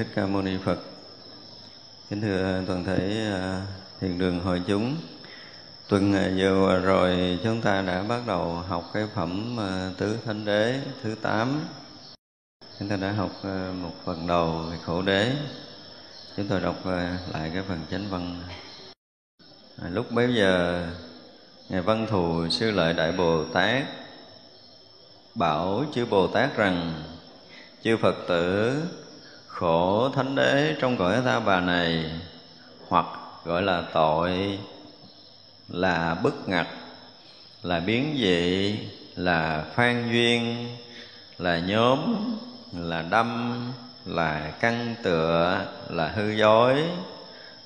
Thích ca mâu ni phật. Kính thưa toàn thể à, thiền đường hội chúng, tuần vừa rồi chúng ta đã bắt đầu học cái phẩm à, tứ thánh đế thứ tám. Chúng ta đã học à, một phần đầu về khổ đế. Chúng tôi đọc lại cái phần chánh văn. Lúc bấy giờ, ngài văn thù sư lợi đại bồ tát bảo chư bồ tát rằng, chư phật tử khổ thánh đế trong cõi ta bà này, hoặc gọi là tội, là bức ngặt là biến dị, là phan duyên, là nhóm, là đâm, là căn tựa, là hư dối,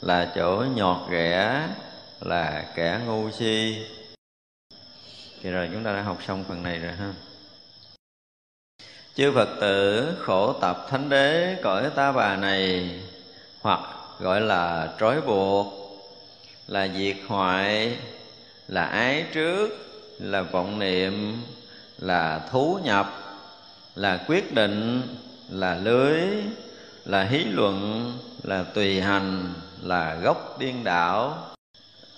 là chỗ nhọt ghẻ là kẻ ngu si. Thì rồi chúng ta đã học xong phần này rồi ha chư phật tử khổ tập thánh đế cõi ta bà này hoặc gọi là trói buộc là diệt hoại là ái trước là vọng niệm là thú nhập là quyết định là lưới là hí luận là tùy hành là gốc điên đảo.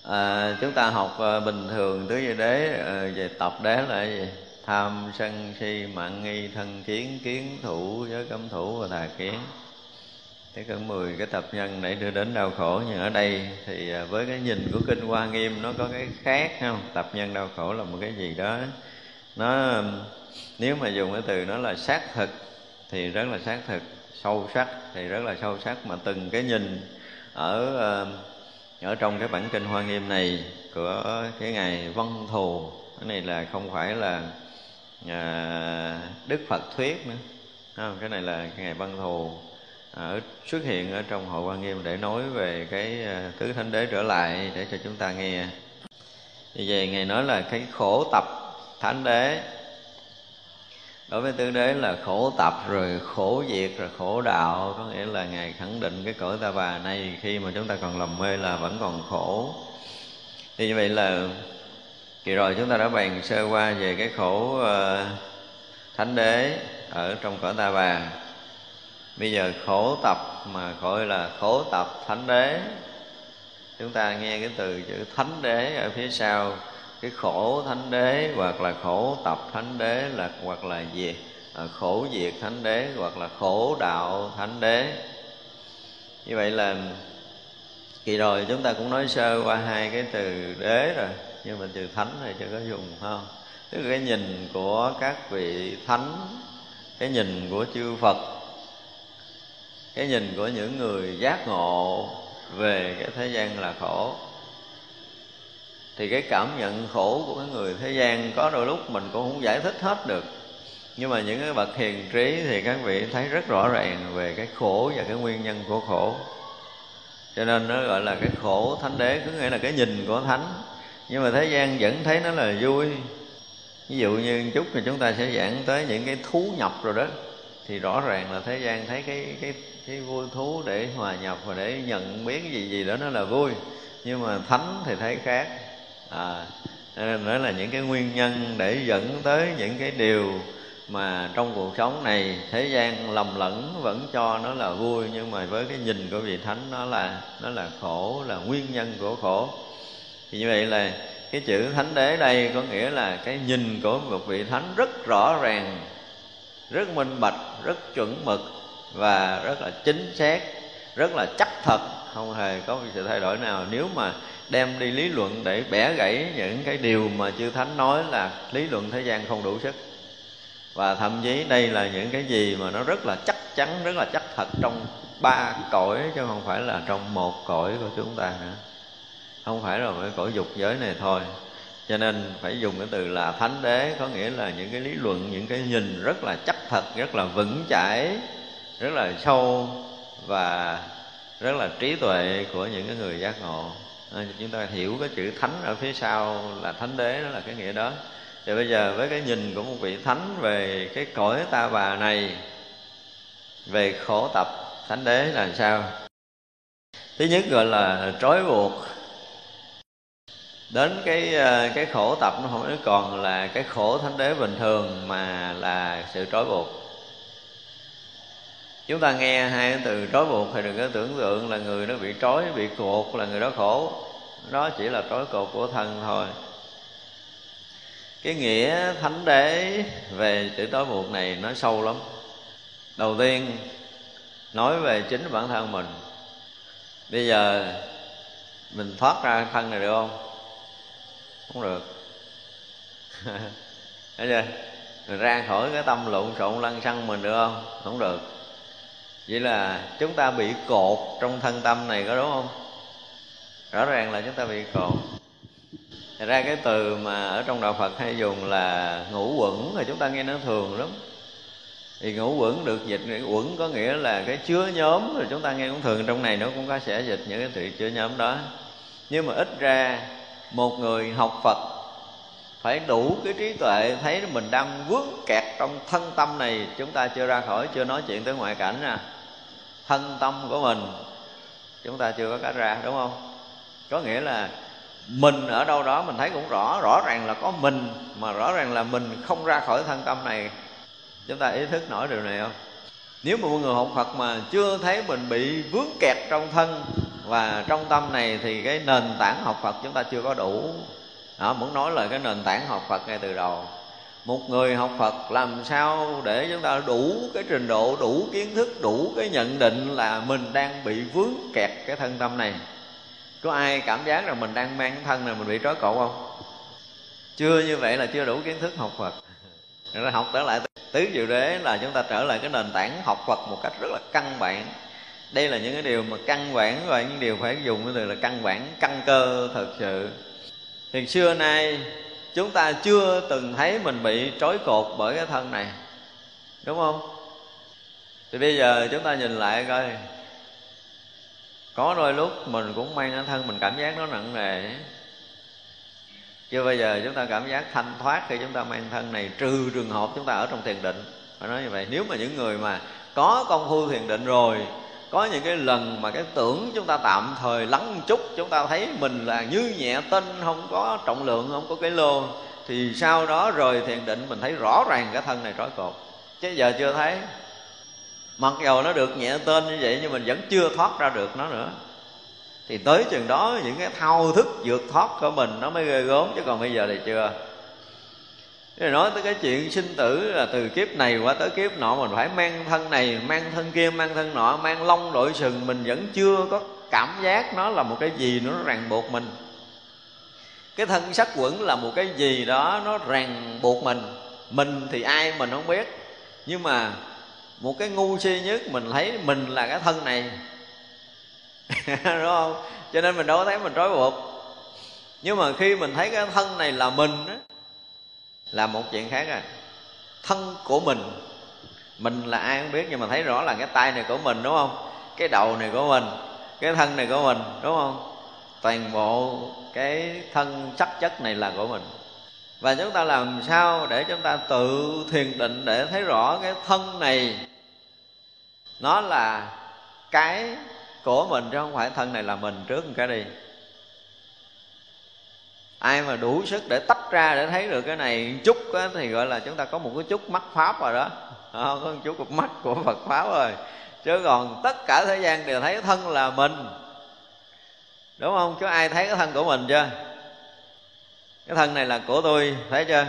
À, chúng ta học à, bình thường tứ như đế à, về tập đế là gì? Tham sân si mạng nghi thân kiến kiến thủ giới cấm thủ và tà kiến. Thế cỡ mười cái tập nhân để đưa đến đau khổ, nhưng ở đây thì à, với cái nhìn của kinh hoa nghiêm, nó có cái khác không? Tập nhân đau khổ là một cái gì đó, nó, nếu mà dùng cái từ nó là xác thực thì rất là xác thực, sâu sắc thì rất là sâu sắc. Mà từng cái nhìn ở à, ở trong cái bản kinh hoa nghiêm này của cái ngày văn thù, cái này là không phải là à, đức phật thuyết nữa. Không? cái này là ngày văn thù. Ờ, ở xuất hiện ở trong hội quan nghiêm để nói về cái à, tứ thánh đế trở lại để cho chúng ta nghe. Như vậy ngài nói là cái khổ tập thánh đế. Đối với tứ đế là khổ tập rồi khổ diệt rồi khổ đạo. Có nghĩa là ngài khẳng định cái cõi ta bà này khi mà chúng ta còn lầm mê là vẫn còn khổ. Thì như vậy là Kỳ rồi chúng ta đã bàn sơ qua về cái khổ uh, thánh đế ở trong cõi ta bà. Bây giờ khổ tập mà gọi là khổ tập thánh đế. Chúng ta nghe cái từ chữ thánh đế ở phía sau. Cái khổ thánh đế hoặc là khổ tập thánh đế là hoặc là gì? À, khổ diệt thánh đế hoặc là khổ đạo thánh đế. Như vậy là kỳ rồi chúng ta cũng nói sơ qua hai cái từ đế rồi nhưng mình từ thánh này chưa có dùng không? Tức là cái nhìn của các vị thánh, cái nhìn của chư phật, cái nhìn của những người giác ngộ về cái thế gian là khổ. Thì cái cảm nhận khổ của cái người thế gian có đôi lúc mình cũng không giải thích hết được. Nhưng mà những cái bậc hiền trí thì các vị thấy rất rõ ràng về cái khổ và cái nguyên nhân của khổ. Cho nên nó gọi là cái khổ thánh đế, có nghĩa là cái nhìn của thánh nhưng mà thế gian vẫn thấy nó là vui. Ví dụ như chút thì chúng ta sẽ giảng tới những cái thú nhập rồi đó. Thì rõ ràng là thế gian thấy cái cái cái vui thú để hòa nhập và để nhận biết cái gì gì đó nó là vui. Nhưng mà thánh thì thấy khác. À nên đó là những cái nguyên nhân để dẫn tới những cái điều mà trong cuộc sống này thế gian lầm lẫn vẫn cho nó là vui. Nhưng mà với cái nhìn của vị thánh nó là nó là khổ, là nguyên nhân của khổ thì như vậy là cái chữ thánh đế đây có nghĩa là cái nhìn của một vị thánh rất rõ ràng, rất minh bạch, rất chuẩn mực và rất là chính xác, rất là chắc thật. Không hề có sự thay đổi nào. Nếu mà đem đi lý luận để bẻ gãy những cái điều mà chư thánh nói là lý luận thế gian không đủ sức. Và thậm chí đây là những cái gì mà nó rất là chắc chắn, rất là chắc thật trong ba cõi chứ không phải là trong một cõi của chúng ta nữa không phải là cái cõi dục giới này thôi. Cho nên phải dùng cái từ là thánh đế có nghĩa là những cái lý luận những cái nhìn rất là chắc thật rất là vững chãi rất là sâu và rất là trí tuệ của những cái người giác ngộ. À, chúng ta hiểu cái chữ thánh ở phía sau là thánh đế đó là cái nghĩa đó. Thì bây giờ với cái nhìn của một vị thánh về cái cõi ta bà này về khổ tập thánh đế là sao? Thứ nhất gọi là trói buộc đến cái ờ, cái khổ tập nó không còn là cái khổ thánh đế bình thường mà là sự trói buộc. Chúng ta nghe hai từ trói buộc thì đừng có tưởng tượng là người nó bị trói, bị cột là người đó khổ. Đó chỉ là trói cột của thân thôi. Cái nghĩa thánh đế về chữ trói buộc này nó sâu lắm. Đầu tiên, nói về chính bản thân mình. Bây giờ mình thoát ra thân này được không? Không được. Thấy chưa? Mình ra khỏi cái tâm lộn xộn lăn xăng mình được không? Không được. Vậy là chúng ta bị cột trong thân tâm này có đúng không? Rõ ràng là chúng ta bị cột. Thật ra cái từ mà ở trong đạo Phật hay dùng là ngũ quẩn thì chúng ta nghe nó thường lắm. Thì ngũ quẩn được dịch quẩn có nghĩa là cái chứa nhóm, rồi chúng ta nghe cũng thường. Trong này nó cũng có sẽ dịch những cái từ chứa nhóm đó. Nhưng mà ít ra một người học phật phải đủ cái trí tuệ, thấy mình đang vướng kẹt trong thân tâm này, chúng ta chưa ra khỏi, chưa nói chuyện tới ngoại cảnh nè. Thân tâm của mình, chúng ta chưa có cách ra, đúng không? Có nghĩa là mình ở đâu đó mình thấy cũng rõ rõ ràng là có mình, mà rõ ràng là mình không ra khỏi thân tâm này. Chúng ta ý thức nổi điều này không? Nếu mà một người học Phật mà chưa thấy mình bị vướng kẹt trong thân và trong tâm này thì cái nền tảng học Phật chúng ta chưa có đủ. Đó, muốn nói là cái nền tảng học Phật ngay từ đầu. Một người học Phật làm sao để chúng ta đủ cái trình độ đủ kiến thức đủ cái nhận định là mình đang bị vướng kẹt cái thân tâm này? Có ai cảm giác rằng mình đang mang cái thân này mình bị trói cột không? Chưa như vậy là chưa đủ kiến thức học Phật rồi học trở lại. Tứ diệu đế là chúng ta trở lại cái nền tảng học Phật một cách rất là căn bản. Đây là những cái điều mà căn bản và những điều phải dùng cái từ là căn bản, căn cơ thật sự. Thì xưa nay, chúng ta chưa từng thấy mình bị trói cột bởi cái thân này. Đúng không? Thì bây giờ chúng ta nhìn lại coi. Có đôi lúc mình cũng mang cái thân mình cảm giác nó nặng nề chứ bây giờ chúng ta cảm giác thanh thoát khi chúng ta mang thân này, trừ trường hợp chúng ta ở trong thiền định. Phải nói như vậy. Nếu mà những người mà có công phu thiền định rồi, có những cái lần mà cái tưởng chúng ta tạm thời lắng một chút, chúng ta thấy mình là như nhẹ tinh, không có trọng lượng, không có cái lô, thì sau đó rồi thiền định, mình thấy rõ ràng cái thân này trói cột. Chứ giờ chưa thấy. Mặc dầu nó được nhẹ tên như vậy, nhưng mình vẫn chưa thoát ra được nó nữa thì tới chừng đó, những cái thao thức vượt thoát của mình nó mới ghê gớm, chứ còn bây giờ thì chưa. Rồi nói tới cái chuyện sinh tử là từ kiếp này qua tới kiếp nọ, mình phải mang thân này, mang thân kia, mang thân nọ, mang lông đội sừng, mình vẫn chưa có cảm giác nó là một cái gì nó ràng buộc mình. Cái thân sắc quẩn là một cái gì đó nó ràng buộc mình. Mình thì ai mình không biết. Nhưng mà một cái ngu si nhất mình thấy mình là cái thân này. đúng không? Cho nên mình đâu có thấy mình trói buộc. Nhưng mà khi mình thấy cái thân này là mình á, là một chuyện khác à? thân của mình mình là ai không biết, nhưng mà thấy rõ là cái tay này của mình, đúng không? Cái đầu này của mình, cái thân này của mình, đúng không? Toàn bộ cái thân sắc chất này là của mình. Và chúng ta làm sao để chúng ta tự thiền định để thấy rõ cái thân này? Nó là cái của mình chứ không phải thân này là mình trước một cái đi. Ai mà đủ sức để tách ra để thấy được cái này chút á, thì gọi là chúng ta có một cái chút mắt pháp rồi đó. Không có một chút cục mắt của phật pháp rồi. Chứ còn tất cả thế gian đều thấy thân là mình. Đúng không? Chứ ai thấy cái thân của mình chưa? Cái thân này là của tôi thấy chưa?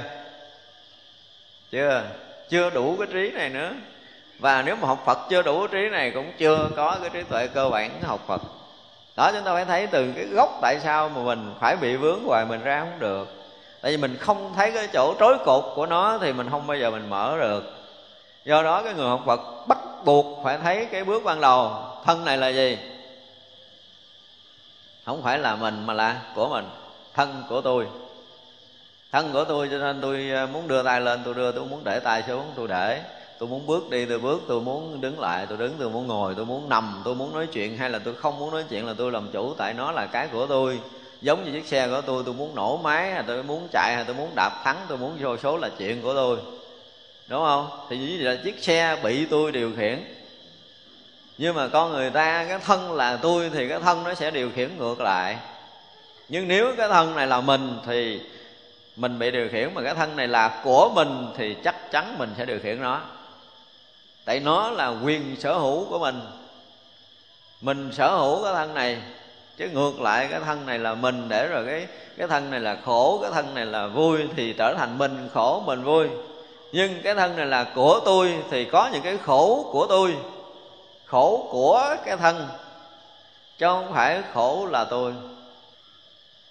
Chưa. Chưa đủ cái trí này nữa và nếu mà học phật chưa đủ trí này cũng chưa có cái trí tuệ cơ bản học phật. Đó, chúng ta phải thấy từ cái gốc tại sao mà mình phải bị vướng hoài mình ra không được. Tại vì mình không thấy cái chỗ trối cột của nó thì mình không bao giờ mình mở được. Do đó cái người học phật bắt buộc phải thấy cái bước ban đầu. Thân này là gì? Không phải là mình mà là của mình. Thân của tôi. Thân của tôi cho nên tôi à, muốn đưa tay lên, tôi đưa, tôi muốn để tay xuống, tôi để tôi muốn bước đi, tôi bước, tôi muốn đứng lại, tôi đứng, tôi muốn ngồi, tôi muốn nằm, tôi muốn nói chuyện, hay là tôi không muốn nói chuyện là tôi làm chủ, tại nó là cái của tôi. Giống như chiếc xe của tôi tôi muốn nổ máy, hay tôi muốn chạy, hay tôi muốn đạp thắng, tôi muốn vô số là chuyện của tôi. Đúng không? Thì như là chiếc xe bị tôi điều khiển. Nhưng mà con người ta, cái thân là tôi thì cái thân nó sẽ điều khiển ngược lại. Nhưng nếu cái thân này là mình thì mình bị điều khiển, mà cái thân này là của mình thì chắc chắn mình sẽ điều khiển nó tại nó là quyền sở hữu của mình. Mình sở hữu cái thân này, chứ ngược lại cái thân này là mình để rồi cái cái thân này là khổ, cái thân này là vui thì trở thành mình khổ, mình vui. Nhưng cái thân này là của tôi thì có những cái khổ của tôi. Khổ của cái thân, chứ không phải khổ là tôi.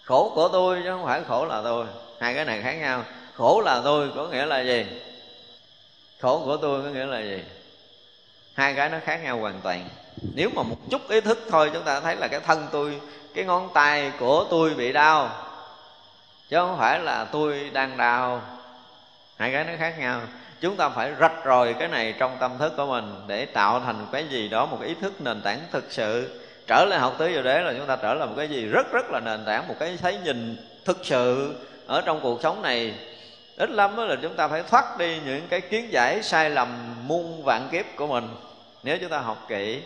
Khổ của tôi chứ không phải khổ là tôi. Hai cái này khác nhau. Khổ là tôi có nghĩa là gì? Khổ của tôi có nghĩa là gì? Hai cái nó khác nhau hoàn toàn. Nếu mà một chút ý thức thôi, chúng ta thấy là cái thân tôi, cái ngón tay của tôi bị đau. Chứ không phải là tôi đang đau. Hai cái nó khác nhau. Chúng ta phải rạch rồi cái này trong tâm thức của mình để tạo thành cái gì đó, một ý thức nền tảng thực sự. Trở lại học tứ diệu đế là chúng ta trở lại một cái gì rất rất là nền tảng, một cái thấy nhìn thực sự ở trong cuộc sống này. Ít lắm là chúng ta phải thoát đi những cái kiến giải sai lầm, muôn vạn kiếp của mình nếu chúng ta học kỹ,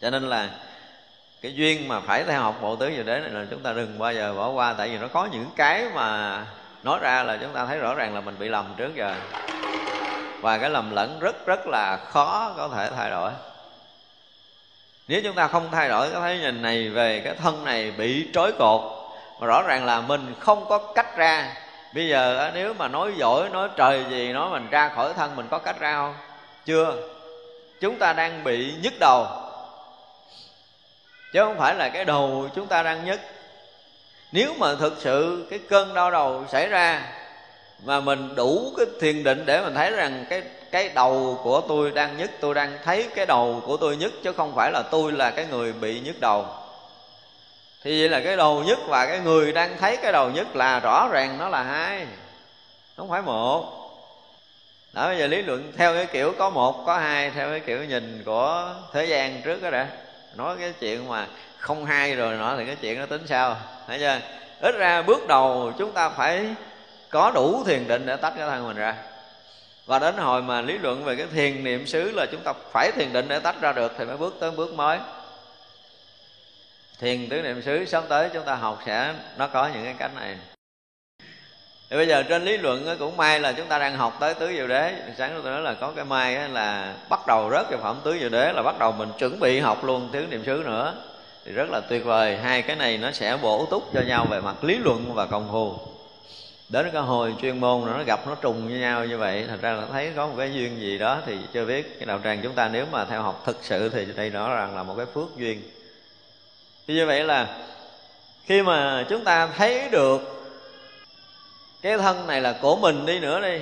cho nên là cái duyên mà phải theo học bộ tứ giờ đấy này là chúng ta đừng bao giờ bỏ qua, tại vì nó có những cái mà nói ra là chúng ta thấy rõ ràng là mình bị lầm trước giờ. Và cái lầm lẫn rất rất là khó có thể thay đổi. Nếu chúng ta không thay đổi cái thấy nhìn này về cái thân này bị trói cột, mà rõ ràng là mình không có cách ra, bây giờ nếu mà nói giỏi, nói trời gì, nói mình ra khỏi thân mình có cách ra không? Chưa chúng ta đang bị nhức đầu. Chứ không phải là cái đầu chúng ta đang nhức. Nếu mà thực sự cái cơn đau đầu xảy ra mà mình đủ cái thiền định để mình thấy rằng cái cái đầu của tôi đang nhức, tôi đang thấy cái đầu của tôi nhức, chứ không phải là tôi là cái người bị nhức đầu. Thì vậy là cái đầu nhức và cái người đang thấy cái đầu nhức là rõ ràng nó là hai, không phải một đó, bây giờ lý luận theo cái kiểu có một, có hai, theo cái kiểu nhìn của thế gian trước đó đã. Nói cái chuyện mà không hai rồi nọ thì cái chuyện nó tính sao? Thấy chưa? Ít ra bước đầu chúng ta phải có đủ thiền định để tách cái thân mình ra. Và đến hồi mà lý luận về cái thiền niệm xứ là chúng ta phải thiền định để tách ra được thì mới bước tới bước mới. Thiền tứ niệm xứ, sắp tới chúng ta học sẽ, nó có những cái cách này thì bây giờ trên lý luận cũng may là chúng ta đang học tới tứ diệu đế. Sáng tôi nói là có cái may là bắt đầu rớt cái phẩm tứ diệu đế, là bắt đầu mình chuẩn bị học luôn thứ niệm xứ nữa. Thì rất là tuyệt vời. Hai cái này nó sẽ bổ túc cho nhau về mặt lý luận và công phu. Đến cái hồi chuyên môn nó gặp nó trùng với nhau như vậy, thật ra là thấy có một cái duyên gì đó thì chưa biết. Cái đạo tràng chúng ta nếu mà theo học thực sự thì đây rõ ràng là một cái phước duyên. Thì như vậy là khi mà chúng ta thấy được cái thân này là của mình đi nữa đi.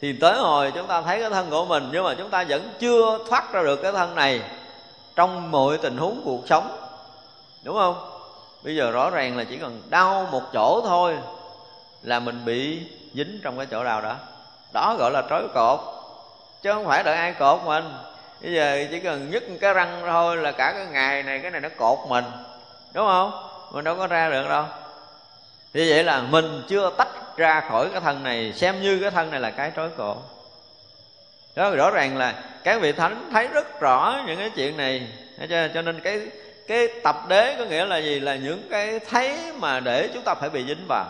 Thì tới hồi chúng ta thấy cái thân của mình, nhưng mà chúng ta vẫn chưa thoát ra được cái thân này trong mọi tình huống cuộc sống. Đúng không? Bây giờ rõ ràng là chỉ cần đau một chỗ thôi là mình bị dính trong cái chỗ nào đó. Đó gọi là trói cột, chứ không phải đợi ai cột mình. Bây giờ chỉ cần nhấc cái răng thôi là cả cái ngày này, cái này nó cột mình. Đúng không? Mình đâu có ra được đâu thì vậy là mình chưa tách ra khỏi cái thân này xem như cái thân này là cái trói cột đó rõ ràng là các vị thánh thấy rất rõ những cái chuyện này. Cho, cho nên cái cái tập đế có nghĩa là gì? Là những cái thấy mà để chúng ta phải bị dính vào.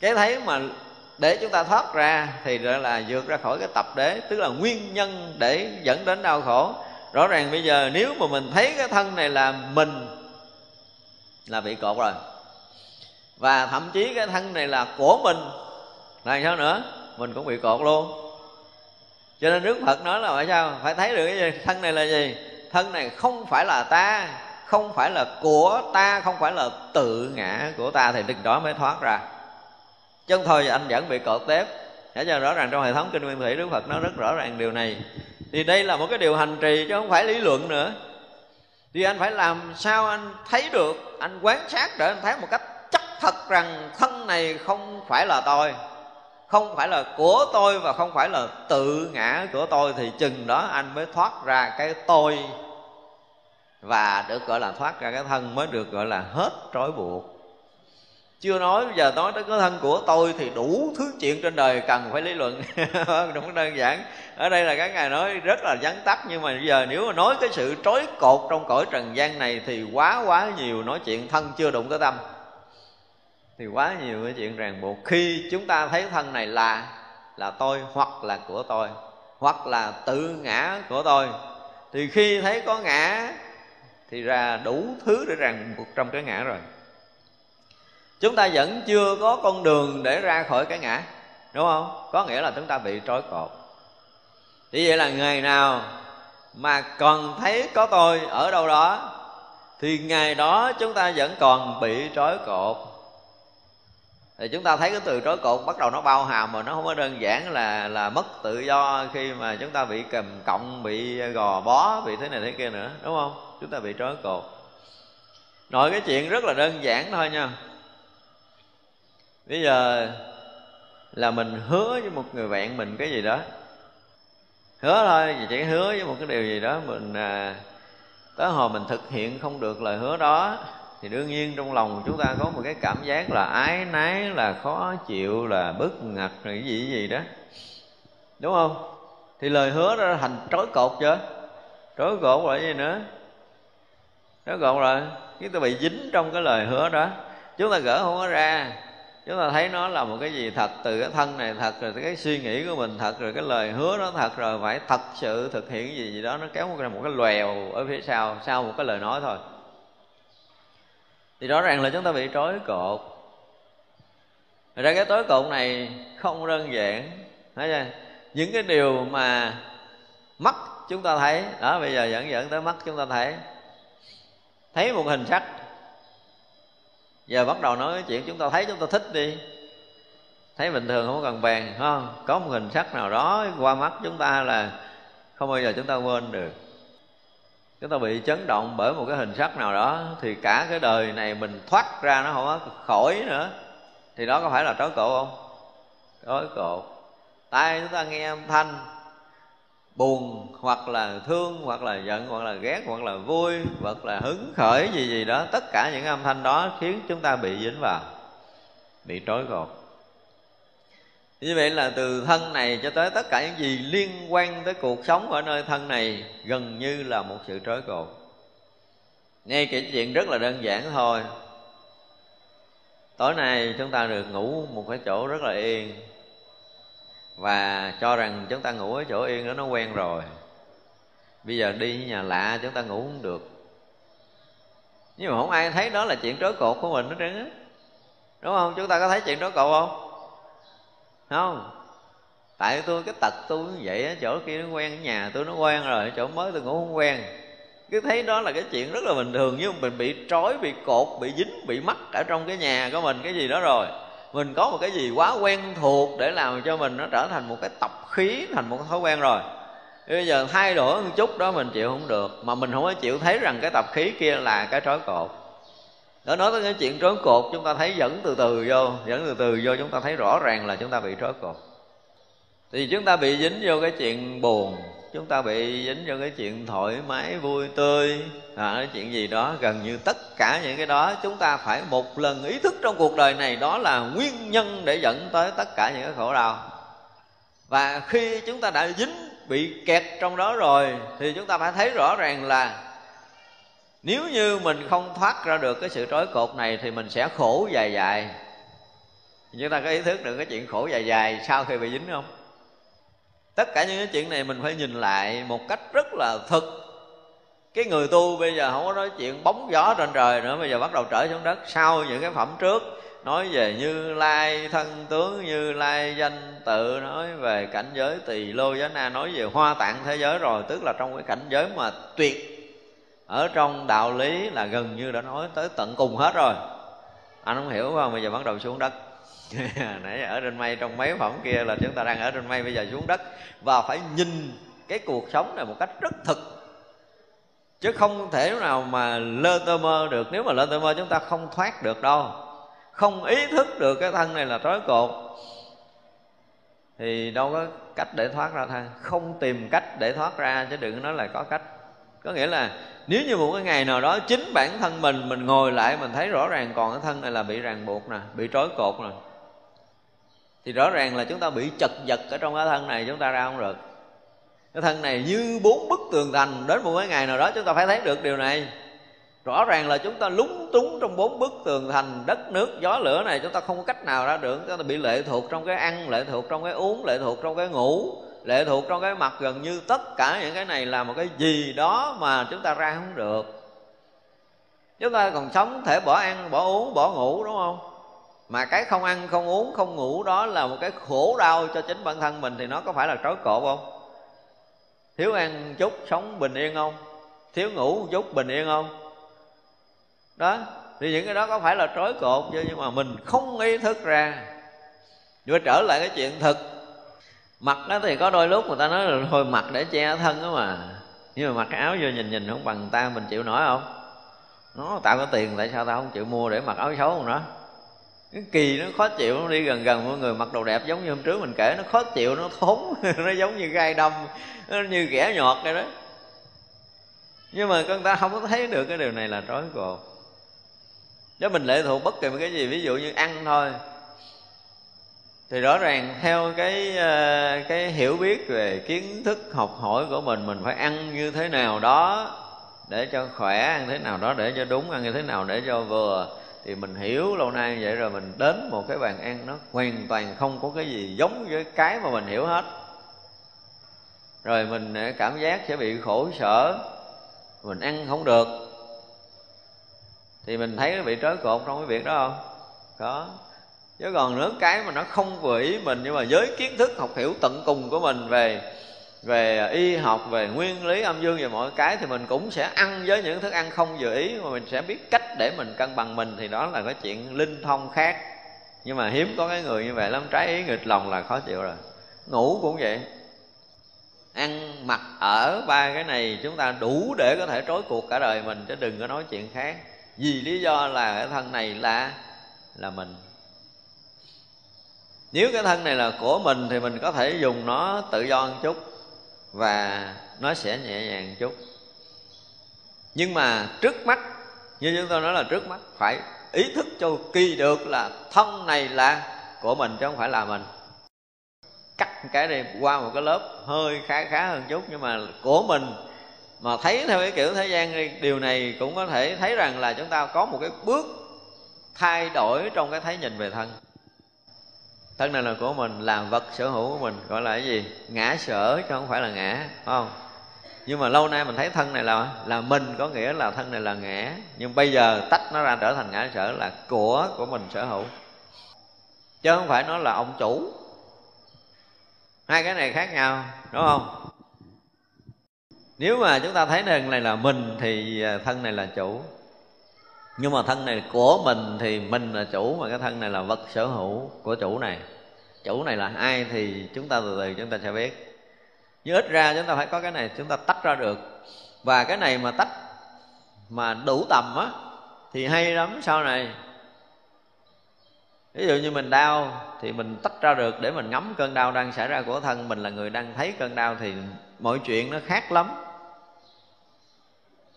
Cái thấy mà để chúng ta thoát ra thì đó là vượt ra khỏi cái tập đế tức là nguyên nhân để dẫn đến đau khổ. Rõ ràng bây giờ nếu mà mình thấy cái thân này là mình là bị cột rồi và thậm chí cái thân này là của mình. Là sao nữa? Mình cũng bị cột luôn. Cho nên đức phật nói là phải sao? Phải thấy được cái gì? Thân này là gì? Thân này không phải là ta, không phải là của ta, không phải là tự ngã của ta. Thì đừng đó mới thoát ra. Chứ không thôi, anh vẫn bị cột tép. Để cho rõ ràng trong hệ thống kinh nguyên thủy, đức phật nói rất rõ ràng điều này. Thì đây là một cái điều hành trì, chứ không phải lý luận nữa. Thì anh phải làm sao anh thấy được, anh quán sát để anh thấy một cách thật rằng thân này không phải là tôi, không phải là của tôi và không phải là tự ngã của tôi, thì chừng đó anh mới thoát ra cái tôi và được gọi là thoát ra cái thân mới được gọi là hết trói buộc. Chưa nói bây giờ nói tới cái thân của tôi thì đủ thứ chuyện trên đời cần phải lý luận. Đúng đơn giản. Ở đây là các ngài nói rất là vắn tắt, nhưng mà bây giờ nếu mà nói cái sự trói cột trong cõi trần gian này thì quá quá nhiều nói chuyện thân chưa đụng tới tâm thì quá nhiều cái chuyện ràng buộc. Khi chúng ta thấy thân này là là tôi hoặc là của tôi, hoặc là tự ngã của tôi, thì khi thấy có ngã, thì ra đủ thứ để ràng buộc trong cái ngã rồi. Chúng ta vẫn chưa có con đường để ra khỏi cái ngã, đúng không? Có nghĩa là chúng ta bị trói cột. Thì vậy là ngày nào mà còn thấy có tôi ở đâu đó, thì ngày đó chúng ta vẫn còn bị trói cột thì chúng ta thấy cái từ trói cột bắt đầu nó bao hàm mà nó không có đơn giản là là mất tự do khi mà chúng ta bị cầm cộng bị gò bó bị thế này thế kia nữa đúng không? Chúng ta bị trói cột. Nói cái chuyện rất là đơn giản thôi nha. Bây giờ là mình hứa với một người bạn mình cái gì đó. Hứa thôi chỉ hứa với một cái điều gì đó mình à, tới hồi mình thực hiện không được lời hứa đó thì đương nhiên trong lòng chúng ta có một cái cảm giác là ái nái là khó chịu, là bức ngặt rồi cái gì gì đó. Đúng không? Thì lời hứa đó thành trói cột chưa? Trói cột rồi gì nữa? Trói cột rồi chúng ta bị dính trong cái lời hứa đó. Chúng ta gỡ không có ra. Chúng ta thấy nó là một cái gì thật, từ cái thân này thật, rồi cái suy nghĩ của mình thật, rồi cái lời hứa nó thật, rồi phải thật sự thực hiện cái gì gì đó. Nó kéo ra một cái lèo ở phía sau sau một cái lời nói thôi thì rõ ràng là chúng ta bị trói cột. Thật ra cái tối cột này không đơn giản, thấy chưa? những cái điều mà mắt chúng ta thấy, đó, bây giờ dẫn dẫn tới mắt chúng ta thấy. Thấy một hình sắc. Giờ bắt đầu nói cái chuyện chúng ta thấy, chúng ta thích đi. Thấy bình thường không cần bàn không? Có một hình sắc nào đó qua mắt chúng ta là không bao giờ chúng ta quên được chúng ta bị chấn động bởi một cái hình sắc nào đó, thì cả cái đời này mình thoát ra nó không có khỏi nữa. Thì đó có phải là trói cột không? Trói cột. Tai chúng ta nghe âm thanh buồn, hoặc là thương, hoặc là giận, hoặc là ghét, hoặc là vui, hoặc là hứng khởi gì gì đó, tất cả những âm thanh đó khiến chúng ta bị dính vào, bị trói cột như vậy là từ thân này cho tới tất cả những gì liên quan tới cuộc sống ở nơi thân này gần như là một sự trói cột nghe kể chuyện rất là đơn giản thôi. Tối nay chúng ta được ngủ một cái chỗ rất là yên. Và cho rằng chúng ta ngủ ở chỗ yên đó nó quen rồi. Bây giờ đi nhà lạ chúng ta ngủ không được. Nhưng mà không ai thấy đó là chuyện trói cột của mình hết trơn á. Đúng không? Chúng ta có thấy chuyện trói cột không? Không. Tại tôi, cái tật tôi như vậy chỗ kia nó quen ở nhà tôi nó quen rồi, chỗ mới tôi ngủ không quen. Cứ thấy đó là cái chuyện rất là bình thường, nhưng mình bị trói, bị cột, bị dính, bị mắc ở trong cái nhà của mình, cái gì đó rồi. Mình có một cái gì quá quen thuộc để làm cho mình nó trở thành một cái tập khí, thành một thói quen rồi. Bây giờ thay đổi một chút đó mình chịu không được, mà mình không có chịu thấy rằng cái tập khí kia là cái trói cột đó nói tới cái chuyện trói cột chúng ta thấy dẫn từ từ vô dẫn từ từ vô chúng ta thấy rõ ràng là chúng ta bị trói cột. Thì chúng ta bị dính vô cái chuyện buồn chúng ta bị dính vô cái chuyện thoải mái vui tươi. À, cái chuyện gì đó gần như tất cả những cái đó chúng ta phải một lần ý thức trong cuộc đời này đó là nguyên nhân để dẫn tới tất cả những cái khổ đau. Và khi chúng ta đã dính bị kẹt trong đó rồi thì chúng ta phải thấy rõ ràng là nếu như mình không thoát ra được cái sự trói cột này thì mình sẽ khổ dài dài. Chúng ta có ý thức được cái chuyện khổ dài dài sau khi bị dính không? Tất cả những cái chuyện này mình phải nhìn lại một cách rất là thực. Cái người tu bây giờ không có nói chuyện bóng gió trên trời nữa, bây giờ bắt đầu trở xuống đất. Sau những cái phẩm trước, nói về như lai thân tướng, như lai danh tự, nói về cảnh giới tỳ lô giá na, nói về hoa tạng thế giới rồi, tức là trong cái cảnh giới mà tuyệt ở trong đạo lý là gần như đã nói tới tận cùng hết rồi. Anh không hiểu không? Bây giờ bắt đầu xuống đất. Nãy ở trên mây, trong mấy phẩm kia là chúng ta đang ở trên mây, bây giờ xuống đất. Và phải nhìn cái cuộc sống này một cách rất thực. Chứ không thể nào mà lơ tơ mơ được. Nếu mà lơ tơ mơ, chúng ta không thoát được đâu. Không ý thức được cái thân này là trói cột. Thì đâu có cách để thoát ra thân không tìm cách để thoát ra, chứ đừng nói là có cách có nghĩa là nếu như một cái ngày nào đó chính bản thân mình mình ngồi lại, mình thấy rõ ràng còn cái thân này là bị ràng buộc nè, bị trói cột nè, thì rõ ràng là chúng ta bị chật vật ở trong cái thân này, chúng ta ra không được. Cái thân này như bốn bức tường thành, đến một cái ngày nào đó chúng ta phải thấy được điều này. Rõ ràng là chúng ta lúng túng trong bốn bức tường thành, đất nước, gió lửa này, chúng ta không có cách nào ra được, chúng ta bị lệ thuộc trong cái ăn, lệ thuộc trong cái uống, lệ thuộc trong cái ngủ lệ thuộc trong cái mặt gần như tất cả những cái này là một cái gì đó mà chúng ta ra không được. Chúng ta còn sống thể bỏ ăn, bỏ uống, bỏ ngủ, đúng không? Mà cái không ăn, không uống, không ngủ đó là một cái khổ đau cho chính bản thân mình thì nó có phải là trói cột không? Thiếu ăn chút sống bình yên không? Thiếu ngủ một chút bình yên không? Đó, thì những cái đó có phải là trói cột chứ, nhưng mà mình không ý thức ra. Rồi trở lại cái chuyện thực mặt đó thì có đôi lúc người ta nói là thôi mặt để che thân đó mà. Nhưng mà mặc áo vô nhìn nhìn không bằng ta mình chịu nổi không? Nó, tao có tiền, tại sao tao không chịu mua để mặc áo xấu không đó cái kỳ nó khó chịu, nó đi gần gần, mọi người mặc đồ đẹp giống như hôm trước mình kể, nó khó chịu, nó thốn, nó giống như gai đâm nó như ghẻ nhọt vậy đó. Nhưng mà con ta không có thấy được cái điều này là trói cột Đó mình lệ thuộc bất kỳ một cái gì, ví dụ như ăn thôi thì rõ ràng theo cái ờ, cái hiểu biết về kiến thức học hỏi của mình mình phải ăn như thế nào đó để cho khỏe, ăn thế nào đó để cho đúng, ăn như thế nào để cho vừa. Thì mình hiểu lâu nay vậy rồi, mình đến một cái bàn ăn nó hoàn toàn không có cái gì giống với cái mà mình hiểu hết. Rồi mình ờ, cảm giác sẽ bị khổ sở, mình ăn không được. Thì mình thấy nó bị trói cột trong cái việc đó không? Có chứ còn nữa cái mà nó không vừa ý mình, nhưng mà với kiến thức học hiểu tận cùng của mình về về y học, về nguyên lý, âm dương về mọi cái, thì mình cũng sẽ ăn với những thức ăn không vừa ý, mà mình sẽ biết cách để mình cân bằng mình, thì đó là cái chuyện linh thông khác. Nhưng mà hiếm có cái người như vậy lắm, trái ý nghịch lòng là khó chịu rồi. Ngủ cũng vậy. Ăn mặc ở ba cái này chúng ta đủ để có thể trói cuộc cả đời mình, chứ đừng có nói chuyện khác. Vì lý do là cái thân này là là mình nếu cái thân này là của mình thì mình có thể dùng nó tự do một chút và nó sẽ nhẹ nhàng một chút. Nhưng mà trước mắt, như chúng tôi nói là trước mắt, phải ý thức cho kỳ được là thân này là của mình chứ không phải là mình. Cắt cái này qua một cái lớp hơi khá khá hơn chút nhưng mà của mình. Mà thấy theo cái kiểu thế gian điều này cũng có thể thấy rằng là chúng ta có một cái bước thay đổi trong cái thấy nhìn về thân thân này là của mình là vật sở hữu của mình, gọi là cái gì? Ngã sở, chứ không phải là ngã, phải không? Nhưng mà lâu nay mình thấy thân này là là mình có nghĩa là thân này là ngã. Nhưng bây giờ tách nó ra trở thành ngã sở là của của mình sở hữu. Chứ không phải nó là ông chủ. Hai cái này khác nhau, đúng không? Nếu mà chúng ta thấy thân này là mình, thì à, thân này là chủ nhưng mà thân này của mình thì mình là chủ, mà cái thân này là vật sở hữu của chủ này. Chủ này là ai thì chúng ta từ từ chúng ta sẽ biết. Nhưng ít ra chúng ta phải có cái này, chúng ta tách ra được. Và cái này mà tách, mà đủ tầm á, thì hay lắm. Sau này, ví dụ như mình đau thì mình tách ra được để mình ngắm cơn đau đang xảy ra của thân. Mình là người đang thấy cơn đau thì mọi chuyện nó khác lắm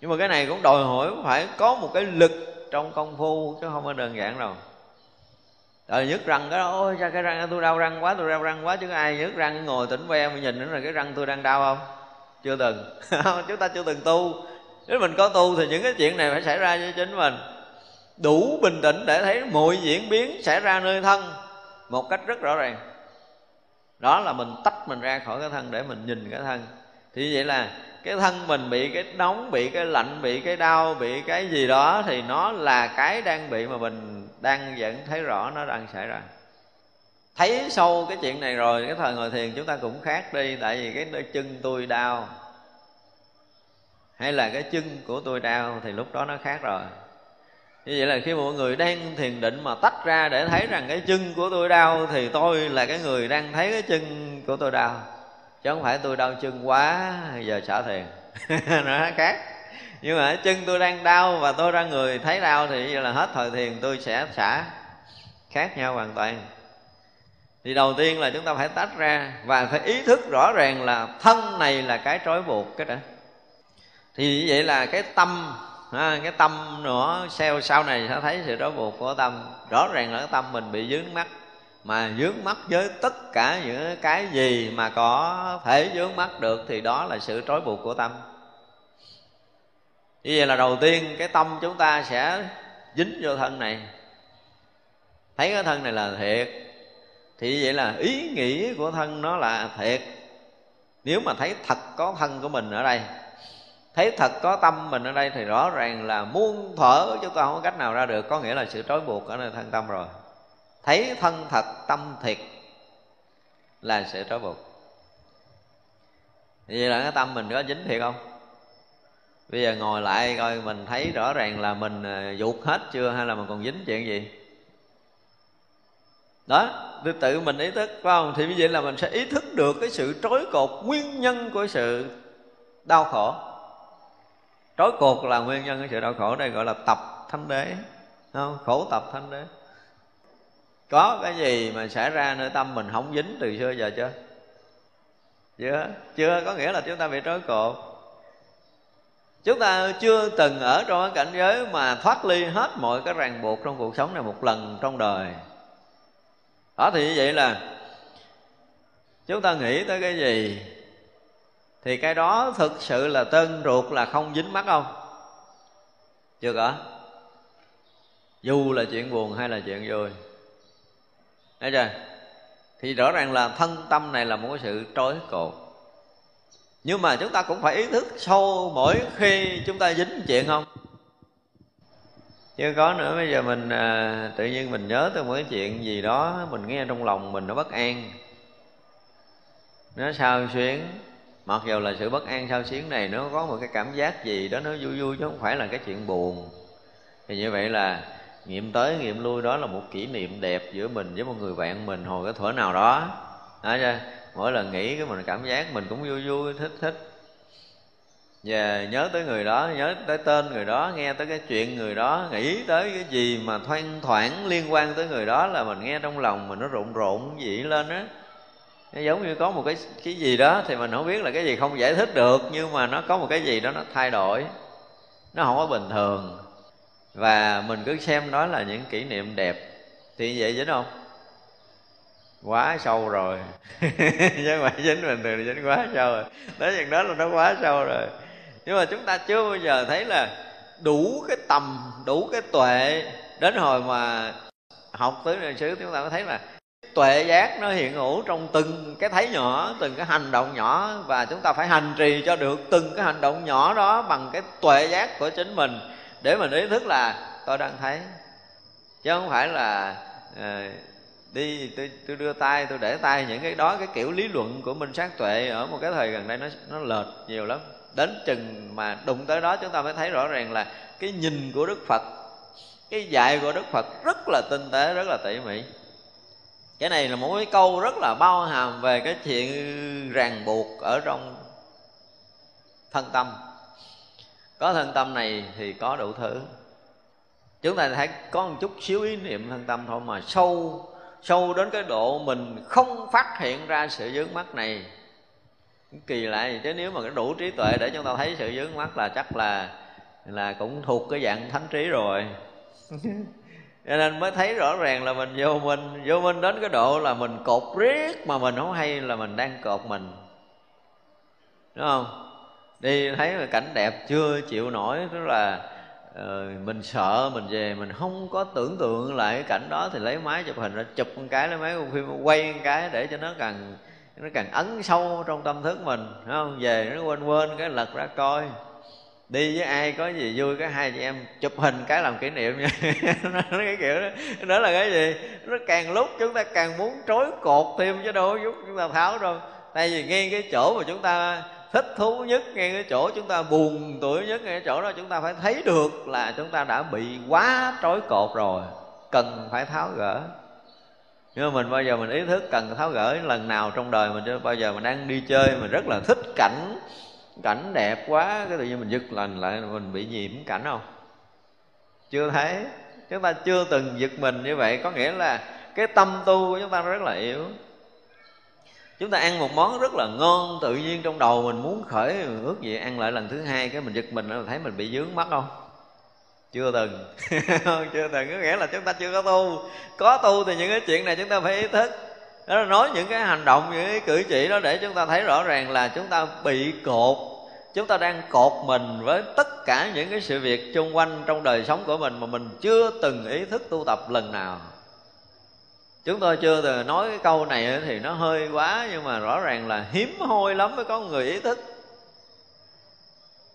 nhưng mà cái này cũng đòi hỏi phải có một cái lực trong công phu, chứ không có đơn giản đâu. Rồi nhức răng cái đó, ôi, sao cái răng tôi đau răng quá, tôi đau răng quá, chứ ai nhức răng, ngồi tỉnh ve mà nhìn nữa là cái răng tôi đang đau không? Chưa từng. Chúng ta chưa từng tu. Nếu mình có tu thì những cái chuyện này phải xảy ra với chính mình. Đủ bình tĩnh để thấy mọi diễn biến xảy ra nơi thân một cách rất rõ ràng. Đó là mình tách mình ra khỏi cái thân để mình nhìn cái thân thì vậy là cái thân mình bị cái nóng, bị cái lạnh, bị cái đau, bị cái gì đó thì nó là cái đang bị mà mình đang vẫn thấy rõ nó đang xảy ra. Thấy sâu cái chuyện này rồi, cái thời ngồi thiền chúng ta cũng khác đi, tại vì cái đôi chân tôi đau. Hay là cái chân của tôi đau thì lúc đó nó khác rồi. Như vậy là khi mọi người đang thiền định mà tách ra để thấy rằng cái chân của tôi đau thì tôi là cái người đang thấy cái chân của tôi đau chứ không phải tôi đau chân quá giờ xả thiền. Nó khác. Nhưng mà chân tôi đang đau và tôi ra người thấy đau thì vậy là hết thời thiền tôi sẽ xả. Khác nhau hoàn toàn. Thì đầu tiên là chúng ta phải tách ra và phải ý thức rõ ràng là thân này là cái trói buộc cái đó thì như vậy là cái tâm ha, cái tâm nữa sau sau này sẽ thấy sự trói buộc của tâm. Rõ ràng là cái tâm mình bị dướng mắt mà dướng mắt với tất cả những cái gì mà có thể dướng mắt được thì đó là sự trói buộc của tâm. Như vậy là đầu tiên cái tâm chúng ta sẽ dính vô thân này. Thấy cái thân này là thiệt. Thì vậy là ý nghĩ của thân nó là thiệt. Nếu mà thấy thật có thân của mình ở đây, thấy thật có tâm mình ở đây thì rõ ràng là muôn thở chúng ta không có cách nào ra được. Có nghĩa là sự trói buộc ở nơi thân tâm rồi thấy thân thật, tâm thiệt là sự trói buộc. Vậy là cái tâm mình có dính thiệt không? Bây giờ ngồi lại coi mình thấy rõ ràng là mình ờ, dục hết chưa hay là mình còn dính chuyện gì? Đó tự mình ý thức, phải không? Thì như vậy là mình sẽ ý thức được cái sự trói cột, nguyên nhân của sự đau khổ. Trói cột là nguyên nhân của sự đau khổ, đây gọi là tập thánh đế không? Khổ tập thánh đế có cái gì mà xảy ra nơi tâm mình không dính từ xưa giờ chưa? Chưa. Chưa, có nghĩa là chúng ta bị trói cột. Chúng ta chưa từng ở trong cái cảnh giới mà thoát ly hết mọi cái ràng buộc trong cuộc sống này một lần trong đời. Đó thì như vậy là chúng ta nghĩ tới cái gì? Thì cái đó thực sự là tên ruột là không dính mắt không? Chưa cả dù là chuyện buồn hay là chuyện vui thấy chưa? Thì rõ ràng là thân tâm này là một cái sự trói cột. Nhưng mà chúng ta cũng phải ý thức sâu mỗi khi chúng ta dính chuyện không? Chứ có nữa bây giờ mình à, tự nhiên mình nhớ tới một cái chuyện gì đó mình nghe trong lòng mình nó bất an. Nó sao xuyến. Mặc dù là sự bất an sao xuyến này nó có một cái cảm giác gì đó nó vui vui chứ không phải là cái chuyện buồn. Thì như vậy là nghiệm tới nghiệm lui đó là một kỷ niệm đẹp giữa mình với một người bạn mình hồi cái thuở nào đó. Đó chưa? mỗi lần nghĩ cái mình cảm giác mình cũng vui vui, thích thích. Và nhớ tới người đó, nhớ tới tên người đó, nghe tới cái chuyện người đó, nghĩ tới cái gì mà thoang thoảng liên quan tới người đó là mình nghe trong lòng mình nó rộn rộn gì lên á. Nó giống như có một cái cái gì đó thì mình không biết là cái gì không giải thích được, nhưng mà nó có một cái gì đó nó thay đổi. Nó không có bình thường và mình cứ xem đó là những kỷ niệm đẹp. Thì vậy dính không? Quá sâu rồi. Chứ mà dính bình thường dính quá sâu rồi. Tới chừng đó là nó quá sâu rồi. Nhưng mà chúng ta chưa bao giờ thấy là đủ cái tầm, đủ cái tuệ đến hồi mà học tới niệm xứ, chúng ta mới thấy là tuệ giác nó hiện hữu trong từng cái thấy nhỏ, từng cái hành động nhỏ. Và chúng ta phải hành trì cho được từng cái hành động nhỏ đó bằng cái tuệ giác của chính mình để mình ý thức là tôi đang thấy. Chứ không phải là à, đi tôi, tôi đưa tay tôi để tay những cái đó cái kiểu lý luận của minh sát tuệ ở một cái thời gần đây nó nó lệch nhiều lắm. Đến chừng mà đụng tới đó chúng ta mới thấy rõ ràng là cái nhìn của đức phật cái dạy của đức phật rất là tinh tế rất là tỉ mỉ. Cái này là một cái câu rất là bao hàm về cái chuyện ràng buộc ở trong thân tâm có thân tâm này thì có đủ thứ. Chúng ta thấy có một chút xíu ý niệm thân tâm thôi mà sâu sâu đến cái độ mình không phát hiện ra sự dướng mắt này. Kỳ lạ gì chứ nếu mà đủ trí tuệ để chúng ta thấy sự dướng mắt là chắc là là cũng thuộc cái dạng thánh trí rồi. Cho nên mới thấy rõ ràng là mình vô minh vô minh đến cái độ là mình cột riết mà mình không hay là mình đang cột mình. Đúng không đi thấy là cảnh đẹp chưa chịu nổi tức là uh, mình sợ mình về mình không có tưởng tượng lại cái cảnh đó thì lấy máy chụp hình ra chụp một cái lấy máy phim quay một cái để cho nó càng nó càng ấn sâu trong tâm thức mình đúng không? Về nó quên quên cái lật ra coi. Đi với ai có gì vui cái hai chị em chụp hình cái làm kỷ niệm nha. Nó cái kiểu đó. Đó là cái gì? Nó càng lúc chúng ta càng muốn trối cột thêm chứ đâu giúp chúng ta tháo đâu. Tại vì ngay cái chỗ mà chúng ta thích thú nhất ngay cái chỗ chúng ta, buồn tuổi nhất ngay cái chỗ đó, chúng ta phải thấy được là chúng ta đã bị quá trói cột rồi, cần phải tháo gỡ. Nhưng mà mình bao giờ mình ý thức cần tháo gỡ, lần nào trong đời mình chưa bao giờ mình đang đi chơi, mình rất là thích cảnh cảnh đẹp quá, cái tự nhiên mình giật lành lại, mình bị nhiễm cảnh không? Chưa thấy. Chúng ta chưa từng giật mình như vậy, có nghĩa là cái tâm tu của chúng ta rất là yếu chúng ta ăn một món rất là ngon, tự nhiên trong đầu mình muốn khởi ước gì ăn lại lần thứ hai, cái mình giật mình là thấy mình bị dướng mắt không? Chưa từng. Chưa từng, có nghĩa là chúng ta chưa có tu. Có tu thì những cái chuyện này chúng ta phải ý thức. Đó là nói những cái hành động, những cái cử chỉ đó để chúng ta thấy rõ ràng là chúng ta bị cột. Chúng ta đang cột mình với tất cả những cái sự việc xung quanh trong đời sống của mình mà mình chưa từng ý thức tu tập lần nào chúng tôi chưa từ nói cái câu này thì nó hơi quá, nhưng mà rõ ràng là hiếm hoi lắm mới có người ý thức.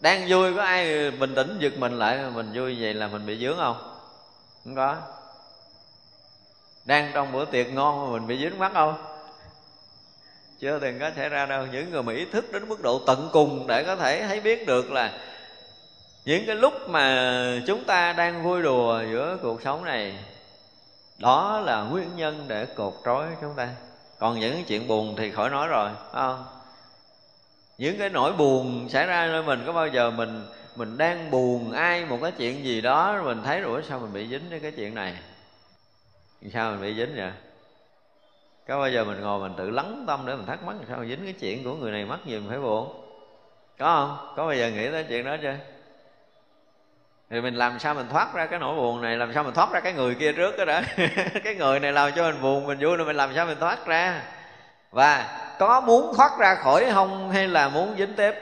Đang vui có ai bình tĩnh giật mình lại mình vui vậy là mình bị dướng không? Không có. Đang trong bữa tiệc ngon mà mình bị dính mắt không? Chưa từng có xảy ra đâu. Những người mà ý thức đến mức độ tận cùng để có thể thấy biết được là những cái lúc mà chúng ta đang vui đùa giữa cuộc sống này đó là nguyên nhân để cột trói chúng ta. Còn những chuyện buồn thì khỏi nói rồi, phải không? Những cái nỗi buồn xảy ra nơi mình, có bao giờ mình mình đang buồn ai một cái chuyện gì đó mình thấy rồi sao mình bị dính với cái chuyện này? Sao mình bị dính vậy? Có bao giờ mình ngồi mình tự lắng tâm để mình thắc mắc, sao dính cái chuyện của người này mắc gì mình phải buồn? Có không? Có bao giờ nghĩ tới chuyện đó chưa? Thì mình làm sao mình thoát ra cái nỗi buồn này, làm sao mình thoát ra cái người kia trước đó đã cái người này làm cho mình buồn, mình vui rồi mình làm sao mình thoát ra. Và có muốn thoát ra khỏi không hay là muốn dính tiếp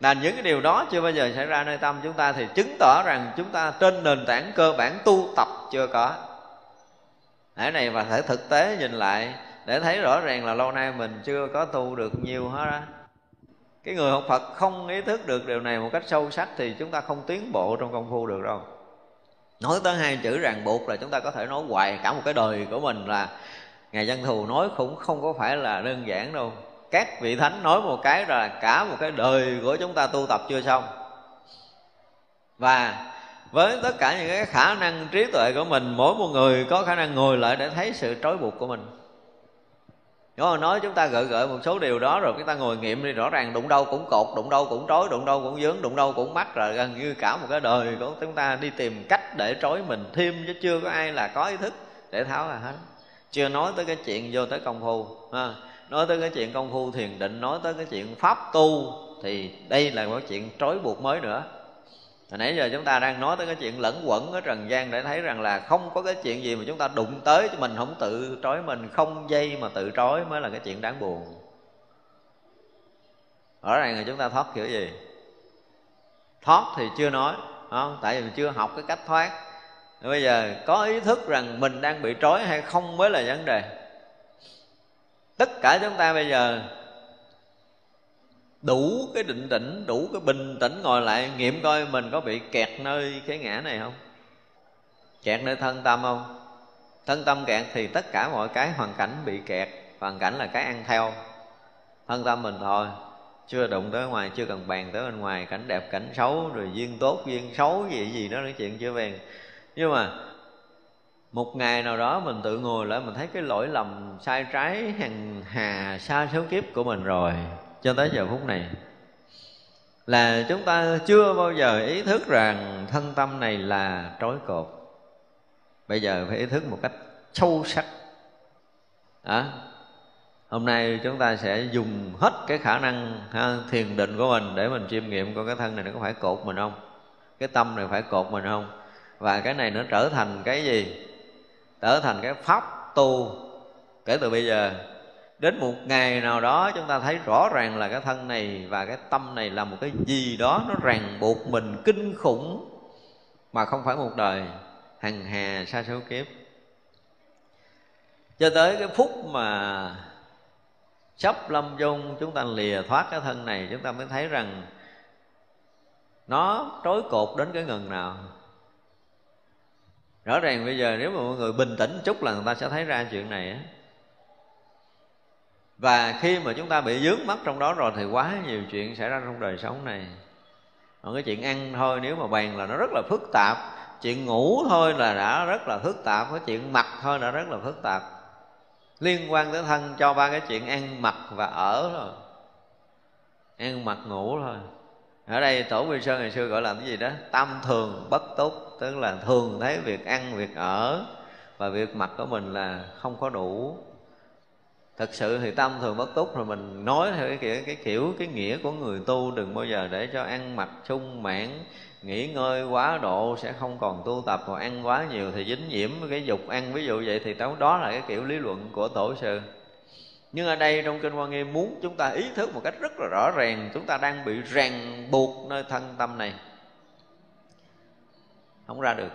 là những cái điều đó chưa bao giờ xảy ra nơi tâm chúng ta thì chứng tỏ rằng chúng ta trên nền tảng cơ bản tu tập chưa có. Cái này và thể thực tế nhìn lại để thấy rõ ràng là lâu nay mình chưa có tu được nhiều hết á cái người học Phật không ý thức được điều này một cách sâu sắc thì chúng ta không tiến bộ trong công phu được đâu. Nói tới hai chữ ràng buộc là chúng ta có thể nói hoài cả một cái đời của mình là ngài văn thù nói cũng không có phải là đơn giản đâu. Các vị thánh nói một cái là cả một cái đời của chúng ta tu tập chưa xong. Và với tất cả những cái khả năng trí tuệ của mình, mỗi một người có khả năng ngồi lại để thấy sự trói buộc của mình nếu mà nói chúng ta gợi gợi một số điều đó rồi chúng ta ngồi nghiệm đi. Rõ ràng đụng đâu cũng cột, đụng đâu cũng trói, đụng đâu cũng dướng, đụng đâu cũng mắc rồi. Gần như cả một cái đời của chúng ta đi tìm cách để trói mình thêm chứ chưa có ai là có ý thức để tháo ra hết. Chưa nói tới cái chuyện vô tới công phu, ha. nói tới cái chuyện công phu thiền định, nói tới cái chuyện pháp tu thì đây là một chuyện trói buộc mới nữa. Hồi nãy giờ chúng ta đang nói tới cái chuyện lẫn quẩn ở trần gian để thấy rằng là không có cái chuyện gì mà chúng ta đụng tới cho mình, không tự trói mình, không dây mà tự trói mới là cái chuyện đáng buồn. Rõ ràng là chúng ta thoát kiểu gì? Thoát thì chưa nói không? tại vì mình chưa học cái cách thoát. Bây giờ có ý thức rằng mình đang bị trói hay không mới là vấn đề. Tất cả chúng ta bây giờ đủ cái định tĩnh, đủ cái bình tĩnh ngồi lại, nghiệm coi mình có bị kẹt nơi cái ngã này không? Kẹt nơi thân tâm không? Thân tâm kẹt thì tất cả mọi cái hoàn cảnh bị kẹt, hoàn cảnh là cái ăn theo. Thân tâm mình thôi, chưa đụng tới ngoài, chưa cần bàn tới bên ngoài, cảnh đẹp, cảnh xấu, rồi duyên tốt, duyên xấu, gì gì đó nói chuyện chưa về nhưng mà một ngày nào đó mình tự ngồi lại, mình thấy cái lỗi lầm, sai trái hàng hà, xa số kiếp của mình rồi cho tới giờ phút này. Là chúng ta chưa bao giờ ý thức rằng thân tâm này là trói cột. Bây giờ phải ý thức một cách sâu sắc. Đó. Hôm nay chúng ta sẽ dùng hết cái khả năng ha, thiền định của mình để mình chiêm nghiệm coi cái thân này nó có phải cột mình không cái tâm này phải cột mình không và cái này nó trở thành cái gì? Trở thành cái pháp tu kể từ bây giờ đến một ngày nào đó chúng ta thấy rõ ràng là cái thân này và cái tâm này là một cái gì đó nó ràng buộc mình, kinh khủng, mà không phải một đời, hằng hà, sa số kiếp. Cho tới cái phút mà sắp lâm chung chúng ta lìa thoát cái thân này, chúng ta mới thấy rằng nó trói cột đến cái ngần nào. Rõ ràng bây giờ nếu mà mọi người bình tĩnh chút là người ta sẽ thấy ra chuyện này á và khi mà chúng ta bị dướng mắt trong đó rồi thì quá nhiều chuyện xảy ra trong đời sống này. Còn cái chuyện ăn thôi, nếu mà bàn là nó rất là phức tạp. Chuyện ngủ thôi là đã rất là phức tạp. Cái chuyện mặc thôi đã rất là phức tạp. Liên quan tới thân cho ba cái chuyện ăn mặc và ở rồi ăn mặc ngủ thôi. Ở đây tổ quy sơn ngày xưa gọi là cái gì đó? Tam thường bất túc. Tức là thường thấy việc ăn, việc ở. Và việc mặc của mình là không có đủ thật sự thì tâm thường bất túc rồi mình nói theo cái kiểu cái kiểu, cái nghĩa của người tu. Đừng bao giờ để cho ăn mặc sung mãn, nghỉ ngơi quá độ sẽ không còn tu tập. Mà ăn quá nhiều thì dính nhiễm cái dục ăn. Ví dụ vậy thì đó là cái kiểu lý luận của tổ sư. Nhưng ở đây trong kinh hoa nghiêm muốn chúng ta ý thức một cách rất là rõ ràng, chúng ta đang bị ràng buộc nơi thân tâm này. Không ra được.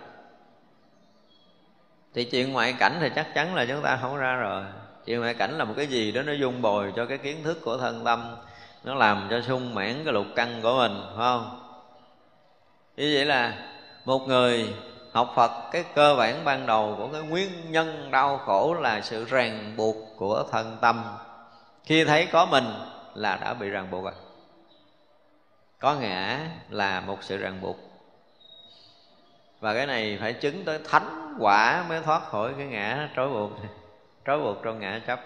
Thì chuyện ngoại cảnh thì chắc chắn là chúng ta không ra rồi chuyện ngoại cảnh là một cái gì đó nó dung bồi cho cái kiến thức của thân tâm. Nó làm cho sung mãn cái lục căn của mình, phải không? Như vậy là một người học Phật, cái cơ bản ban đầu của cái nguyên nhân đau khổ là sự ràng buộc của thân tâm. Khi thấy có mình là đã bị ràng buộc rồi. Có ngã là một sự ràng buộc. Và cái này phải chứng tới thánh quả mới thoát khỏi cái ngã trói buộc trói buộc trong ngã chấp.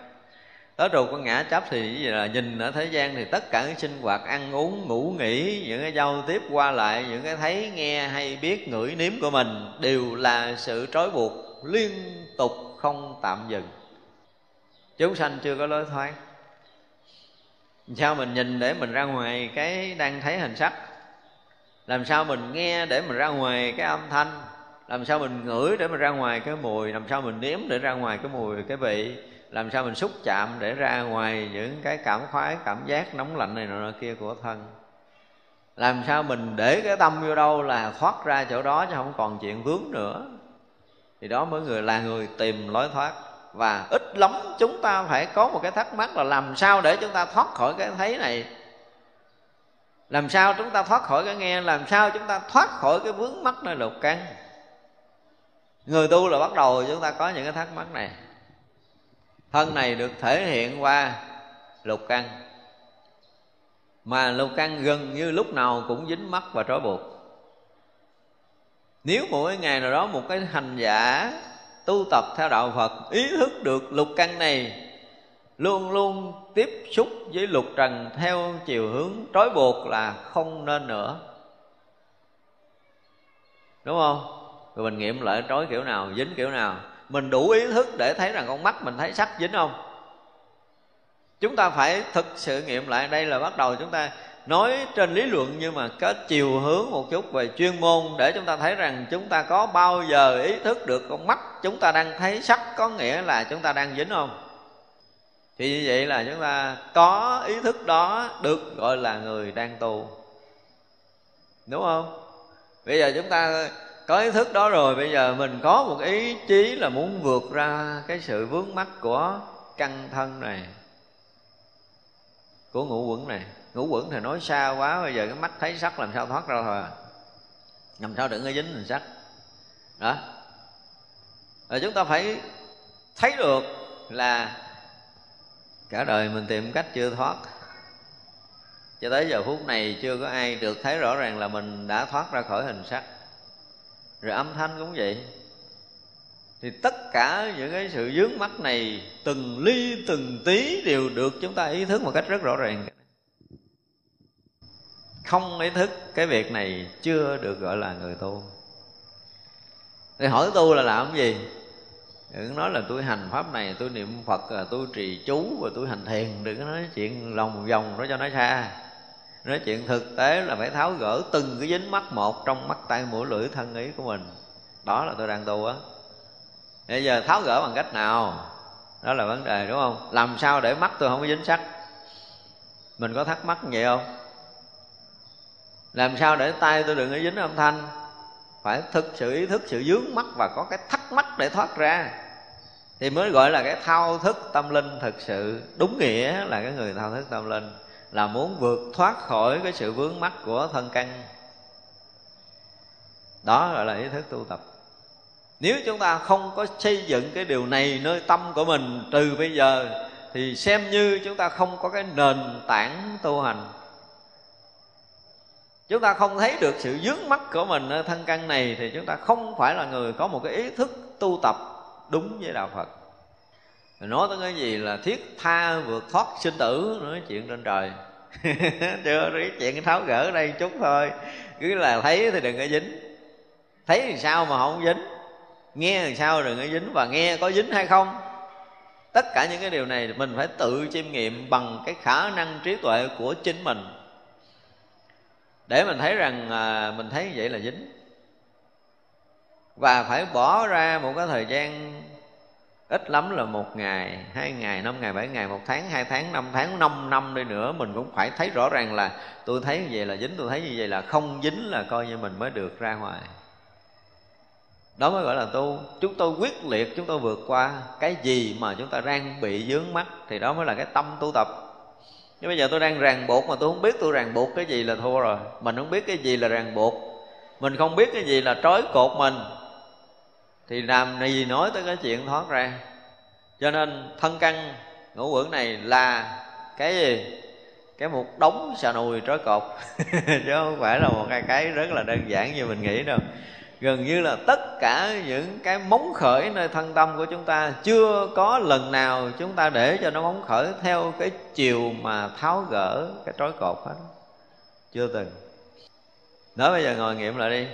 Trói buộc con ngã chấp thì gì là nhìn ở thế gian thì tất cả cái sinh hoạt ăn uống, ngủ nghỉ, những cái giao tiếp qua lại, những cái thấy, nghe, hay biết, ngửi, nếm của mình đều là sự trói buộc liên tục không tạm dừng. Chúng sanh chưa có lối thoát. Sao mình nhìn để mình ra ngoài cái đang thấy hình sắc? Làm sao mình nghe để mình ra ngoài cái âm thanh? Làm sao mình ngửi để mà ra ngoài cái mùi, làm sao mình nếm để ra ngoài cái mùi, cái vị? Làm sao mình xúc chạm để ra ngoài những cái cảm khoái, cảm giác nóng lạnh này nọ kia của thân? Làm sao mình để cái tâm vô đâu là thoát ra chỗ đó chứ không còn chuyện vướng nữa? Thì đó mới người, là người tìm lối thoát. Và ít lắm chúng ta phải có một cái thắc mắc là làm sao để chúng ta thoát khỏi cái thấy này? Làm sao chúng ta thoát khỏi cái nghe? Làm sao chúng ta thoát khỏi cái vướng mắc nơi lục căn người tu là bắt đầu chúng ta có những cái thắc mắc này. Thân này được thể hiện qua lục căn. Mà lục căn gần như lúc nào cũng dính mắc và trói buộc. Nếu mỗi ngày nào đó một cái hành giả tu tập theo đạo phật, ý thức được lục căn này, luôn luôn tiếp xúc với lục trần theo chiều hướng trói buộc là không nên nữa. Đúng không? Rồi mình nghiệm lại trói kiểu nào, dính kiểu nào. Mình đủ ý thức để thấy rằng con mắt mình thấy sắc dính không? Chúng ta phải thực sự nghiệm lại. Đây là bắt đầu chúng ta nói trên lý luận nhưng mà có chiều hướng một chút về chuyên môn để chúng ta thấy rằng chúng ta có bao giờ ý thức được con mắt chúng ta đang thấy sắc có nghĩa là chúng ta đang dính không? Thì như vậy là chúng ta có ý thức đó được gọi là người đang tu. Đúng không? Bây giờ chúng ta có ý thức đó rồi, bây giờ mình có một ý chí là muốn vượt ra cái sự vướng mắc của căn thân này, của ngũ quẩn này. Ngũ quẩn thì nói xa quá, bây giờ cái mắt thấy sắc làm sao thoát ra thôi à. Làm sao đừng có dính hình sắc. Đó. Rồi chúng ta phải thấy được là cả đời mình tìm cách chưa thoát. Cho tới giờ phút này chưa có ai được thấy rõ ràng là mình đã thoát ra khỏi hình sắc rồi âm thanh cũng vậy. Thì tất cả những cái sự dướng mắt này, từng ly, từng tí đều được chúng ta ý thức một cách rất rõ ràng. Không ý thức cái việc này chưa được gọi là người tu. Thì hỏi tu là làm gì? Đừng nói là tôi hành pháp này, tôi niệm phật à, tôi trì chú và tôi hành thiền, đừng có nói chuyện lòng vòng đó cho nó xa nói chuyện thực tế là phải tháo gỡ từng cái dính mắt một trong mắt tay mũi lưỡi thân ý của mình. Đó là tôi đang tu á. Bây giờ tháo gỡ bằng cách nào? Đó là vấn đề, đúng không? Làm sao để mắt tôi không có dính sắc? Mình có thắc mắc vậy không? Làm sao để tay tôi đừng có dính âm thanh? Phải thực sự ý thức, sự dướng mắt và có cái thắc mắc để thoát ra. Thì mới gọi là cái thao thức tâm linh thực sự. Đúng nghĩa là cái người thao thức tâm linh là muốn vượt thoát khỏi cái sự vướng mắc của thân căn. Đó gọi là ý thức tu tập. Nếu chúng ta không có xây dựng cái điều này nơi tâm của mình từ bây giờ, thì xem như chúng ta không có cái nền tảng tu hành. Chúng ta không thấy được sự dướng mắt của mình ở thân căn này, thì chúng ta không phải là người có một cái ý thức tu tập đúng với đạo phật nói tới cái gì là thiết tha vượt thoát sinh tử nói chuyện trên trời. Chưa cái chuyện tháo gỡ đây chút thôi. Cứ là thấy thì đừng có dính. Thấy thì sao mà không dính? Nghe thì sao đừng có dính? Và nghe có dính hay không? Tất cả những cái điều này mình phải tự chiêm nghiệm bằng cái khả năng trí tuệ của chính mình. Để mình thấy rằng à, mình thấy vậy là dính. Và phải bỏ ra một cái thời gian ít lắm là một ngày, hai ngày, năm ngày, bảy ngày, một tháng, hai tháng, năm tháng, năm năm đi nữa, mình cũng phải thấy rõ ràng là tôi thấy như vậy là dính, tôi thấy như vậy là không dính là coi như mình mới được ra ngoài. Đó mới gọi là tu. Chúng tôi quyết liệt, chúng tôi vượt qua cái gì mà chúng ta đang bị dướng mắt thì đó mới là cái tâm tu tập. Nhưng bây giờ tôi đang ràng buộc mà tôi không biết tôi ràng buộc cái gì là thua rồi. Mình không biết cái gì là ràng buộc. Mình không biết cái gì là trói cột mình thì làm gì nói tới cái chuyện thoát ra. Cho nên thân căn ngũ quẩn này là cái gì? Cái một đống xà nùi trói cột. Chứ không phải là một cái cái rất là đơn giản như mình nghĩ đâu. Gần như là tất cả những cái móng khởi nơi thân tâm của chúng ta chưa có lần nào chúng ta để cho nó móng khởi theo cái chiều mà tháo gỡ cái trói cột hết. Chưa từng. Nói bây giờ ngồi nghiệm lại đi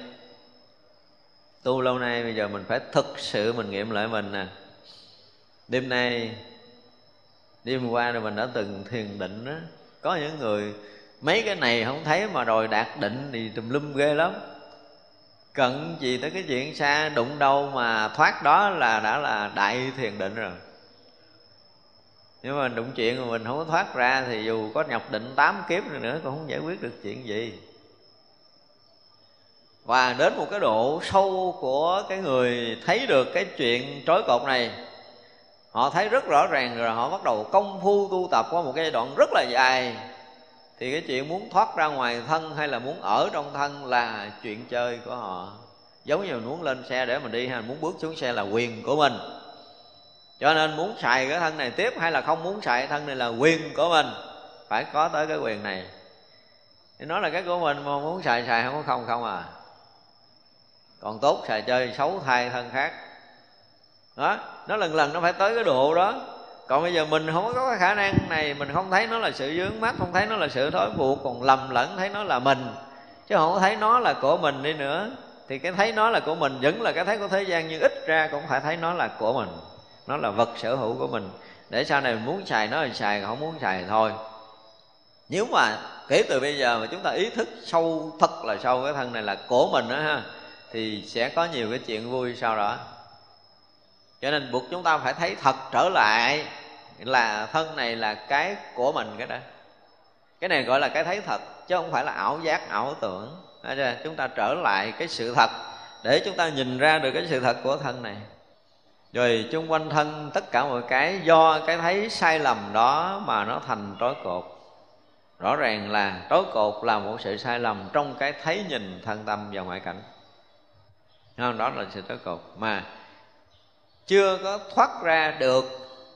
tu lâu nay, bây giờ mình phải thực sự mình nghiệm lại mình nè. Đêm nay, đêm qua rồi mình đã từng thiền định đó có những người, mấy cái này không thấy mà rồi đạt định thì tùm lum ghê lắm. Cận gì tới cái chuyện xa, đụng đâu mà thoát đó là đã là đại thiền định rồi. Nhưng mà đụng chuyện mà mình không có thoát ra thì dù có nhập định tám kiếp nữa cũng không giải quyết được chuyện gì và đến một cái độ sâu của cái người thấy được cái chuyện trói cột này, họ thấy rất rõ ràng rồi họ bắt đầu công phu tu tập qua một cái giai đoạn rất là dài. Thì cái chuyện muốn thoát ra ngoài thân hay là muốn ở trong thân là chuyện chơi của họ. Giống như muốn lên xe để mình đi hay muốn bước xuống xe là quyền của mình. Cho nên muốn xài cái thân này tiếp hay là không muốn xài thân này là quyền của mình. Phải có tới cái quyền này. Nó nói là cái của mình mà muốn xài xài không có không không à còn tốt xài chơi xấu thay thân khác. Đó, nó lần lần nó phải tới cái độ đó. Còn bây giờ mình không có cái khả năng này, mình không thấy nó là sự dướng mắt, không thấy nó là sự thói buộc, còn lầm lẫn thấy nó là mình. Chứ không thấy nó là của mình đi nữa, thì cái thấy nó là của mình vẫn là cái thấy của thế gian, nhưng ít ra cũng phải thấy nó là của mình. Nó là vật sở hữu của mình. Để sau này mình muốn xài nó thì xài, không muốn xài thì thôi. Nếu mà kể từ bây giờ mà chúng ta ý thức sâu, thật là sâu cái thân này là của mình đó ha thì sẽ có nhiều cái chuyện vui sau đó. Cho nên buộc chúng ta phải thấy thật trở lại là thân này là cái của mình cái đó. Cái này gọi là cái thấy thật, chứ không phải là ảo giác, ảo tưởng. Chúng ta trở lại cái sự thật để chúng ta nhìn ra được cái sự thật của thân này. Rồi chung quanh thân tất cả mọi cái do cái thấy sai lầm đó mà nó thành trói cột. Rõ ràng là trói cột là một sự sai lầm trong cái thấy nhìn, thân tâm và ngoại cảnh không, đó là sự trói cột. Mà chưa có thoát ra được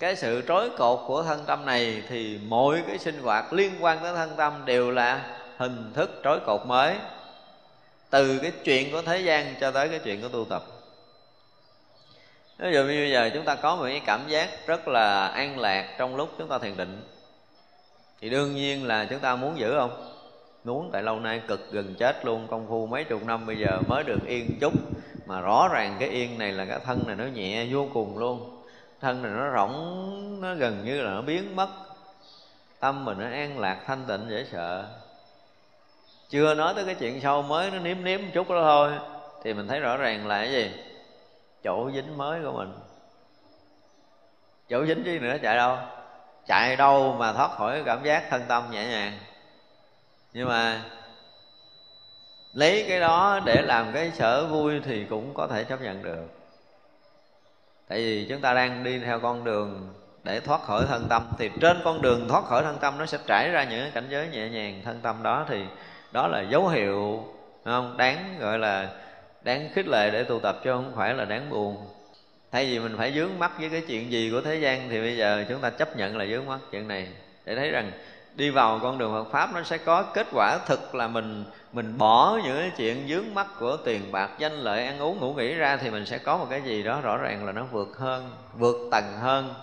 cái sự trói cột của thân tâm này thì mỗi cái sinh hoạt liên quan tới thân tâm đều là hình thức trói cột mới. Từ cái chuyện của thế gian cho tới cái chuyện của tu tập. Ví dụ như bây giờ chúng ta có một cái cảm giác rất là an lạc trong lúc chúng ta thiền định. Thì đương nhiên là chúng ta muốn giữ không? Muốn, tại lâu nay cực gần chết luôn, công phu mấy chục năm bây giờ mới được yên chút mà rõ ràng cái yên này là cái thân này nó nhẹ vô cùng luôn. Thân này nó rỗng, nó gần như là nó biến mất. Tâm mình nó an lạc, thanh tịnh, dễ sợ. Chưa nói tới cái chuyện sâu mới nó nếm nếm một chút đó thôi, thì mình thấy rõ ràng là cái gì? Chỗ dính mới của mình. Chỗ dính chứ nữa, chạy đâu? Chạy đâu mà thoát khỏi cảm giác thân tâm nhẹ nhàng. Nhưng mà lấy cái đó để làm cái sở vui thì cũng có thể chấp nhận được. Tại vì chúng ta đang đi theo con đường để thoát khỏi thân tâm. Thì trên con đường thoát khỏi thân tâm, nó sẽ trải ra những cảnh giới nhẹ nhàng thân tâm đó. Thì đó là dấu hiệu không? Đáng gọi là, đáng khích lệ để tu tập chứ không phải là đáng buồn. Thay vì mình phải dướng mắt với cái chuyện gì của thế gian thì bây giờ chúng ta chấp nhận là dướng mắt chuyện này. Để thấy rằng đi vào con đường Phật pháp nó sẽ có kết quả thực là mình mình bỏ những cái chuyện dướng mắt của tiền bạc, danh lợi, ăn uống, ngủ nghỉ ra thì mình sẽ có một cái gì đó rõ ràng là nó vượt hơn, vượt tầng hơn.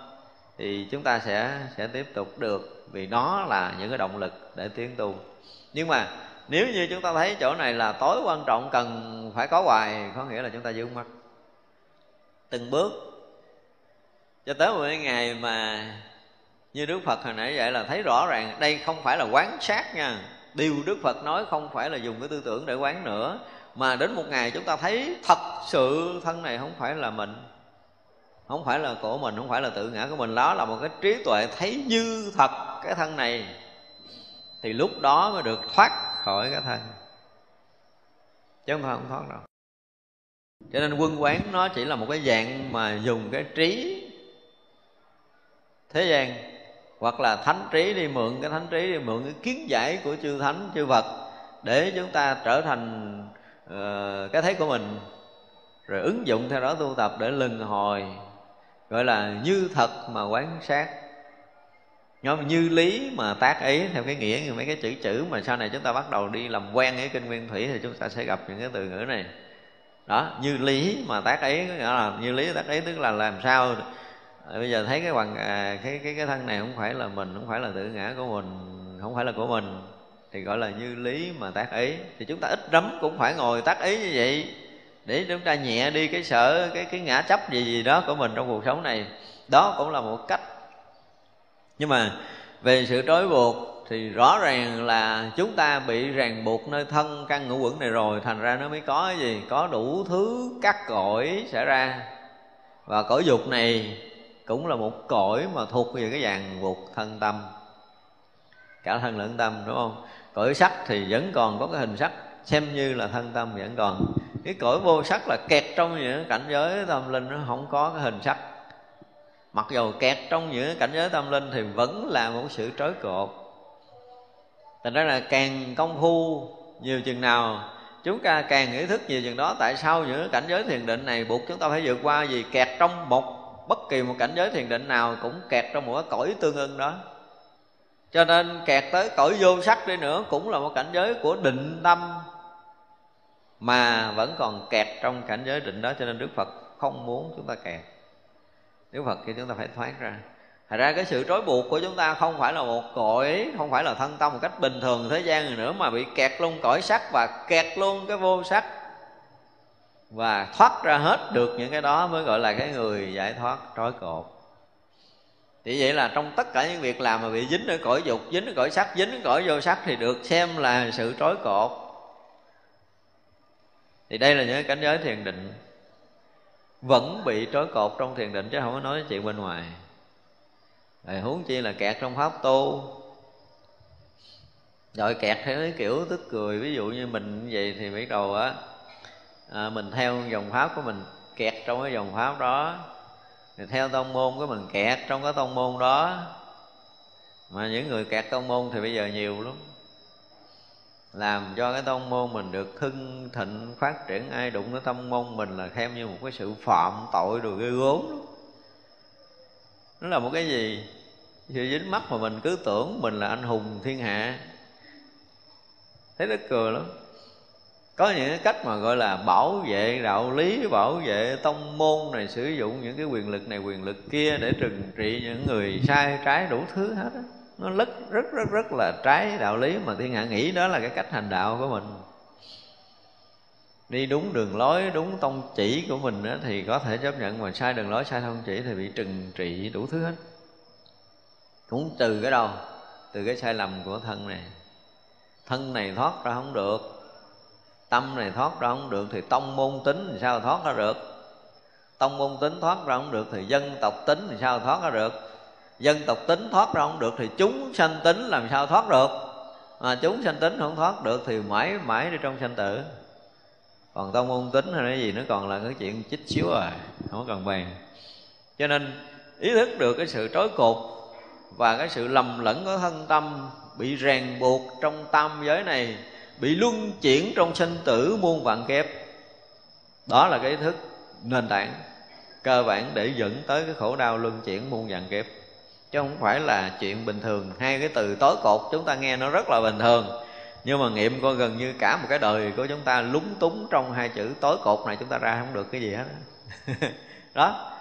Thì chúng ta sẽ sẽ tiếp tục được vì đó là những cái động lực để tiến tu. Nhưng mà nếu như chúng ta thấy chỗ này là tối quan trọng, cần phải có hoài, có nghĩa là chúng ta dướng mắt. Từng bước. Cho tới một ngày mà như đức phật hồi nãy vậy là thấy rõ ràng, đây không phải là quán sát nha điều đức phật nói không phải là dùng cái tư tưởng để quán nữa, mà đến một ngày chúng ta thấy thật sự thân này không phải là mình, không phải là của mình, không phải là tự ngã của mình. Đó là một cái trí tuệ thấy như thật cái thân này, thì lúc đó mới được thoát khỏi cái thân. Chứ không không thoát đâu. Cho nên quân quán nó chỉ là một cái dạng mà dùng cái trí thế gian hoặc là thánh trí đi mượn cái thánh trí đi mượn cái kiến giải của chư thánh chư phật để chúng ta trở thành uh, cái thấy của mình. Rồi ứng dụng theo đó tu tập để lừng hồi gọi là như thật mà quán sát. Nhóm như lý mà tác ý theo cái nghĩa như mấy cái chữ chữ mà sau này chúng ta bắt đầu đi làm quen với kinh nguyên thủy thì chúng ta sẽ gặp những cái từ ngữ này. Đó như lý mà tác ý nghĩa là như lý tác ý tức là làm sao bây giờ thấy cái bằng à, cái cái cái thân này không phải là mình không phải là tự ngã của mình không phải là của mình thì gọi là như lý mà tác ý. Thì chúng ta ít lắm cũng phải ngồi tác ý như vậy để chúng ta nhẹ đi cái sợ cái cái ngã chấp gì gì đó của mình trong cuộc sống này. Đó cũng là một cách. Nhưng mà về sự trói buộc thì rõ ràng là chúng ta bị ràng buộc nơi thân căn ngũ quẩn này rồi thành ra nó mới có cái gì? Có đủ thứ cắt cõi xảy ra. Và cõi dục này cũng là một cõi mà thuộc về cái dạng buộc thân tâm. Cả thân lẫn tâm, đúng không? Cõi sắc thì vẫn còn có cái hình sắc, xem như là thân tâm vẫn còn. Cái cõi vô sắc là kẹt trong những cảnh giới tâm linh, nó không có cái hình sắc. Mặc dù kẹt trong những cảnh giới tâm linh thì vẫn là một sự trói cột. Thành ra là càng công phu nhiều chừng nào, chúng ta càng ý thức nhiều chừng đó, tại sao những cảnh giới thiền định này buộc chúng ta phải vượt qua gì? Kẹt trong một bất kỳ một cảnh giới thiền định nào cũng kẹt trong một cái cõi tương ưng đó. Cho nên kẹt tới cõi vô sắc đi nữa cũng là một cảnh giới của định tâm, mà vẫn còn kẹt trong cảnh giới định đó. Cho nên đức phật không muốn chúng ta kẹt. Đức phật thì chúng ta phải thoát ra. Thật ra cái sự trói buộc của chúng ta không phải là một cõi, Không phải là thân tâm một cách bình thường thế gian nữa, Mà bị kẹt luôn cõi sắc và kẹt luôn cái vô sắc. Và thoát ra hết được những cái đó mới gọi là cái người giải thoát trói cột. Thì vậy là trong tất cả những việc làm mà bị dính ở cõi dục Dính ở cõi sắc, dính ở cõi vô sắc Thì được xem là sự trói cột. Thì đây là những cảnh giới thiền định. Vẫn bị trói cột trong thiền định Chứ không có nói chuyện bên ngoài. Rồi huống chi là kẹt trong pháp tu. Rồi kẹt theo cái kiểu tức cười ví dụ như mình vậy thì bắt đầu á à, mình theo dòng pháp của mình kẹt trong cái dòng pháp đó. Thì theo tông môn của mình kẹt trong cái tông môn đó. Mà những người kẹt tông môn thì bây giờ nhiều lắm. Làm cho cái tông môn mình được hưng thịnh phát triển ai đụng cái tông môn mình là thêm như một cái sự phạm tội rồi ghê gốm nó là một cái gì? Sự dính mắt mà mình cứ tưởng mình là anh hùng thiên hạ. Thấy nó cười lắm có những cái cách mà gọi là bảo vệ đạo lý bảo vệ tông môn này sử dụng những cái quyền lực này quyền lực kia để trừng trị những người sai trái đủ thứ hết đó. nó rất rất rất rất là trái đạo lý mà thiên hạ nghĩ đó là cái cách hành đạo của mình. Đi đúng đường lối đúng tông chỉ của mình đó, thì có thể chấp nhận mà sai đường lối sai tông chỉ thì bị trừng trị đủ thứ hết. Cũng từ cái đâu? Từ cái sai lầm của thân này. Thân này thoát ra không được tâm này thoát ra không được thì tông môn tính thì sao thoát ra được? Tông môn tính thoát ra không được thì dân tộc tính thì sao thoát ra được? Dân tộc tính thoát ra không được thì chúng sanh tính làm sao thoát được? Mà chúng sanh tính không thoát được thì mãi mãi đi trong sanh tử. Còn tông môn tính hay cái gì nó còn là cái chuyện chích xíu rồi không cần bàn. Cho nên ý thức được cái sự trói cột và cái sự lầm lẫn của thân tâm bị ràng buộc trong tam giới này bị luân chuyển trong sinh tử, muôn vạn kép. Đó là cái thức nền tảng, cơ bản để dẫn tới cái khổ đau luân chuyển muôn vạn kiếp. chứ không phải là chuyện bình thường. Hai cái từ tối cột chúng ta nghe nó rất là bình thường. Nhưng mà nghiệm coi gần như cả một cái đời của chúng ta lúng túng trong hai chữ tối cột này chúng ta ra không được cái gì hết. Đó.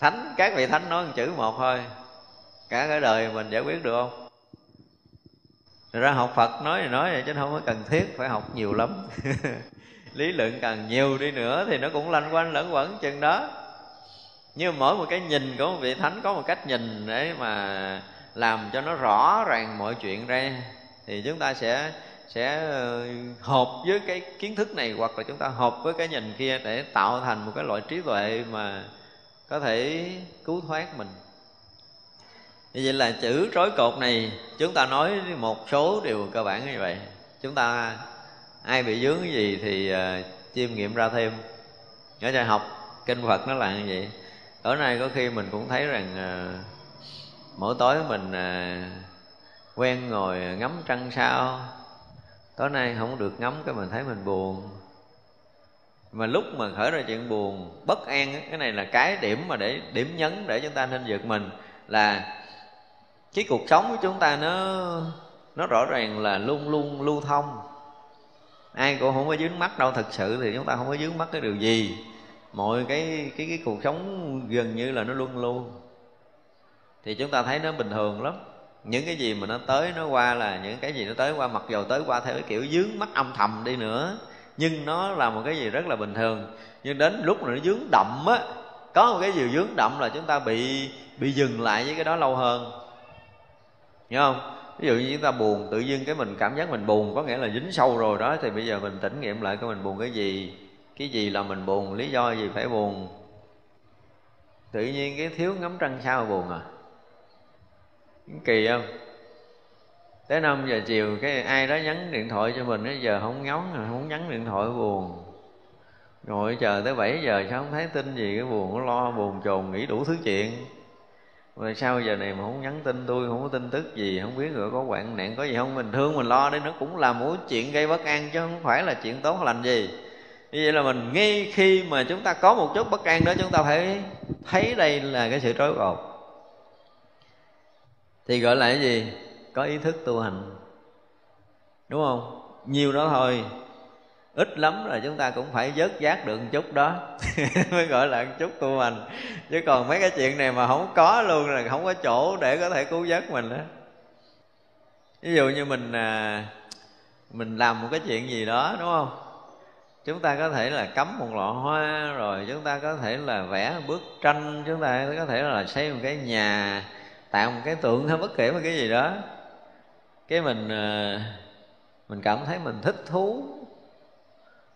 Thánh, các vị thánh nói một chữ một thôi. Cả cái đời mình giải quyết được không? Thật ra học Phật nói thì nói vậy chứ không có cần thiết, phải học nhiều lắm. Lý luận càng nhiều đi nữa thì nó cũng lanh quanh lẫn quẩn chừng đó. Nhưng mỗi một cái nhìn của một vị thánh có một cách nhìn để mà làm cho nó rõ ràng mọi chuyện ra, thì chúng ta sẽ sẽ ờ, hợp với cái kiến thức này hoặc là chúng ta hợp với cái nhìn kia để tạo thành một cái loại trí tuệ mà có thể cứu thoát mình như vậy là chữ rối cột này chúng ta nói một số điều cơ bản như vậy. Chúng ta ai bị dướng cái gì thì uh, chiêm nghiệm ra thêm. Ở cho học kinh phật nó là như vậy. Tối nay có khi mình cũng thấy rằng uh, mỗi tối mình uh, quen ngồi ngắm trăng sao. Tối nay không được ngắm cái mình thấy mình buồn. Mà lúc mà khởi ra chuyện buồn bất an cái này là cái điểm mà để điểm nhấn để chúng ta nên vượt mình là cái cuộc sống của chúng ta nó nó rõ ràng là luôn luôn lưu thông. Ai cũng không có dướng mắt đâu, thật sự thì chúng ta không có dướng mắt cái điều gì. Mọi cái cái cái cuộc sống gần như là nó luôn luôn. Thì chúng ta thấy nó bình thường lắm. Những cái gì mà nó tới, nó qua là những cái gì nó tới qua, mặc dù tới qua theo cái kiểu dướng mắt âm thầm đi nữa, nhưng nó là một cái gì rất là bình thường. Nhưng đến lúc mà nó dướng đậm á, có một cái gì dướng đậm là chúng ta bị bị dừng lại với cái đó lâu hơn nhớ không? Ví dụ như chúng ta buồn, tự nhiên cái mình cảm giác mình buồn, có nghĩa là dính sâu rồi đó, thì bây giờ mình tỉnh nghiệm lại cái mình buồn cái gì. Cái gì là mình buồn, lý do gì phải buồn? Tự nhiên cái thiếu ngắm trăng sao buồn à? Kỳ không? Tới năm giờ chiều, cái ai đó nhắn điện thoại cho mình bây giờ không ngóng, không nhắn điện thoại buồn. Ngồi chờ tới 7 giờ, sao không thấy tin gì, cái buồn lo, buồn chồn, nghĩ đủ thứ chuyện rồi sao giờ này mà không nhắn tin tôi, không có tin tức gì, không biết rồi có hoạn nạn, có gì không? Mình thương, mình lo đi, nó cũng là một chuyện gây bất an chứ không phải là chuyện tốt lành gì. Như vậy là mình ngay khi mà chúng ta có một chút bất an đó, chúng ta phải thấy đây là cái sự trói cột thì gọi là cái gì? Có ý thức tu hành. Đúng không? Nhiều đó thôi ít lắm là chúng ta cũng phải vớt giác được một chút đó. Mới gọi là một chút tu hành. Chứ còn mấy cái chuyện này mà không có luôn là không có chỗ để có thể cứu vớt mình đó ví dụ như mình à, mình làm một cái chuyện gì đó đúng không? Chúng ta có thể là cắm một lọ hoa rồi chúng ta có thể là vẽ một bức tranh chúng ta có thể là xây một cái nhà tạo một cái tượng hay bất kể một cái gì đó. Cái mình à, mình cảm thấy mình thích thú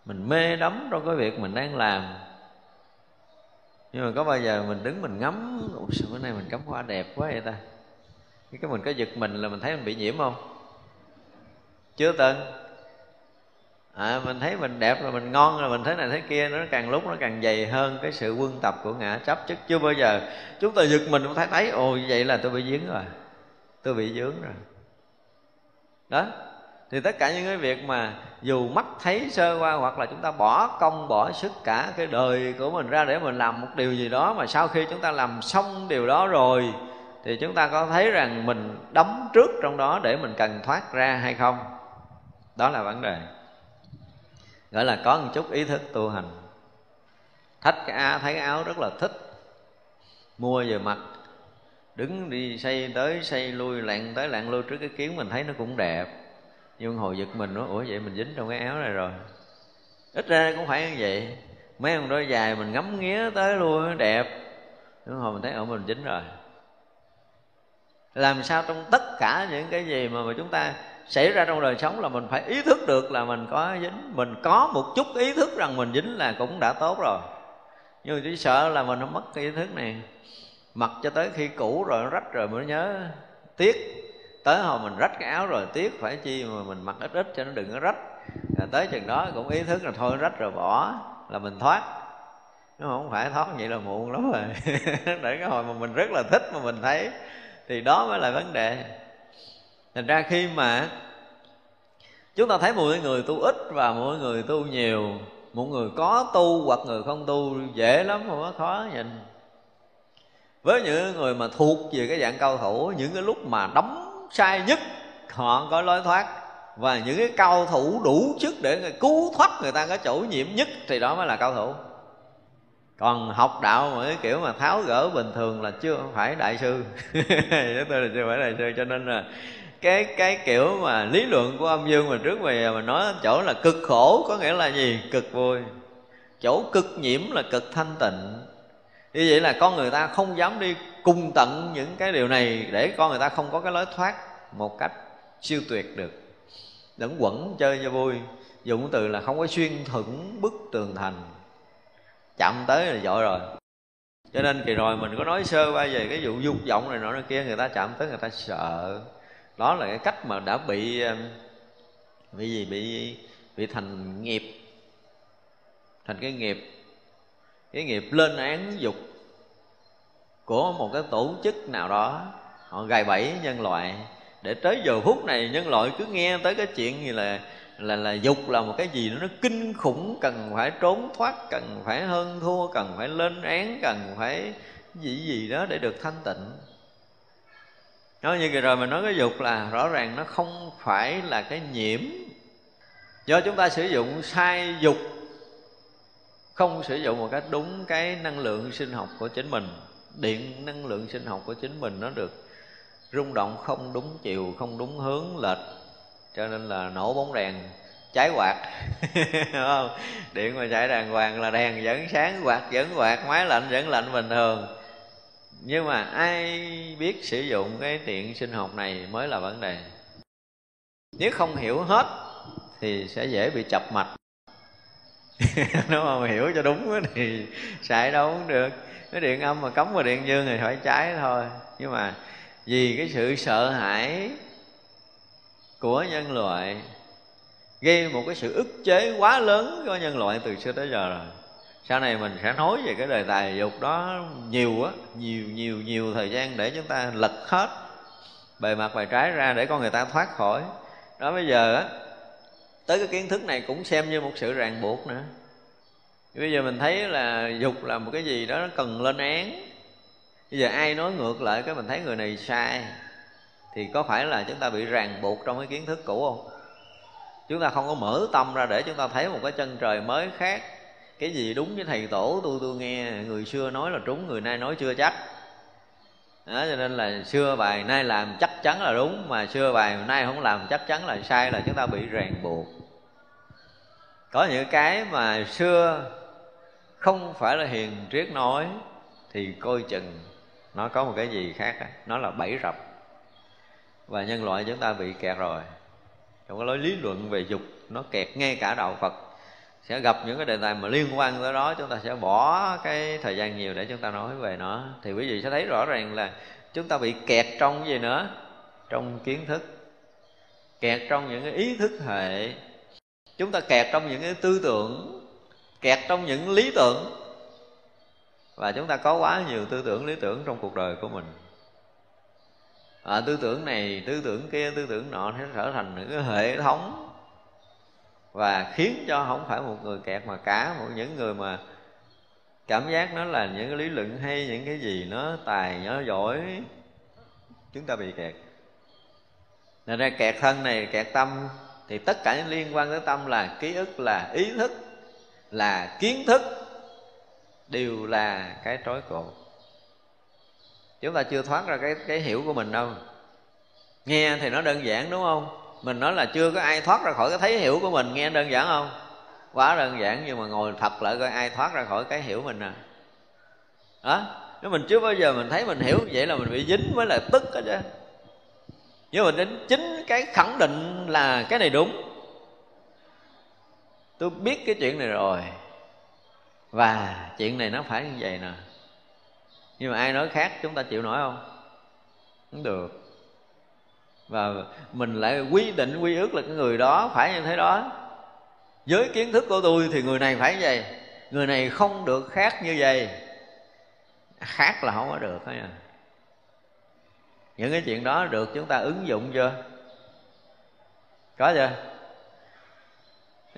mình mê đắm trong cái việc mình đang làm. Nhưng mà có bao giờ mình đứng mình ngắm ủa sao bữa nay mình cắm hoa đẹp quá vậy ta? Cái mình có giật mình là mình thấy mình bị nhiễm không? Chưa từng. À, mình thấy mình đẹp là mình ngon là mình thấy này thấy kia nó càng lúc nó càng dày hơn cái sự quân tập của ngã chấp chứ chưa bao giờ chúng ta giật mình cũng thấy thấy ồ vậy là tôi bị dính rồi. Tôi bị dướng rồi. Đó thì tất cả những cái việc mà dù mắt thấy sơ qua hoặc là chúng ta bỏ công, bỏ sức cả cái đời của mình ra để mình làm một điều gì đó mà sau khi chúng ta làm xong điều đó rồi, thì chúng ta có thấy rằng mình đóng trước trong đó để mình cần thoát ra hay không? Đó là vấn đề. Gọi là có một chút ý thức tu hành. Thách cái áo thấy cái áo rất là thích. Mua về mặc đứng đi xây tới xây lui lặn tới lặn lui trước cái kiến mình thấy nó cũng đẹp nhưng hồi giật mình nó ủa vậy mình dính trong cái áo này rồi. Ít ra cũng phải như vậy. Mấy ông đôi dài mình ngắm nghía tới luôn nó đẹp. Nhưng hồi mình thấy ở mình dính rồi. Làm sao trong tất cả những cái gì mà, mà chúng ta xảy ra trong đời sống là mình phải ý thức được là mình có dính. Mình có một chút ý thức rằng mình dính là cũng đã tốt rồi. Nhưng mà chỉ sợ là mình không mất cái ý thức này. Mặc cho tới khi cũ rồi nó rách rồi mới nhớ. Tiếc tới hồi mình rách cái áo rồi, tiếc phải chi mà mình mặc ít ít cho nó đừng có rách. Rồi tới chừng đó cũng ý thức là thôi rách rồi bỏ, là mình thoát. Nó không phải thoát vậy là muộn lắm rồi. Để cái hồi mà mình rất là thích mà mình thấy, thì đó mới là vấn đề. Thành ra khi mà chúng ta thấy mỗi người tu ít và mỗi người tu nhiều, một người có tu hoặc người không tu dễ lắm không có khó nhìn với những người mà thuộc về cái dạng cao thủ, những cái lúc mà đấm sai nhất. Họ có lối thoát. Và những cái cao thủ đủ chức để người cứu thoát người ta có chỗ nhiễm nhất thì đó mới là cao thủ. Còn học đạo mà cái kiểu mà tháo gỡ bình thường là chưa phải đại sư. Tôi là chưa phải đại sư, cho nên là cái cái kiểu mà lý luận của âm dương mà trước bây mà nói chỗ là cực khổ có nghĩa là gì? Cực vui. Chỗ cực nhiễm là cực thanh tịnh. Như vậy là con người ta không dám đi cùng tận những cái điều này để con người ta không có cái lối thoát một cách siêu tuyệt được. Đừng quẩn chơi cho vui, dùng từ là không có xuyên thủng bức tường thành. Chạm tới là dội rồi. Cho nên kỳ rồi mình có nói sơ qua về cái vụ dục vọng này nọ này kia, người ta chạm tới người ta sợ. Đó là cái cách mà đã bị bị gì? Bị bị thành nghiệp. Thành cái nghiệp cái nghiệp lên án dục của một cái tổ chức nào đó, họ gài bẫy nhân loại. Để tới giờ phút này, nhân loại cứ nghe tới cái chuyện như là là là dục là một cái gì đó, nó kinh khủng, cần phải trốn thoát, cần phải hơn thua, cần phải lên án, cần phải gì gì đó để được thanh tịnh. Nói như vậy rồi mình nói cái dục là rõ ràng nó không phải là cái nhiễm. Do chúng ta sử dụng sai dục, không sử dụng một cách đúng cái năng lượng sinh học của chính mình điện năng lượng sinh học của chính mình nó được rung động không đúng chiều, không đúng hướng lệch cho nên là nổ bóng đèn, cháy quạt. Không? Điện mà chạy đàng hoàng là đèn vẫn sáng, quạt vẫn quạt, máy lạnh vẫn lạnh bình thường. Nhưng mà ai biết sử dụng cái điện sinh học này mới là vấn đề. Nếu không hiểu hết thì sẽ dễ bị chập mạch. Nếu mà hiểu cho đúng thì xài đâu cũng được cái điện âm mà cắm vào điện dương thì phải cháy thôi. Nhưng mà vì cái sự sợ hãi của nhân loại, gây một cái sự ức chế quá lớn cho nhân loại từ xưa tới giờ rồi. Sau này mình sẽ nói về cái đề tài dục đó nhiều á nhiều nhiều nhiều thời gian để chúng ta lật hết bề mặt bề trái ra để con người ta thoát khỏi. Đó, bây giờ á, tới cái kiến thức này cũng xem như một sự ràng buộc nữa bây giờ mình thấy là dục là một cái gì đó nó cần lên án. Bây giờ ai nói ngược lại cái mình thấy người này sai thì có phải là chúng ta bị ràng buộc trong cái kiến thức cũ không? Chúng ta không có mở tâm ra để chúng ta thấy một cái chân trời mới khác. Cái gì đúng với thầy tổ tôi tôi nghe người xưa nói là trúng người nay nói chưa chắc. Đó, cho nên là xưa bài nay làm chắc chắn là đúng mà xưa bài nay không làm chắc chắn là sai là chúng ta bị ràng buộc. Có những cái mà xưa không phải là hiền triết nói, thì coi chừng nó có một cái gì khác nó là bẫy rập. Và nhân loại chúng ta bị kẹt rồi. Trong cái lối lý luận về dục, nó kẹt ngay cả đạo phật. Sẽ gặp những cái đề tài mà liên quan tới đó, chúng ta sẽ bỏ cái thời gian nhiều để chúng ta nói về nó. Thì quý vị sẽ thấy rõ ràng là chúng ta bị kẹt trong cái gì nữa? Trong kiến thức. Kẹt trong những cái ý thức hệ. Chúng ta kẹt trong những cái tư tưởng kẹt trong những lý tưởng. Và chúng ta có quá nhiều tư tưởng lý tưởng trong cuộc đời của mình. À, tư tưởng này tư tưởng kia tư tưởng nọ nó trở thành những cái hệ thống và khiến cho không phải một người kẹt mà cả một những người mà cảm giác nó là những cái lý luận hay những cái gì nó tài nó giỏi chúng ta bị kẹt. Nên ra kẹt thân này kẹt tâm thì tất cả những liên quan tới tâm là ký ức là ý thức là kiến thức, đều là cái trói cột. Chúng ta chưa thoát ra cái cái hiểu của mình đâu. Nghe thì nó đơn giản, đúng không? Mình nói là chưa có ai thoát ra khỏi cái thấy hiểu của mình, nghe đơn giản không? Quá đơn giản, nhưng mà ngồi thật lại coi ai thoát ra khỏi cái hiểu mình à đó, nếu mình chưa bao giờ mình thấy mình hiểu vậy là mình bị dính với là tức hết chứ. Nhưng mà đến chính cái khẳng định là cái này đúng tôi biết cái chuyện này rồi. Và chuyện này nó phải như vậy nè. Nhưng mà ai nói khác, chúng ta chịu nổi không? Không được. Và mình lại quy định, quy ước là cái người đó phải như thế đó. Với kiến thức của tôi thì người này phải như vậy. Người này không được khác như vậy. Khác là không có được thôi à. Những cái chuyện đó được chúng ta ứng dụng chưa? Có chưa?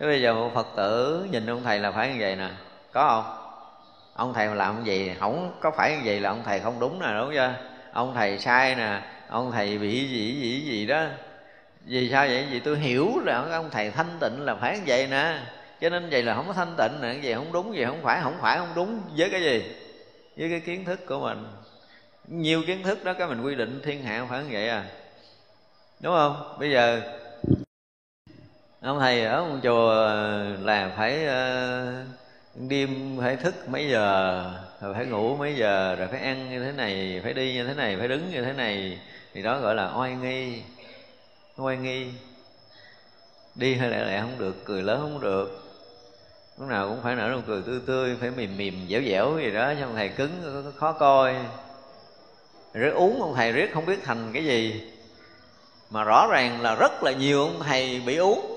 Thế bây giờ một Phật tử nhìn ông thầy là phải như vậy nè Có không? Ông thầy mà làm cái gì Không có phải như vậy là ông thầy không đúng nè đúng chưa? Ông thầy sai nè Ông thầy bị gì gì gì đó Vì sao vậy? Vì tôi hiểu là ông thầy thanh tịnh là phải như vậy nè Cho nên vậy là không có thanh tịnh nè Vậy không đúng, gì không phải, không phải không đúng Với cái gì? Với cái kiến thức của mình Nhiều kiến thức đó cái mình quy định thiên hạ phải như vậy à Đúng không? Bây giờ ông thầy ở một chùa là phải uh, đêm phải thức mấy giờ rồi phải ngủ mấy giờ rồi phải ăn như thế này phải đi như thế này phải đứng như thế này. Thì đó gọi là oai nghi oai nghi. Đi hay lẹ lại không được cười lớn không được. Lúc nào cũng phải nở nụ cười tươi tươi phải mềm mềm dẻo dẻo gì đó cho ông thầy cứng khó coi. Rồi uống ông thầy riết không biết thành cái gì. Mà rõ ràng là rất là nhiều ông thầy bị uống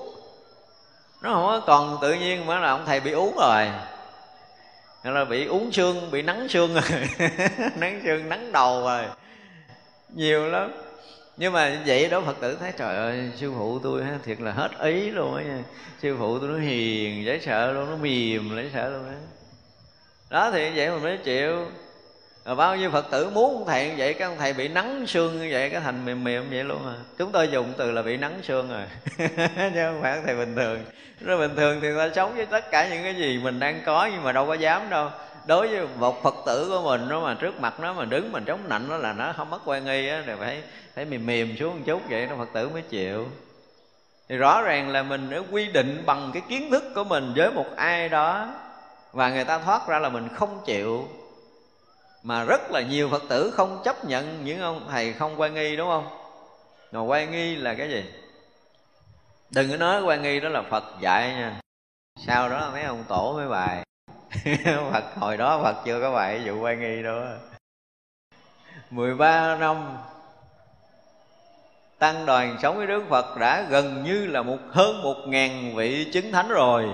nó không có còn tự nhiên mà là ông thầy bị uống rồi. Nên là bị uống xương bị nắng xương rồi. Nắng xương nắng đầu rồi. Nhiều lắm. Nhưng mà vậy đó phật tử thấy trời ơi sư phụ tôi ha, thiệt là hết ý luôn á nha. Sư phụ tôi nó hiền dễ sợ luôn nó mềm dễ sợ luôn á. Đó thì vậy mà mới chịu rồi bao nhiêu phật tử muốn ông thầy như vậy các ông thầy bị nắng xương như vậy, cái thành mềm mềm vậy luôn à. Chúng tôi dùng từ là bị nắng xương rồi. Chứ không phải thầy bình thường. Rồi bình thường thì ta sống với tất cả những cái gì mình đang có nhưng mà đâu có dám đâu. Đối với một phật tử của mình nó mà trước mặt nó mà đứng mình chống nạnh nó là nó không mất quan nghi á thì phải phải mềm mềm xuống một chút vậy nó phật tử mới chịu. Thì rõ ràng là mình đã quy định bằng cái kiến thức của mình với một ai đó và người ta thoát ra là mình không chịu mà rất là nhiều phật tử không chấp nhận những ông thầy không quan nghi, đúng không? Mà quan nghi là cái gì? Đừng có nói quan nghi đó là phật dạy nha. Sau đó mấy ông tổ mấy bài. Phật, hồi đó phật chưa có bài vụ quan nghi đâu 13 năm, tăng đoàn sống với đức phật đã gần như là một, hơn một ngàn vị chứng thánh rồi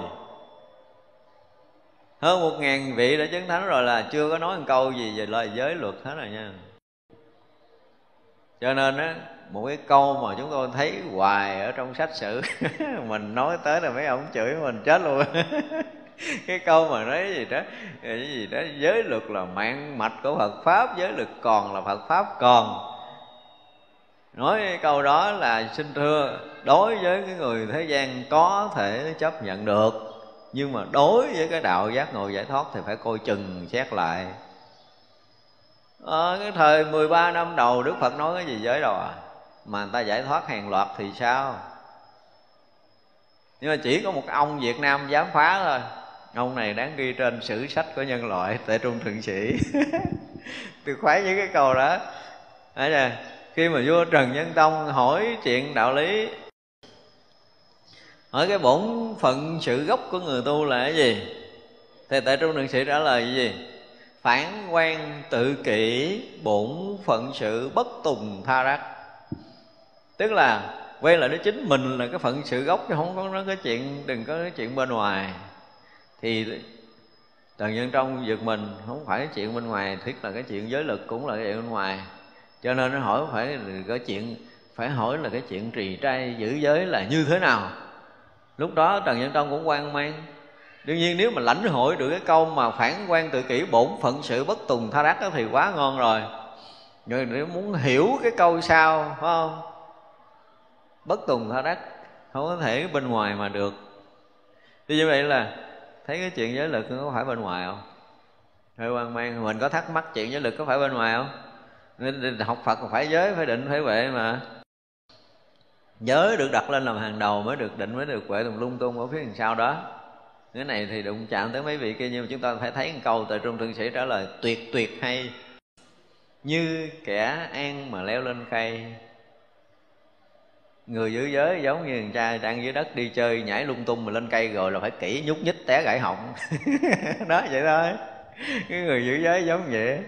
hơn một ngàn vị đã chứng thánh rồi là chưa có nói một câu gì về lời giới luật hết rồi nha. Cho nên á, một cái câu mà chúng tôi thấy hoài ở trong sách sử, mình nói tới là mấy ông chửi mình chết luôn. Cái câu mà nói gì đó, cái gì đó, giới luật là mạng mạch của Phật pháp, giới luật còn là Phật pháp còn. Nói cái câu đó là xin thưa, đối với cái người thế gian có thể chấp nhận được nhưng mà đối với cái đạo giác ngộ giải thoát thì phải coi chừng xét lại. À, cái thời 13 năm đầu Đức Phật nói cái gì giới đâu à? Mà người ta giải thoát hàng loạt thì sao? Nhưng mà chỉ có một ông Việt Nam dám phá thôi. Ông này đáng ghi trên sử sách của nhân loại tại trung thượng sĩ. Từ khoái với cái câu đó. Đấy nè, khi mà vua Trần Nhân Tông hỏi chuyện đạo lý hỏi cái bổn phận sự gốc của người tu là cái gì? Thì tại trung thượng sĩ trả lời cái gì? Phản quan tự kỷ, bổn phận sự bất tùng tha đắc tức là, quay lại đó chính mình là cái phận sự gốc, chứ không có nói cái chuyện, đừng có cái chuyện bên ngoài. Thì trần nhân trong giật mình, không phải cái chuyện bên ngoài thiết là cái chuyện giới lực cũng là cái chuyện bên ngoài. Cho nên nó hỏi phải có chuyện, phải hỏi là cái chuyện trì trai giữ giới là như thế nào? Lúc đó trần nhân tông cũng quan mang. Đương nhiên nếu mà lãnh hội được cái câu mà phản quan tự kỷ bổn phận sự bất tùng tha đắc đó thì quá ngon rồi. Người nếu muốn hiểu cái câu sau phải không? Bất tùng tha đắc, không có thể bên ngoài mà được. Thì như vậy là thấy cái chuyện giới lực có phải bên ngoài không? Hơi quan mang, mình có thắc mắc chuyện giới lực có phải bên ngoài không? Nên học phật phải giới, phải định, phải huệ mà giới được đặt lên làm hàng đầu mới được định, mới được quệ tùm lung tung ở phía đằng sau đó. Cái này thì đụng chạm tới mấy vị kia, nhưng mà chúng ta phải thấy một câu từ trung thượng sĩ trả lời, tuyệt tuyệt hay. Như kẻ an mà leo lên cây người giữ giới giống như thằng cha đang dưới đất đi chơi, nhảy lung tung mà lên cây rồi là phải kỹ nhúc nhích té gãy họng. Đó, vậy thôi. Cái người giữ giới giống vậy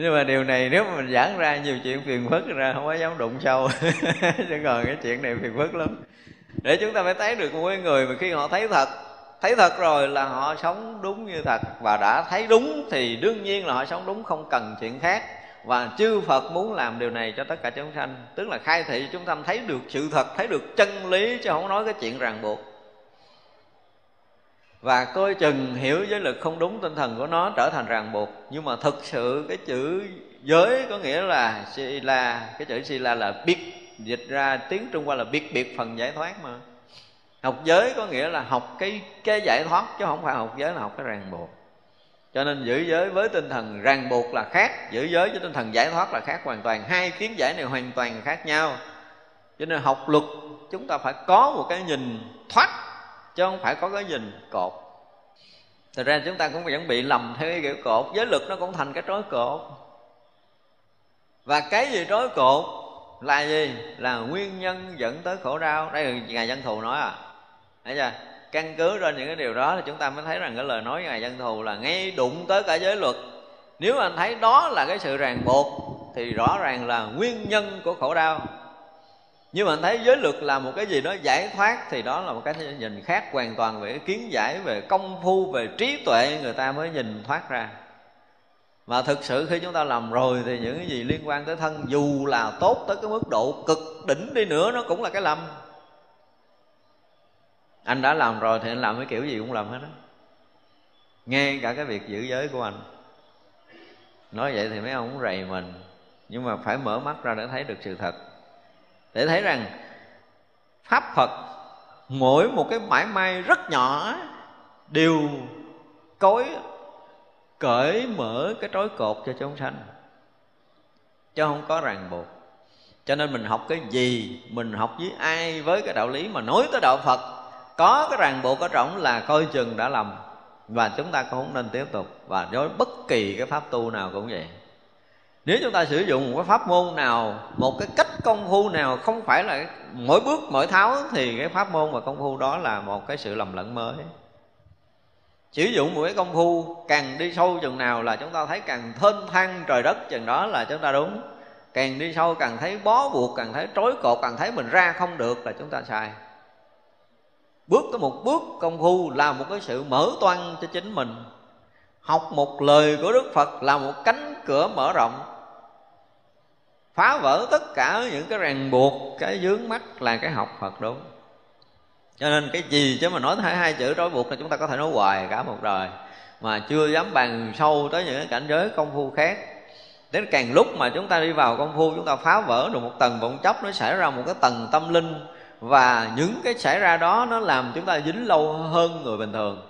nhưng mà điều này nếu mà mình giảng ra nhiều chuyện phiền phức ra, không có dám đụng sâu. Chứ còn cái chuyện này phiền phức lắm. Để chúng ta phải thấy được một người mà khi họ thấy thật thấy thật rồi là họ sống đúng như thật. Và đã thấy đúng thì đương nhiên là họ sống đúng, không cần chuyện khác. Và chư Phật muốn làm điều này cho tất cả chúng sanh. Tức là khai thị chúng ta thấy được sự thật, thấy được chân lý, chứ không nói cái chuyện ràng buộc và coi chừng hiểu giới lực không đúng, tinh thần của nó trở thành ràng buộc. Nhưng mà thực sự cái chữ giới có nghĩa là sila, cái chữ sila là biết, dịch ra tiếng trung hoa là biết biệt phần giải thoát mà. Học giới có nghĩa là học cái cái giải thoát, chứ không phải học giới là học cái ràng buộc. Cho nên giữ giới với tinh thần ràng buộc là khác, giữ giới với tinh thần giải thoát là khác hoàn toàn. Hai kiến giải này hoàn toàn khác nhau. Cho nên học luật chúng ta phải có một cái nhìn thoát chứ không phải có cái nhìn cột. Thật ra chúng ta cũng vẫn bị lầm theo cái kiểu cột. Giới luật nó cũng thành cái trói cột. Và cái gì trói cột là gì? Là nguyên nhân dẫn tới khổ đau. Đây là Ngài Dân Thù nói à. Thấy chưa? Căn cứ trên những cái điều đó thì chúng ta mới thấy rằng cái lời nói của Ngài Dân Thù là ngay đụng tới cả giới luật. Nếu anh thấy đó là cái sự ràng buộc, Thì rõ ràng là nguyên nhân của khổ đau nhưng mà anh thấy giới luật là một cái gì đó giải thoát thì đó là một cái nhìn khác, hoàn toàn về cái kiến giải, về công phu, về trí tuệ người ta mới nhìn thoát ra. Và thực sự khi chúng ta làm rồi thì những cái gì liên quan tới thân, dù là tốt tới cái mức độ cực đỉnh đi nữa, nó cũng là cái lầm. Anh đã làm rồi thì anh làm cái kiểu gì cũng làm hết đó ngay cả cái việc giữ giới của anh. Nói vậy thì mấy ông cũng rầy mình. Nhưng mà phải mở mắt ra để thấy được sự thật để thấy rằng pháp phật mỗi một cái mãi may rất nhỏ đều cối cởi mở cái trói cột cho chúng sanh. Chứ không có ràng buộc. Cho nên mình học cái gì, mình học với ai, với cái đạo lý mà nói tới đạo phật, có cái ràng buộc ở trọng là coi chừng đã lầm. Và chúng ta cũng không nên tiếp tục. Và với bất kỳ cái pháp tu nào cũng vậy nếu chúng ta sử dụng một cái pháp môn nào, một cái cách công phu nào, không phải là mỗi bước, mỗi tháo, thì cái pháp môn và công phu đó là một cái sự lầm lẫn mới. Sử dụng một cái công phu càng đi sâu chừng nào là chúng ta thấy càng thênh thang trời đất chừng đó là chúng ta đúng. Càng đi sâu càng thấy bó buộc, càng thấy trói cột, càng thấy mình ra không được là chúng ta sai. Bước tới một bước công phu là một cái sự mở toan cho chính mình. Học một lời của đức phật là một cánh cửa mở rộng phá vỡ tất cả những cái ràng buộc, cái dướng mắt là cái học phật đúng. Cho nên cái gì chứ mà nói hai hai chữ trói buộc là chúng ta có thể nói hoài cả một đời. Mà chưa dám bàn sâu tới những cái cảnh giới công phu khác. Đến càng lúc mà chúng ta đi vào công phu, chúng ta phá vỡ được một tầng vọng chấp nó xảy ra một cái tầng tâm linh. Và những cái xảy ra đó, nó làm chúng ta dính lâu hơn người bình thường.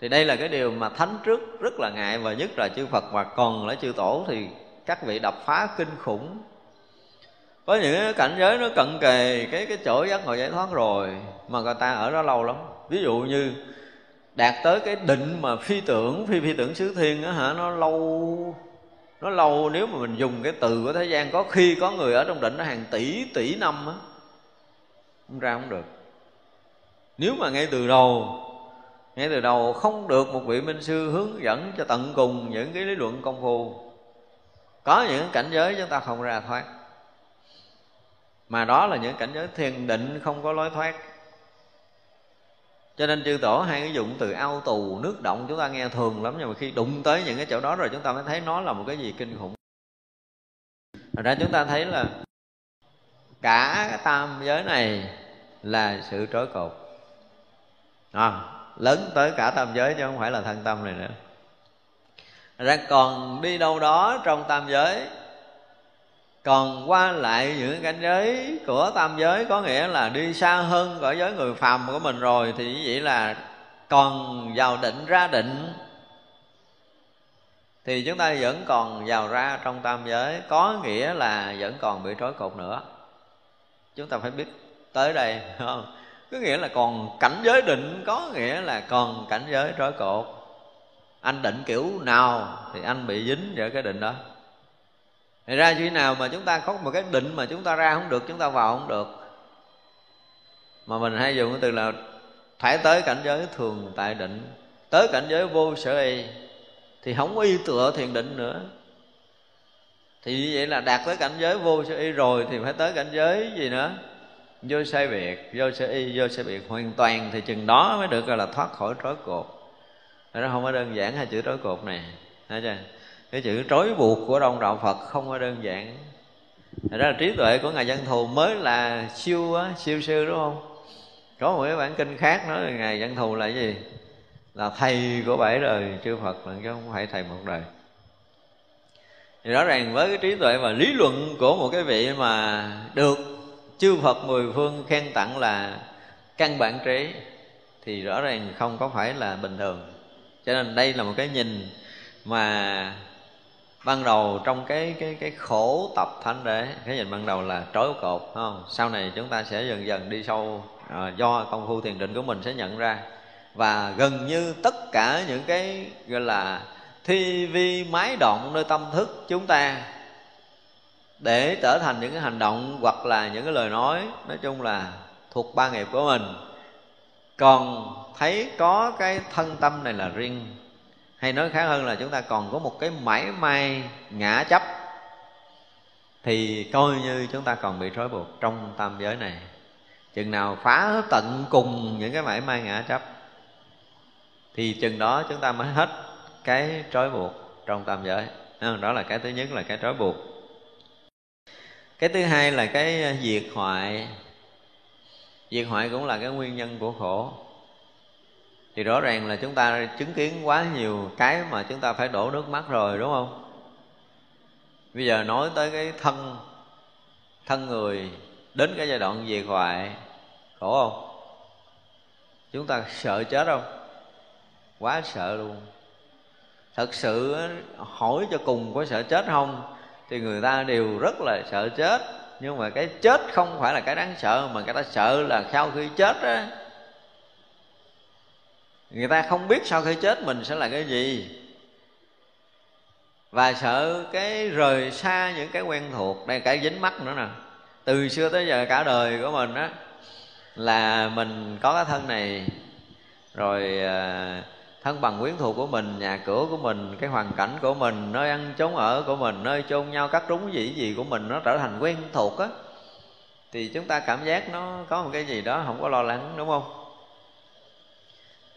Thì đây là cái điều mà thánh trước rất là ngại, và nhất là chư phật và còn là chư tổ thì các vị đập phá kinh khủng. Có những cái cảnh giới nó cận kề cái cái chỗ giác ngộ giải thoát rồi mà người ta ở đó lâu lắm. Ví dụ như đạt tới cái định mà phi tưởng, phi phi tưởng xứ thiên á hả, nó lâu nó lâu nếu mà mình dùng cái từ của thế gian. Có khi có người ở trong định nó hàng tỷ tỷ năm á, không ra không được. Nếu mà ngay từ đầu, ngay từ đầu không được một vị minh sư hướng dẫn cho tận cùng những cái lý luận công phu có những cảnh giới chúng ta không ra thoát. Mà đó là những cảnh giới thiền định không có lối thoát. Cho nên chư tổ hay cái dụng từ ao tù nước động chúng ta nghe thường lắm nhưng mà khi đụng tới những cái chỗ đó rồi chúng ta mới thấy nó là một cái gì kinh khủng. Thật ra chúng ta thấy là cả cái tam giới này là sự trói cột. À, lớn tới cả tam giới chứ không phải là thân tâm này nữa ra còn đi đâu đó trong tam giới. Còn qua lại những cảnh giới của tam giới, có nghĩa là đi xa hơn cõi giới người phàm của mình rồi, thì như vậy là còn vào định, ra định. Thì chúng ta vẫn còn vào ra trong tam giới, có nghĩa là vẫn còn bị trói cột nữa. Chúng ta phải biết tới đây không? Có nghĩa là còn cảnh giới định, có nghĩa là còn cảnh giới trói cột anh định kiểu nào thì anh bị dính vào cái định đó. Thì ra khi nào mà chúng ta có một cái định mà chúng ta ra không được, chúng ta vào không được. Mà mình hay dùng cái từ là phải tới cảnh giới thường tại định, tới cảnh giới vô sở y, thì không có y tựa thiền định nữa. Thì như vậy là đạt tới cảnh giới vô sở y rồi thì phải tới cảnh giới gì nữa? Vô sai biệt, vô sở y, vô sai biệt hoàn toàn thì chừng đó mới được gọi là thoát khỏi trói cột nó không có đơn giản hai chữ trói cột này thấy chưa? Cái chữ trói buộc của đông đạo phật không có đơn giản. Thật ra là trí tuệ của ngài Văn thù mới là siêu á, siêu sư đúng không? Có một cái bản kinh khác nói là ngài Văn thù là gì? Là thầy của bảy đời chư phật là chứ không phải thầy một đời. Thì rõ ràng với cái trí tuệ và lý luận của một cái vị mà được chư Phật mười phương khen tặng là căn bản trí thì rõ ràng không có phải là bình thường cho nên đây là một cái nhìn mà ban đầu trong cái cái cái khổ tập thánh đế cái nhìn ban đầu là trói cột không? Sau này chúng ta sẽ dần dần đi sâu à, do công phu thiền định của mình sẽ nhận ra. Và gần như tất cả những cái gọi là thi vi mái động nơi tâm thức chúng ta để trở thành những cái hành động hoặc là những cái lời nói nói chung là thuộc ba nghiệp của mình. Còn thấy có cái thân tâm này là riêng. Hay nói khác hơn là chúng ta còn có một cái mãi may, ngã chấp. Thì coi như chúng ta còn bị trói buộc trong tam giới này. Chừng nào phá tận cùng những cái mãi may, ngã chấp, thì chừng đó chúng ta mới hết cái trói buộc trong tam giới. Đó là cái thứ nhất là cái trói buộc. Cái thứ hai là cái diệt hoại. Diệt hoại cũng là cái nguyên nhân của khổ thì rõ ràng là chúng ta chứng kiến quá nhiều cái mà chúng ta phải đổ nước mắt rồi, đúng không? Bây giờ nói tới cái thân thân người, đến cái giai đoạn diệt hoại khổ không? Chúng ta sợ chết không? Quá sợ luôn. Thật sự hỏi cho cùng có sợ chết không, thì người ta đều rất là sợ chết. Nhưng mà cái chết không phải là cái đáng sợ, mà người ta sợ là sau khi chết á người ta không biết sau khi chết mình sẽ là cái gì. Và sợ cái rời xa những cái quen thuộc, đây cái dính mắt nữa nè. Từ xưa tới giờ cả đời của mình á, là mình có cái thân này, rồi à, thân bằng quyến thuộc của mình, nhà cửa của mình, cái hoàn cảnh của mình, nơi ăn chốn ở của mình, nơi chôn nhau cắt trúng gì gì của mình nó trở thành quen thuộc á, thì chúng ta cảm giác nó có một cái gì đó không có lo lắng, đúng không?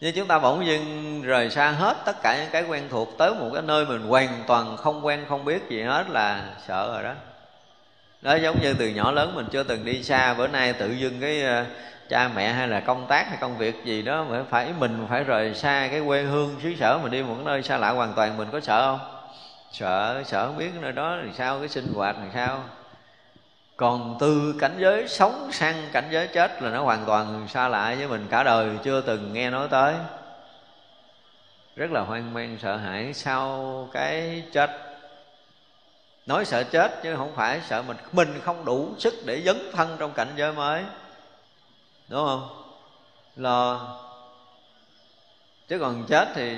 Nhưng chúng ta bỗng dưng rời xa hết tất cả những cái quen thuộc tới một cái nơi mình hoàn toàn không quen, không biết gì hết là sợ rồi đó. Đó giống như từ nhỏ lớn mình chưa từng đi xa, bữa nay tự dưng cái ờ, cha mẹ hay là công tác hay công việc gì đó mà phải mình phải rời xa cái quê hương xứ sở mình đi một nơi xa lạ hoàn toàn, mình có sợ không? Sợ sợ không biết, nơi đó thì sao, cái sinh hoạt thì sao? Còn từ cảnh giới sống sang cảnh giới chết là nó hoàn toàn xa lạ với mình cả đời, chưa từng nghe nói tới. Rất là hoang mang, sợ hãi. Sau cái chết, nói sợ chết chứ không phải sợ mình mình không đủ sức để dấn thân trong cảnh giới mới. Đúng không? Lo. Chứ còn chết thì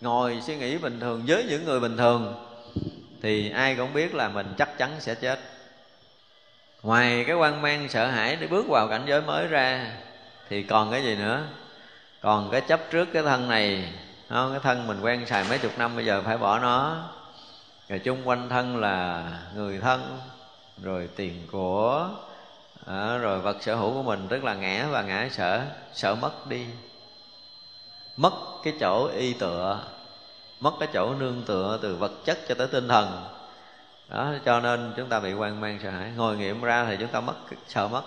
ngồi suy nghĩ bình thường, với những người bình thường, thì ai cũng biết là mình chắc chắn sẽ chết ngoài cái quan mang sợ hãi để bước vào cảnh giới mới ra thì còn cái gì nữa? Còn cái chấp trước cái thân này không? cái thân mình quen xài mấy chục năm bây giờ phải bỏ nó. Rồi chung quanh thân là người thân rồi tiền của à, rồi vật sở hữu của mình tức là ngã và ngã sợ sợ mất đi. Mất cái chỗ y tựa mất cái chỗ nương tựa từ vật chất cho tới tinh thần đó cho nên chúng ta bị quan mang sợ hãi. Ngồi nghiệm ra thì chúng ta mất sợ mất.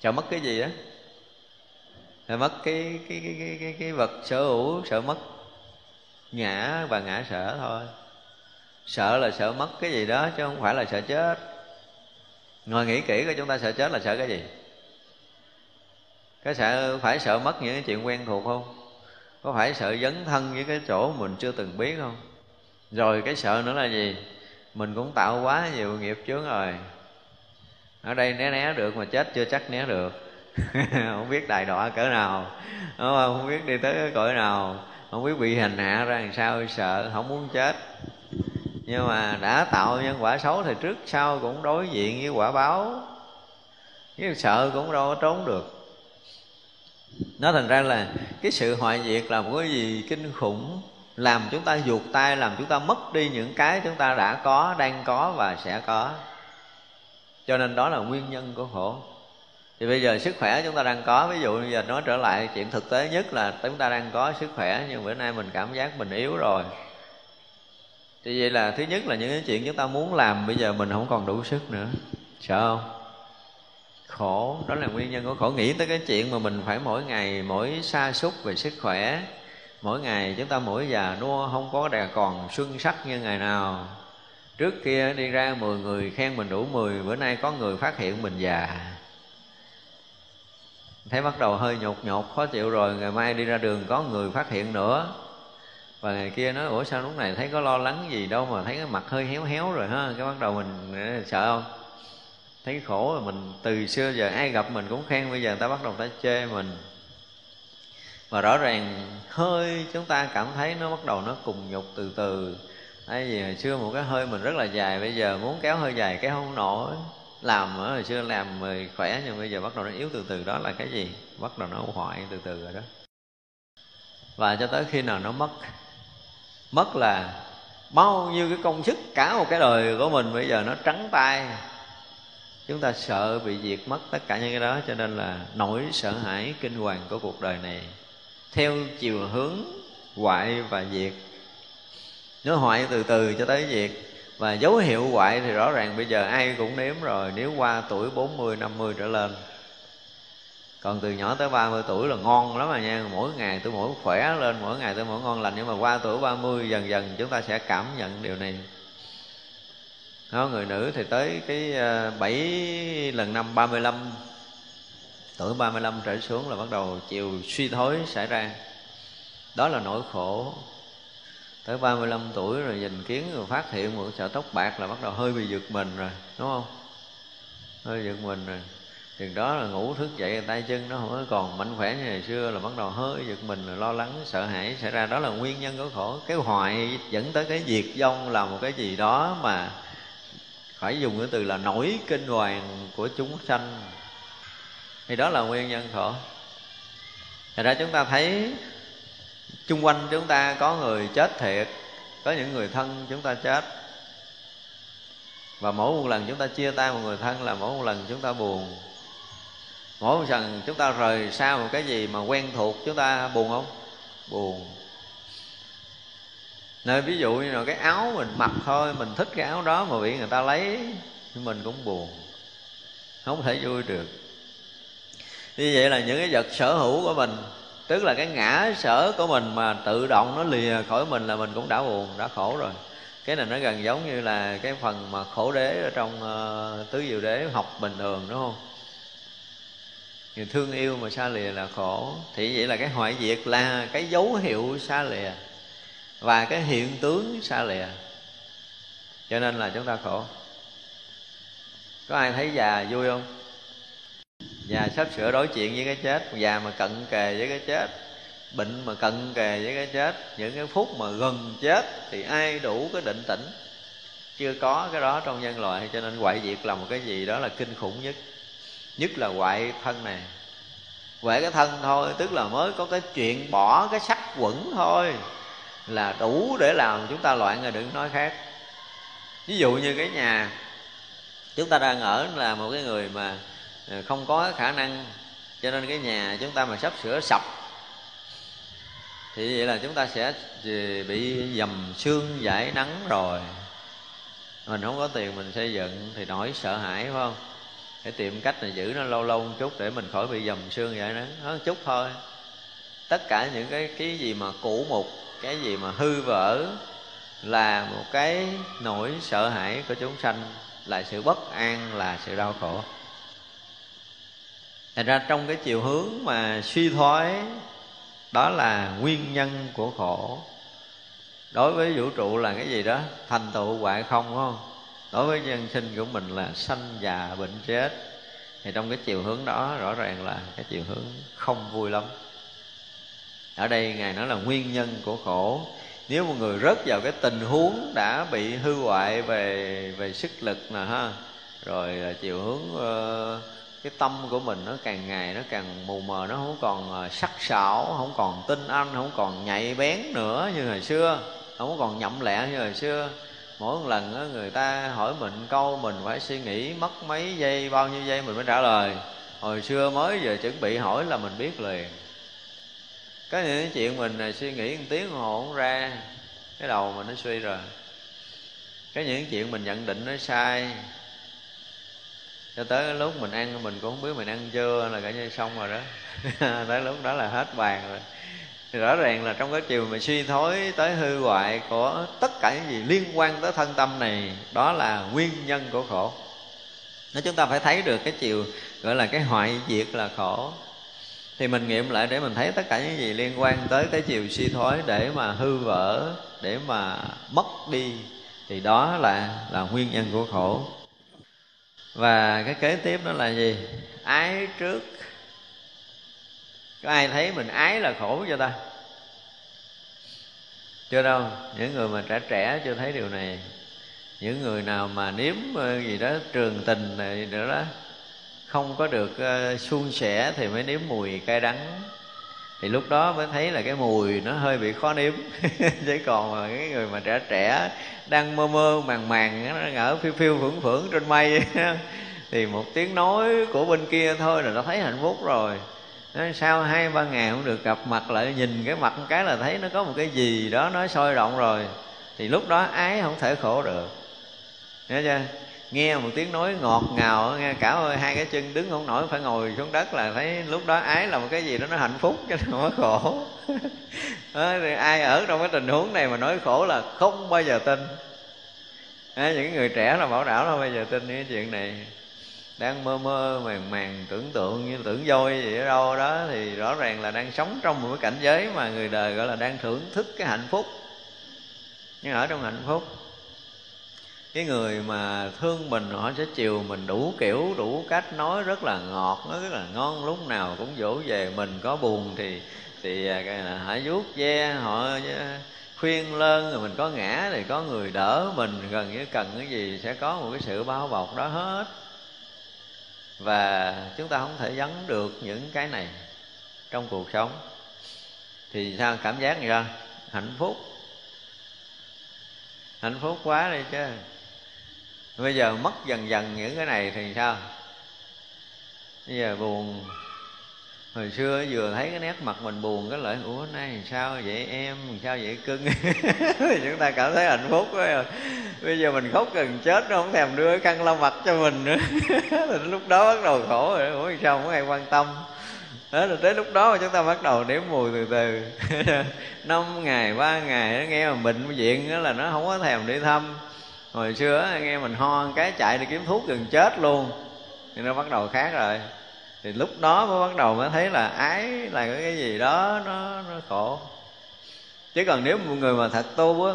Sợ mất cái gì đó sợ mất cái cái cái cái cái, cái vật sở hữu sợ mất ngã và ngã sợ thôi. Sợ là sợ mất cái gì đó chứ không phải là sợ chết. Ngồi nghĩ kỹ coi chúng ta sợ chết là sợ cái gì? Có sợ phải sợ mất những cái chuyện quen thuộc không? Có phải sợ dấn thân với cái chỗ mình chưa từng biết không? Rồi cái sợ nữa là gì? Mình cũng tạo quá nhiều nghiệp chướng rồi. Ở đây né né được mà chết chưa chắc né được. Không biết đại đọa cỡ nào. Đúng không? không biết đi tới cái cõi nào. Không biết bị hành hạ ra làm sao, sợ, không muốn chết. Nhưng mà đã tạo nhân quả xấu thì trước sau cũng đối diện với quả báo. Chứ sợ cũng đâu có trốn được. Nó thành ra là cái sự hoại diệt là một cái gì kinh khủng làm chúng ta ruột tay, làm chúng ta mất đi những cái chúng ta đã có, đang có và sẽ có. Cho nên đó là nguyên nhân của khổ. Thì bây giờ sức khỏe chúng ta đang có, ví dụ bây giờ nói trở lại chuyện thực tế nhất là chúng ta đang có sức khỏe, nhưng bữa nay mình cảm giác mình yếu rồi. Thì vậy là thứ nhất là những cái chuyện chúng ta muốn làm, bây giờ mình không còn đủ sức nữa. Sợ không? Khổ, đó là nguyên nhân của khổ. Nghĩ tới cái chuyện mà mình phải mỗi ngày, mỗi xa xúc về sức khỏe mỗi ngày chúng ta mỗi già nua không có đè còn xuân sắc như ngày nào. Trước kia đi ra 10 người khen mình đủ 10 bữa nay có người phát hiện mình già. Thấy bắt đầu hơi nhột nhột, khó chịu rồi, ngày mai đi ra đường có người phát hiện nữa. Và ngày kia nói, ủa, sao lúc này thấy có lo lắng gì đâu mà thấy cái mặt hơi héo héo rồi ha? Cái bắt đầu mình sợ không? Thấy khổ rồi, mình từ xưa giờ ai gặp mình cũng khen, bây giờ ta bắt đầu ta chê mình và rõ ràng hơi chúng ta cảm thấy nó bắt đầu nó cùng nhục từ từ. Tại vì hồi xưa một cái hơi mình rất là dài, bây giờ muốn kéo hơi dài kéo không nổi. Làm ở hồi xưa làm người khỏe, nhưng bây giờ bắt đầu nó yếu từ từ. Đó là cái gì? Bắt đầu nó hoại từ từ rồi đó. Và cho tới khi nào nó mất? Mất là bao nhiêu cái công sức cả một cái đời của mình bây giờ nó trắng tay. Chúng ta sợ bị diệt mất tất cả những cái đó, cho nên là nỗi sợ hãi kinh hoàng của cuộc đời này theo chiều hướng hoại và diệt. Nó hoại từ từ cho tới diệt và dấu hiệu hoại thì rõ ràng bây giờ ai cũng nếm rồi nếu qua tuổi 40, 50 trở lên. Còn từ nhỏ tới 30 tuổi là ngon lắm mà nha mỗi ngày tôi mỗi khỏe lên mỗi ngày tôi mỗi ngon lành nhưng mà qua tuổi 30 dần dần chúng ta sẽ cảm nhận điều này. Đó, người nữ thì tới cái ờ, 7 lần năm 35 tuổi 35 trở xuống là bắt đầu chiều suy thối xảy ra. Đó là nỗi khổ. Tới 35 tuổi rồi nhìn kiến rồi phát hiện một sợi tóc bạc là bắt đầu hơi bị giật mình rồi, đúng không? Hơi giật mình rồi. Chừng đó là ngủ thức dậy, tay chân nó không còn mạnh khỏe như ngày xưa là bắt đầu hơi giật mình rồi, lo lắng, sợ hãi xảy ra. Đó là nguyên nhân của khổ. Cái hoại dẫn tới cái diệt vong là một cái gì đó mà phải dùng cái từ là nổi kinh hoàng của chúng sanh thì đó là nguyên nhân khổ Thật ra chúng ta thấy chung quanh chúng ta có người chết thiệt, có những người thân chúng ta chết. Và mỗi một lần chúng ta chia tay một người thân là mỗi một lần chúng ta buồn. Mỗi một lần chúng ta rời xa một cái gì mà quen thuộc, chúng ta buồn không? Buồn. Nơi ví dụ như là cái áo mình mặc thôi, mình thích cái áo đó mà bị người ta lấy thì mình cũng buồn. Không thể vui được như vậy là những cái vật sở hữu của mình tức là cái ngã sở của mình mà tự động nó lìa khỏi mình là mình cũng đã buồn đã khổ rồi. Cái này nó gần giống như là cái phần mà khổ đế ở trong uh, tứ diệu đế học bình thường đúng không? Người thương yêu mà xa lìa là khổ. Thì vậy là cái hoại diệt là cái dấu hiệu xa lìa và cái hiện tướng xa lìa. Cho nên là chúng ta khổ. Có ai thấy già vui không? Già sắp sửa đối chuyện với cái chết, già mà cận kề với cái chết, bệnh mà cận kề với cái chết, những cái phút mà gần chết thì ai đủ cái định tĩnh? Chưa có cái đó trong nhân loại, cho nên quậy diệt là một cái gì đó là kinh khủng nhất. Nhất là quậy thân này. Quậy cái thân thôi, tức là mới có cái chuyện bỏ cái sắc quẩn thôi, là đủ để làm chúng ta loạn rồi đừng nói khác. Ví dụ như cái nhà, chúng ta đang ở là một cái người mà Ờ, không có khả năng. Cho nên cái nhà chúng ta mà sắp sửa sập, thì vậy là chúng ta sẽ ờ, bị dầm xương giải nắng rồi. Mình không có tiền mình xây dựng thì nổi sợ hãi, phải không? Để tìm cách là giữ nó lâu lâu một chút để mình khỏi bị dầm xương giải nắng. Nó chút thôi. Tất cả những cái cái gì mà cũ mục, cái gì mà hư vỡ là một cái nỗi sợ hãi của chúng sanh, là sự bất an, là sự đau khổ thành ra trong cái chiều hướng mà suy thoái đó là nguyên nhân của khổ. Đối với vũ trụ là cái gì đó? Thành tựu hoại không không? Đối với nhân sinh của mình là sanh già bệnh chết. Thì trong cái chiều hướng đó rõ ràng là cái chiều hướng không vui lắm. Ở đây ngài nói là nguyên nhân của khổ. Nếu một người rớt vào cái tình huống đã bị hư hoại về về sức lực nè ha rồi chiều hướng uh, cái tâm của mình nó càng ngày nó càng mù mờ nó không còn ờ, sắc sảo không còn tinh anh không còn nhạy bén nữa như hồi xưa. Không còn nhậm lẹ như hồi xưa. Mỗi một lần đó, người ta hỏi mình câu mình phải suy nghĩ mất mấy giây bao nhiêu giây mình mới trả lời. Hồi xưa mới giờ chuẩn bị hỏi là mình biết liền. Có những chuyện mình này suy nghĩ một tiếng hồ không ra cái đầu mình nó suy rồi. Có những chuyện mình nhận định nó sai cho tới lúc mình ăn, mình cũng không biết mình ăn chưa, là cả như xong rồi đó. Tới lúc đó là hết bàn rồi. Thì rõ ràng là trong cái chiều mà suy thối tới hư hoại của tất cả những gì liên quan tới thân tâm này, đó là nguyên nhân của khổ. Nó chúng ta phải thấy được cái chiều gọi là cái hoại diệt là khổ. Thì mình nghiệm lại để mình thấy tất cả những gì liên quan tới cái chiều suy thoái để mà hư vỡ, để mà mất đi, thì đó là là nguyên nhân của khổ và cái kế tiếp đó là gì? Ái trước. Có ai thấy mình ái là khổ cho ta? Chưa đâu. Những người mà trẻ trẻ chưa thấy điều này. Những người nào mà nếm ờ, gì đó trường tình này nữa đó không có được uh, suôn sẻ thì mới nếm mùi cay đắng. Thì lúc đó mới thấy là cái mùi nó hơi bị khó nếm. Chứ còn mà cái người mà trẻ trẻ đang mơ mơ màng màng, nó ở phiêu phiêu phưởng phưởng trên mây. Thì một tiếng nói của bên kia thôi là nó thấy hạnh phúc rồi. Sau hai, ba ngày không được gặp mặt, lại nhìn cái mặt cái là thấy nó có một cái gì đó nó sôi động rồi. Thì lúc đó ái không thể khổ được. Nghe chưa? Nghe một tiếng nói ngọt ngào nghe cả ơi hai cái chân đứng không nổi phải ngồi xuống đất là thấy lúc đó ái là một cái gì đó nó hạnh phúc chứ không có khổ. À, thì ai ở trong cái tình huống này mà nói khổ là không bao giờ tin. À, những người trẻ là bảo đảo là bao giờ tin cái chuyện này. Đang mơ mơ màng màng tưởng tượng như tưởng voi gì ở đâu đó thì rõ ràng là đang sống trong một cái cảnh giới mà người đời gọi là đang thưởng thức cái hạnh phúc. Nhưng ở trong hạnh phúc cái người mà thương mình họ sẽ chiều mình đủ kiểu, đủ cách nói rất là ngọt, nói rất là ngon, lúc nào cũng dỗ về mình. Có buồn thì thì à, họ vuốt ve, họ à, khuyên lơn, rồi mình có ngã thì có người đỡ mình. Gần như cần cái gì sẽ có một cái sự bao bọc đó hết. Và chúng ta không thể vắng được những cái này trong cuộc sống. Thì sao? Cảm giác gì ra. Hạnh phúc. Hạnh phúc quá đi chứ bây giờ mất dần dần những cái này thì sao? Bây giờ buồn. Hồi xưa vừa thấy cái nét mặt mình buồn, cái lợi ủa, nay sao vậy em? Sao vậy cưng? Thì chúng ta cảm thấy hạnh phúc quá à. bây giờ mình khóc gần chết, nó không thèm đưa khăn lau mặt cho mình nữa. Thì lúc đó bắt đầu khổ rồi. Ủa sao không ai quan tâm? Đó là tới lúc đó mà chúng ta bắt đầu nếm mùi từ từ. Năm ngày, ba ngày, nó nghe mà bệnh viện đó là nó không có thèm đi thăm hồi xưa nghe mình ho cái chạy đi kiếm thuốc gần chết luôn. Thì nó bắt đầu khác rồi. Thì lúc đó mới bắt đầu mới thấy là ái là cái gì đó, nó nó khổ. Chứ còn nếu một người mà thật tu á,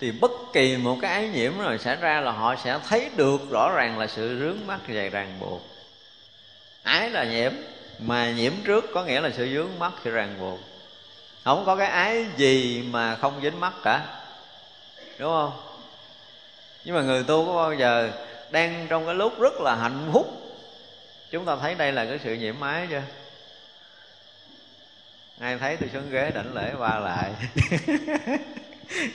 thì bất kỳ một cái ái nhiễm rồi xảy ra là họ sẽ thấy được rõ ràng là sự rướng mắt dày ràng buộc. Ái là nhiễm, mà nhiễm trước có nghĩa là sự dướng mắt thì ràng buộc. Không có cái ái gì mà không dính mắt cả. Đúng không? Nhưng mà người tu có bao giờ đang trong cái lúc rất là hạnh phúc? Chúng ta thấy đây là cái sự nhiễm ái chưa? Ai thấy tôi xuống ghế đảnh lễ qua lại?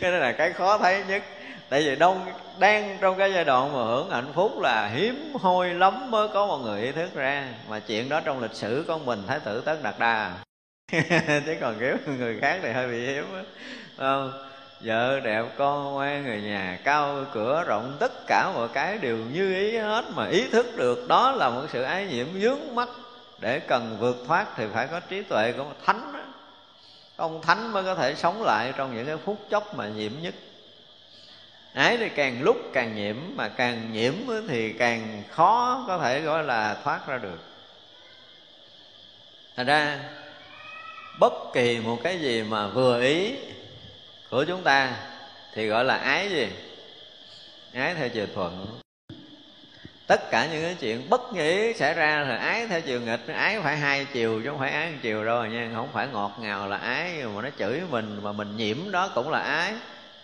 Cái đó là cái khó thấy nhất. Tại vì đông, đang trong cái giai đoạn mà hưởng hạnh phúc là hiếm hoi lắm mới có một người ý thức ra. Mà chuyện đó trong lịch sử con mình thái tử tất đạt đa chứ còn kiểu người khác thì hơi bị hiếm đó vợ đẹp, con ngoan, người nhà cao, cửa rộng, tất cả mọi cái đều như ý hết mà ý thức được đó là một sự ái nhiễm vướng mắt để cần vượt thoát thì phải có trí tuệ của một thánh đó. ông thánh mới có thể sống lại trong những cái phút chốc mà nhiễm nhất. Ái thì càng lúc càng nhiễm, mà càng nhiễm thì càng khó có thể gọi là thoát ra được. Thành ra, bất kỳ một cái gì mà vừa ý của chúng ta thì gọi là ái gì? Ái theo chiều thuận. Tất cả những cái chuyện bất nghĩ xảy ra là ái theo chiều nghịch. Ái phải hai chiều chứ không phải ái một chiều đâu nha. Không phải ngọt ngào là ái, mà nó chửi mình mà mình nhiễm đó cũng là ái.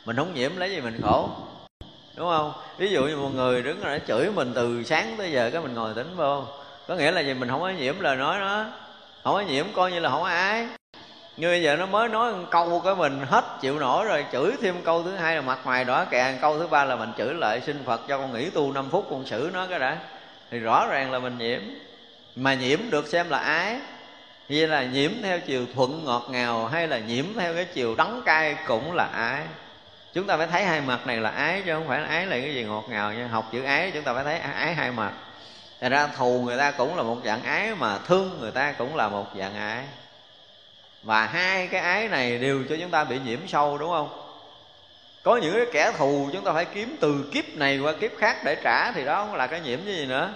Mình không nhiễm lấy gì mình khổ. Đúng không? Ví dụ như một người đứng là chửi mình từ sáng tới giờ cái mình ngồi tính vô. Có nghĩa là gì? Mình không có nhiễm lời nói nó không có nhiễm coi như là không có ái như bây giờ nó mới nói một câu cái mình hết chịu nổi rồi, chửi thêm câu thứ hai là mặt mày đỏ kè, câu thứ ba là mình chửi lại xin phật cho con nghỉ tu 5 phút, con xử nó cái đã. Thì rõ ràng là mình nhiễm. Mà nhiễm được xem là ái. Vậy là nhiễm theo chiều thuận ngọt ngào hay là nhiễm theo cái chiều đắng cay cũng là ái. Chúng ta phải thấy hai mặt này là ái chứ không phải là ái là cái gì ngọt ngào nha. Học chữ ái chúng ta phải thấy ái hai mặt. Thật ra thù người ta cũng là một dạng ái mà thương người ta cũng là một dạng ái và hai cái ái này đều cho chúng ta bị nhiễm sâu, đúng không? Có những cái kẻ thù chúng ta phải kiếm từ kiếp này qua kiếp khác để trả, thì đó không là cái nhiễm gì nữa.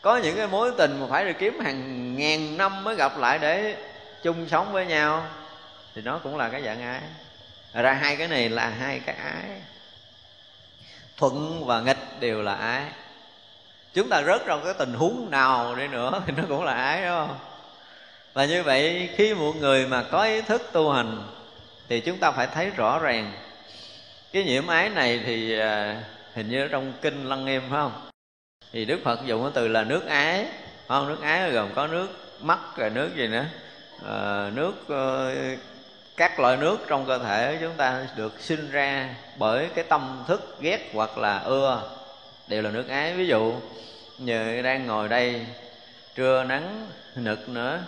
Có những cái mối tình mà phải được kiếm hàng ngàn năm mới gặp lại để chung sống với nhau, thì nó cũng là cái dạng ái. Ra hai cái này là hai cái ái. Thuận và nghịch đều là ái. Chúng ta rớt trong cái tình huống nào đi nữa thì nó cũng là ái, đúng không? Và như vậy khi một người mà có ý thức tu hành thì chúng ta phải thấy rõ ràng. Cái nhiễm ái này thì à, hình như trong kinh lăng nghiêm phải không? Thì đức phật dùng cái từ là nước ái không? Nước ái gồm có nước mắt rồi nước gì nữa. À, nước uh, các loại nước trong cơ thể chúng ta được sinh ra bởi cái tâm thức ghét hoặc là ưa đều là nước ái. Ví dụ như đang ngồi đây trưa nắng nực nữa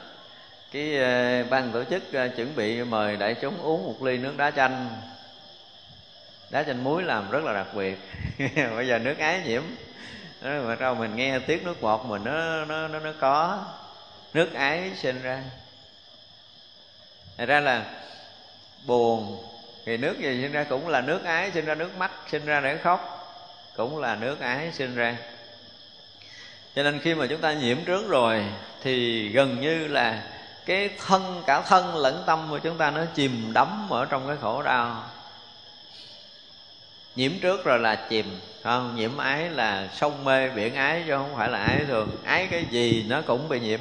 cái ờ, ban tổ chức ờ, chuẩn bị mời đại chúng uống một ly nước đá chanh. Đá chanh muối làm rất là đặc biệt. Bây giờ nước ái nhiễm. Mà đâu mình nghe tiếng nước bọt mình nó nó nó, nó có. Nước ái sinh ra. Thật ra là buồn. Thì nước gì sinh ra cũng là nước ái sinh ra nước mắt sinh ra để khóc. Cũng là nước ái sinh ra. Cho nên khi mà chúng ta nhiễm trước rồi thì gần như là cái thân, cả thân lẫn tâm của chúng ta nó chìm đắm ở trong cái khổ đau. Nhiễm trước rồi là chìm không? Nhiễm ái là sông mê, biển ái chứ không phải là ái thường. Ái cái gì nó cũng bị nhiễm.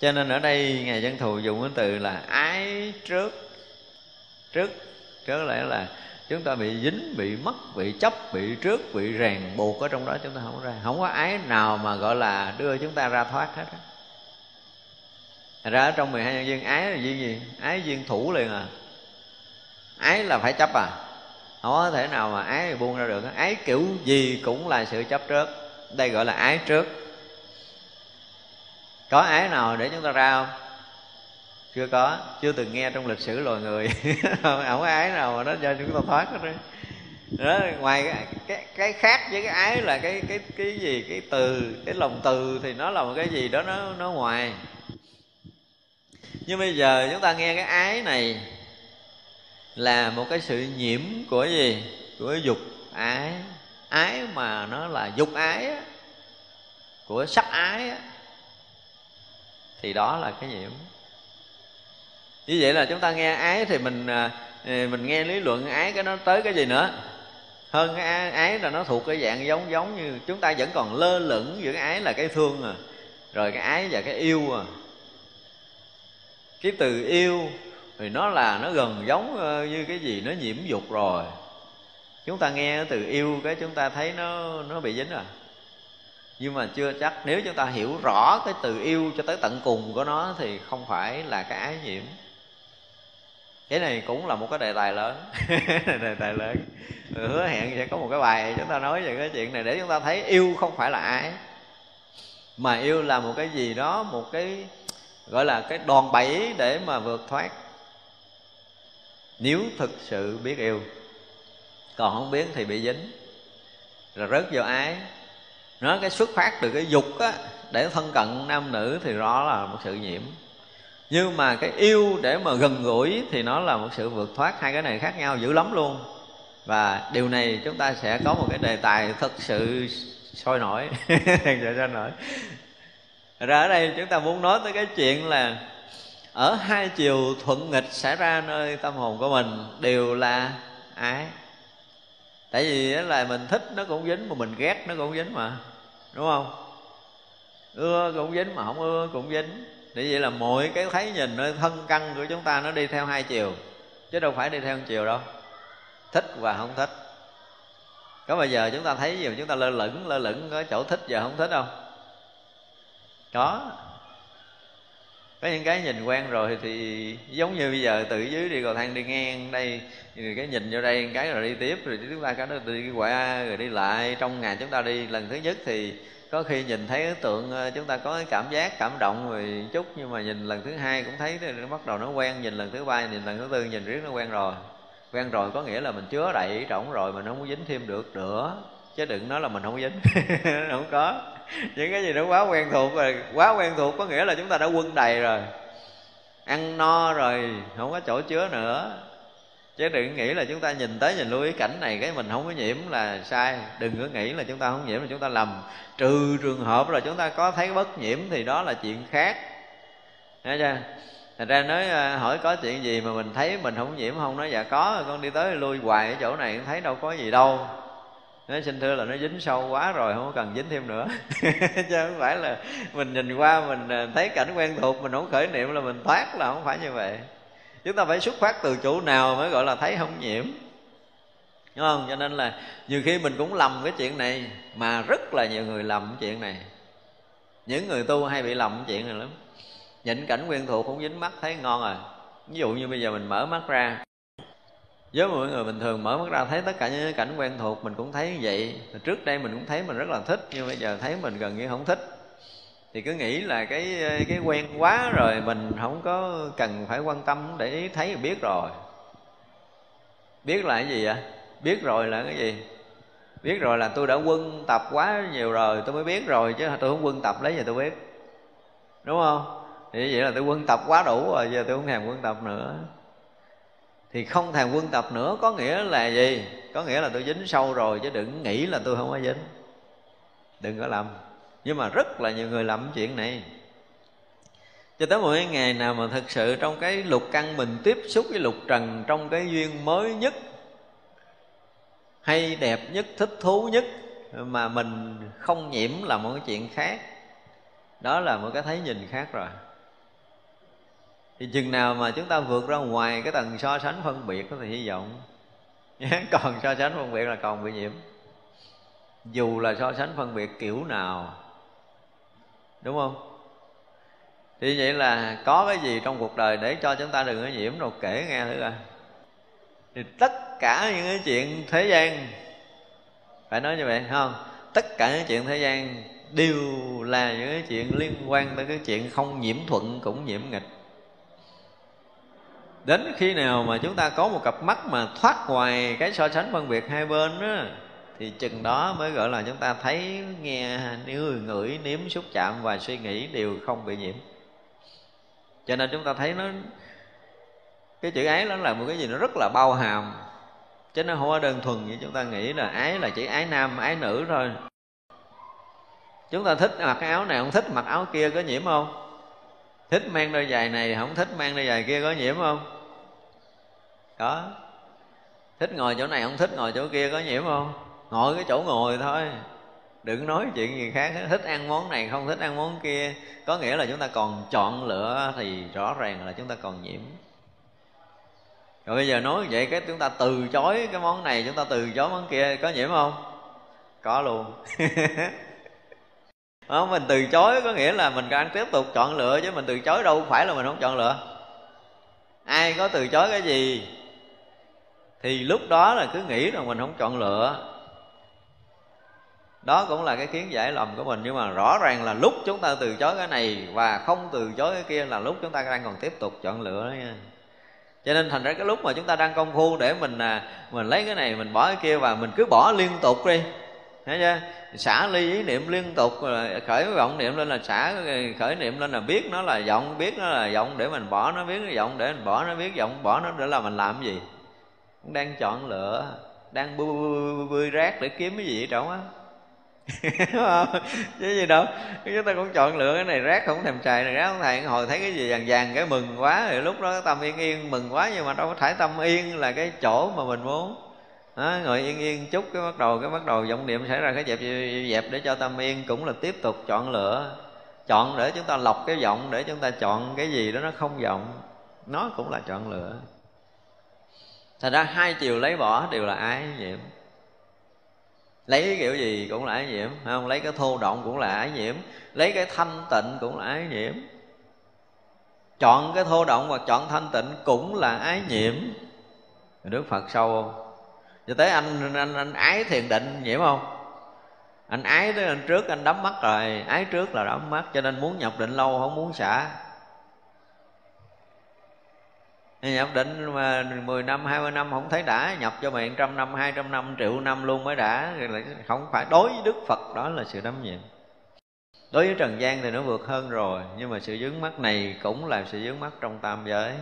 Cho nên ở đây ngài dân thù dùng cái từ là ái trước. Trước trước lẽ là chúng ta bị dính, bị mất, bị chấp, bị trước, bị ràng buộc ở trong đó chúng ta không ra. Không có ái nào mà gọi là đưa chúng ta ra thoát hết ra ở trong 12 nhân duyên ái là duyên gì? Ái duyên thủ liền à. Ái là phải chấp à. Không có thể nào mà ái thì buông ra được ái kiểu gì cũng là sự chấp trước. Đây gọi là ái trước. Có ái nào để chúng ta ra không? Chưa có. Chưa từng nghe trong lịch sử loài người. Không có ái nào mà nó cho chúng ta thoát hết đó ngoài cái, cái cái khác với cái ái là cái cái cái gì? Cái từ cái lòng từ thì nó là một cái gì đó nó nó ngoài nhưng bây giờ chúng ta nghe cái ái này là một cái sự nhiễm của gì? Của dục ái. Ái mà nó là dục ái á, của sắc ái á, thì đó là cái nhiễm. Như vậy là chúng ta nghe ái thì mình à, à, mình nghe lý luận ái cái nó tới cái gì nữa? Hơn cái ái là nó thuộc cái dạng giống giống như chúng ta vẫn còn lơ lửng giữa cái ái là cái thương à. Rồi cái ái và cái yêu à cái từ yêu thì nó là, nó gần giống ờ, như cái gì, nó nhiễm dục rồi. Chúng ta nghe từ yêu cái chúng ta thấy nó nó bị dính rồi. Nhưng mà chưa chắc, nếu chúng ta hiểu rõ cái từ yêu cho tới tận cùng của nó thì không phải là cái ái nhiễm. Cái này cũng là một cái đề tài lớn. Đề tài lớn. Hứa hẹn sẽ có một cái bài chúng ta nói về cái chuyện này để chúng ta thấy yêu không phải là ái, mà yêu là một cái gì đó, một cái gọi là cái đòn bẩy để mà vượt thoát. Nếu thực sự biết yêu, còn không biết thì bị dính. Rồi rớt vô ái. Nó cái xuất phát từ cái dục á, để thân cận nam nữ thì đó là một sự nhiễm. Nhưng mà cái yêu để mà gần gũi thì nó là một sự vượt thoát. Hai cái này khác nhau dữ lắm luôn. Và điều này chúng ta sẽ có một cái đề tài thật sự sôi nổi. Sôi nổi ra ở đây chúng ta muốn nói tới cái chuyện là ở hai chiều thuận nghịch xảy ra nơi tâm hồn của mình đều là ái. Tại vì là mình thích nó cũng dính, mà mình ghét nó cũng dính mà, đúng không? Ưa cũng dính mà không ưa cũng dính. Để vậy là mỗi cái thấy nhìn, nơi thân căn của chúng ta nó đi theo hai chiều, chứ đâu phải đi theo một chiều đâu. Thích và không thích. Có bao giờ chúng ta thấy gì mà chúng ta lơ lửng lơ lửng có chỗ thích và không thích không? Có. Có những cái nhìn quen rồi thì giống như bây giờ tự dưới đi cầu thang đi ngang, đây, rồi cái nhìn vô đây cái rồi đi tiếp, rồi chúng ta cái đó đi qua, rồi đi lại. Trong ngày chúng ta đi, lần thứ nhất thì có khi nhìn thấy ấn tượng ờ, chúng ta có cái cảm giác, cảm động rồi chút, nhưng mà nhìn lần thứ hai cũng thấy nó bắt đầu nó quen, nhìn lần thứ ba, nhìn lần thứ tư, nhìn riết nó quen rồi. Quen rồi có nghĩa là mình chứa đậy trỏng rồi mình không có dính thêm được nữa chứ đừng nói là mình không dính. Không có. Những cái gì nó quá quen thuộc rồi, quá quen thuộc có nghĩa là chúng ta đã quân đầy rồi. Ăn no rồi, không có chỗ chứa nữa. Chứ đừng nghĩ là chúng ta nhìn tới nhìn lui cái cảnh này cái mình không có nhiễm là sai. Đừng có nghĩ là chúng ta không nhiễm là chúng ta lầm. Trừ trường hợp là chúng ta có thấy bất nhiễm thì đó là chuyện khác. Nghe chưa? Thành ra nói à, hỏi có chuyện gì mà mình thấy mình không nhiễm không nói dạ có, con đi tới lui hoài ở chỗ này, thấy đâu có gì đâu nói, xin thưa là nó dính sâu quá rồi, không có cần dính thêm nữa. Chứ không phải là mình nhìn qua mình ờ, thấy cảnh quen thuộc, mình không khởi niệm là mình thoát là không phải như vậy. Chúng ta phải xuất phát từ chỗ nào mới gọi là thấy không nhiễm? Đúng không? Cho nên là nhiều khi mình cũng lầm cái chuyện này, mà rất là nhiều người lầm cái chuyện này. Những người tu hay bị lầm cái chuyện này lắm. Nhìn cảnh quen thuộc cũng dính mắt, thấy ngon rồi. Ví dụ như bây giờ mình mở mắt ra với mọi người bình thường mở mắt ra thấy tất cả những cảnh quen thuộc, mình cũng thấy như vậy. Trước đây mình cũng thấy mình rất là thích, nhưng bây giờ thấy mình gần như không thích. Thì cứ nghĩ là cái cái quen quá rồi mình không có cần phải quan tâm để ý thấy biết rồi. Biết là cái gì vậy? Biết rồi là cái gì? Biết rồi là tôi đã quân tập quá nhiều rồi, tôi mới biết rồi chứ tôi không quân tập lấy gì tôi biết. Đúng không? Thì vậy là tôi quân tập quá đủ rồi, giờ tôi không thèm quân tập nữa thì không thèm quân tập nữa, có nghĩa là gì? Có nghĩa là tôi dính sâu rồi, chứ đừng nghĩ là tôi không có dính. Đừng có làm nhưng mà rất là nhiều người làm chuyện này. Cho tới một ngày nào mà thực sự trong cái lục căn mình tiếp xúc với lục trần trong cái duyên mới nhất, hay đẹp nhất, thích thú nhất, mà mình không nhiễm là một cái chuyện khác, đó là một cái thấy nhìn khác rồi thì chừng nào mà chúng ta vượt ra ngoài cái tầng so sánh phân biệt thì hy vọng còn so sánh phân biệt là còn bị nhiễm. Dù là so sánh phân biệt kiểu nào, đúng không? Thì vậy là có cái gì trong cuộc đời để cho chúng ta đừng có nhiễm đâu, kể nghe thử coi. Thì tất cả những cái chuyện thế gian, phải nói như vậy không? Tất cả những chuyện thế gian đều là những cái chuyện liên quan tới cái chuyện không nhiễm thuận cũng nhiễm nghịch đến khi nào mà chúng ta có một cặp mắt mà thoát ngoài cái so sánh phân biệt hai bên á, thì chừng đó mới gọi là chúng ta thấy, nghe người ngửi, nếm, xúc chạm và suy nghĩ đều không bị nhiễm. Cho nên chúng ta thấy nó, cái chữ ái nó là một cái gì nó rất là bao hàm. Chứ nó không có đơn thuần như chúng ta nghĩ là ái là chỉ ái nam, ái nữ thôi. Chúng ta thích mặc cái áo này không thích mặc áo kia có nhiễm không? Thích mang đôi giày này không thích mang đôi giày kia có nhiễm không? Có thích ngồi chỗ này không thích ngồi chỗ kia có nhiễm không? Ngồi cái chỗ ngồi thôi. Đừng nói chuyện gì khác thích ăn món này không thích ăn món kia. Có nghĩa là chúng ta còn chọn lựa thì rõ ràng là chúng ta còn nhiễm. Rồi bây giờ nói vậy cái chúng ta từ chối cái món này, chúng ta từ chối món kia có nhiễm không? Có luôn. Đó mình từ chối có nghĩa là mình đang tiếp tục chọn lựa chứ mình từ chối đâu phải là mình không chọn lựa. Ai có từ chối cái gì? Thì lúc đó là cứ nghĩ rằng mình không chọn lựa. Đó cũng là cái kiến giải lầm của mình. Nhưng mà rõ ràng là lúc chúng ta từ chối cái này và không từ chối cái kia là lúc chúng ta đang còn tiếp tục chọn lựa đó nha. Cho nên thành ra cái lúc mà chúng ta đang công phu để mình à, mình lấy cái này mình bỏ cái kia và mình cứ bỏ liên tục đi. Thấy chưa? Xả ly ý niệm liên tục khởi vọng niệm lên là xả khởi niệm lên là biết nó là vọng biết nó là vọng để mình bỏ nó biết nó vọng để mình bỏ nó biết vọng bỏ nó để là mình làm cái gì? Cũng đang chọn lựa đang bươi bươi, bươi rác để kiếm cái gì ở trống á? Chứ gì đâu? Chúng ta cũng chọn lựa cái này rác không thèm trời này rác không thèm. Hồi thấy cái gì vàng vàng cái mừng quá thì lúc đó tâm yên yên mừng quá nhưng mà đâu có thải tâm yên là cái chỗ mà mình muốn. Đó, ngồi yên yên chút cái bắt đầu cái bắt đầu vọng niệm xảy ra cái dẹp dẹp để cho tâm yên cũng là tiếp tục chọn lựa. Chọn để chúng ta lọc cái vọng để chúng ta chọn cái gì đó nó không vọng nó cũng là chọn lựa thành ra hai chiều lấy bỏ đều là ái nhiễm? Lấy cái kiểu gì cũng là ái nhiễm không? Lấy cái thô động cũng là ái nhiễm, lấy cái thanh tịnh cũng là ái nhiễm. Chọn cái thô động hoặc chọn thanh tịnh cũng là ái nhiễm. Đức phật sâu không? Cho tới anh anh anh ái thiền định nhiễm không? Anh ái tới anh trước, anh đắm mắt rồi, ái trước là đắm mắt, cho nên muốn nhập định lâu không muốn xả nhập định mà 10 năm 20 năm không thấy đã, nhập cho mày trăm năm, hai trăm năm, triệu năm luôn mới đã. Không phải đối với đức phật, đó là sự đắm nhiễm đối với trần gian thì nó vượt hơn rồi, nhưng mà sự dướng mắt này cũng là sự dướng mắt trong tam giới.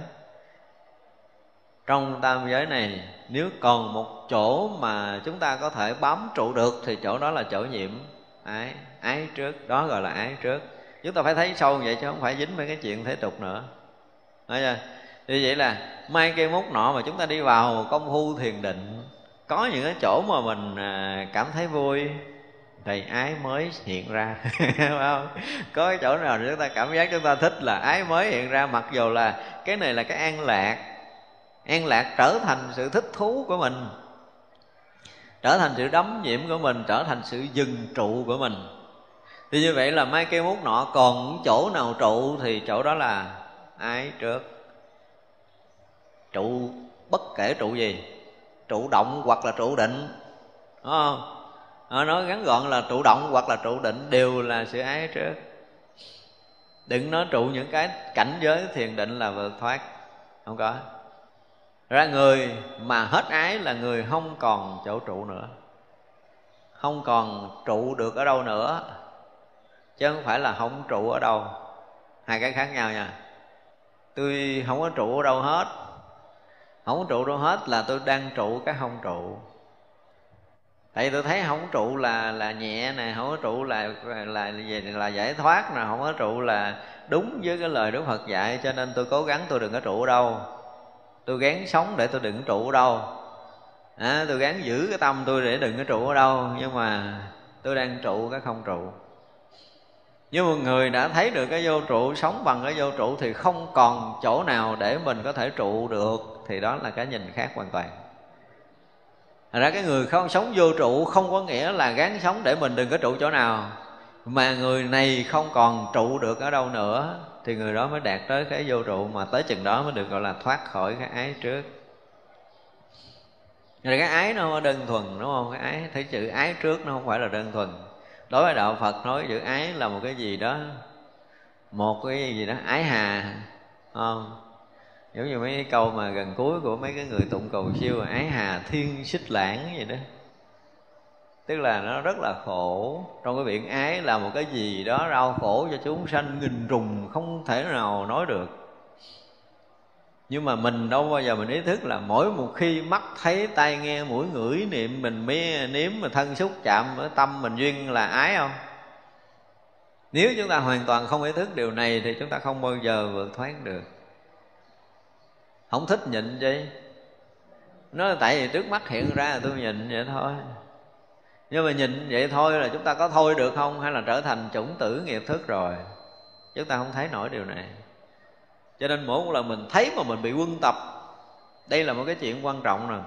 Trong tam giới này, nếu còn một chỗ mà chúng ta có thể bám trụ được thì chỗ đó là chỗ nhiễm. Ái ái trước, đó gọi là ái trước. Chúng ta phải thấy sâu vậy chứ không phải dính mấy cái chuyện thế tục nữa. Thấy chưa? Như vậy là mai cây mút nọ mà chúng ta đi vào công phu thiền định, có những cái chỗ mà mình à, cảm thấy vui thì ái mới hiện ra. Không? Có cái chỗ nào chúng ta cảm giác chúng ta thích là ái mới hiện ra, mặc dù là cái này là cái an lạc. An lạc trở thành sự thích thú của mình, trở thành sự đắm nhiễm của mình, trở thành sự dừng trụ của mình. Thì như vậy là mai cây mút nọ còn chỗ nào trụ thì chỗ đó là ái trước trụ bất kể trụ gì. Trụ động hoặc là trụ định. Đúng không? À, nói ngắn gọn là trụ động hoặc là trụ định đều là sự ái trước. Đừng nói trụ những cái cảnh giới thiền định là vượt thoát. Không có. Ra người mà hết ái là người không còn chỗ trụ nữa. Không còn trụ được ở đâu nữa. Chứ không phải là không trụ ở đâu. Hai cái khác nhau nha. Tôi không có trụ ở đâu hết không trụ đâu hết là tôi đang trụ cái không trụ. Tại vì tôi thấy không trụ là là nhẹ nè không có trụ là là là, là giải thoát nè không có trụ là đúng với cái lời đức phật dạy cho nên tôi cố gắng tôi đừng có trụ đâu. Tôi gắng sống để tôi đừng trụ đâu. À, tôi gắng giữ cái tâm tôi để đừng có trụ ở đâu nhưng mà tôi đang trụ cái không trụ. Nhưng một người đã thấy được cái vô trụ sống bằng cái vô trụ thì không còn chỗ nào để mình có thể trụ được thì đó là cái nhìn khác hoàn toàn Thật ra cái người không sống vô trụ không có nghĩa là gắng sống để mình đừng có trụ chỗ nào Mà người này không còn trụ được ở đâu nữa, Thì người đó mới đạt tới cái vô trụ mà tới chừng đó mới được gọi là thoát khỏi cái ái trước rồi cái ái nó không đơn thuần, đúng không? Cái ái, thấy chữ ái trước nó không phải là đơn thuần Đối với Đạo Phật nói chữ ái là một cái gì đó, Một cái gì đó ái hà không? Giống như mấy cái câu mà gần cuối của mấy cái người tụng cầu siêu ái hà thiên xích lãng vậy đó. Tức là nó rất là khổ. Trong cái biển ái là một cái gì đó đau khổ cho chúng sanh, nghìn trùng không thể nào nói được. Nhưng mà mình đâu bao giờ mình ý thức là mỗi một khi mắt thấy tai nghe, mũi ngửi niệm, mình mới nếm mà thân xúc chạm ở tâm mình duyên là ái không? Nếu chúng ta hoàn toàn không ý thức điều này thì chúng ta không bao giờ vượt thoát được không thích nhịn chi? Nó là tại vì trước mắt hiện ra là tôi nhịn vậy thôi. Nhưng mà nhịn vậy thôi là chúng ta có thôi được không? Hay là trở thành chủng tử nghiệp thức rồi? Chúng ta không thấy nổi điều này. Cho nên mỗi một lần mình thấy mà mình bị quân tập, đây là một cái chuyện quan trọng nè.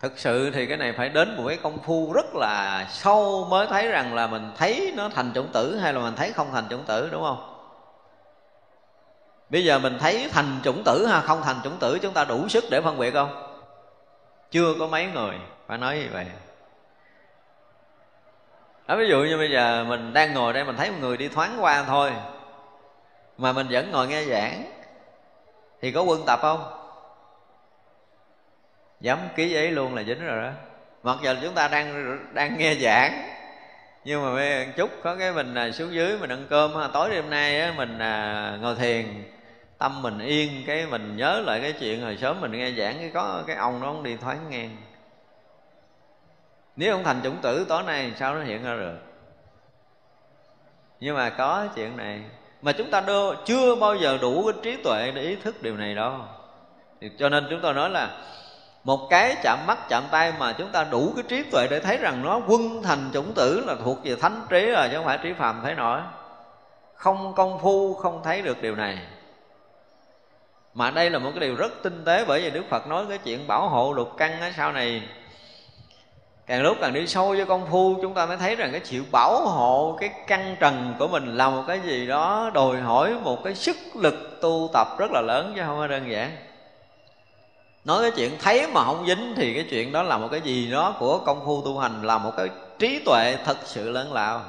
Thực sự thì cái này phải đến một cái công phu rất là sâu mới thấy rằng là mình thấy nó thành chủng tử hay là mình thấy không thành chủng tử, đúng không? Bây giờ mình thấy thành chủng tử ha không thành chủng tử chúng ta đủ sức để phân biệt không? Chưa có mấy người phải nói như vậy. Đó, ví dụ như bây giờ mình đang ngồi đây mình thấy một người đi thoáng qua thôi mà mình vẫn ngồi nghe giảng thì có quân tập không? Dám ký ấy luôn là dính rồi đó. Mặc dù chúng ta đang đang nghe giảng nhưng mà mấy chút có cái mình à, xuống dưới mình ăn cơm tối đêm nay á, mình à, ngồi thiền tâm mình yên cái mình nhớ lại cái chuyện hồi sớm mình nghe giảng cái có cái ông đó ông đi thoáng nghe nếu không thành chủng tử tối nay sao nó hiện ra được? Nhưng mà có chuyện này mà chúng ta đưa, chưa bao giờ đủ cái trí tuệ để ý thức điều này đâu. Thì cho nên chúng tôi nói là một cái chạm mắt chạm tay mà chúng ta đủ cái trí tuệ để thấy rằng nó quân thành chủng tử là thuộc về thánh trí rồi chứ không phải trí phàm thấy nổi. Không công phu không thấy được điều này mà đây là một cái điều rất tinh tế bởi vì đức phật nói cái chuyện bảo hộ lục căn á, sau này càng lúc càng đi sâu với công phu, chúng ta mới thấy rằng cái chịu bảo hộ cái căn trần của mình là một cái gì đó đòi hỏi một cái sức lực tu tập rất là lớn chứ không phải đơn giản. Nói cái chuyện thấy mà không dính thì cái chuyện đó là một cái gì đó của công phu tu hành, là một cái trí tuệ thật sự lớn lao.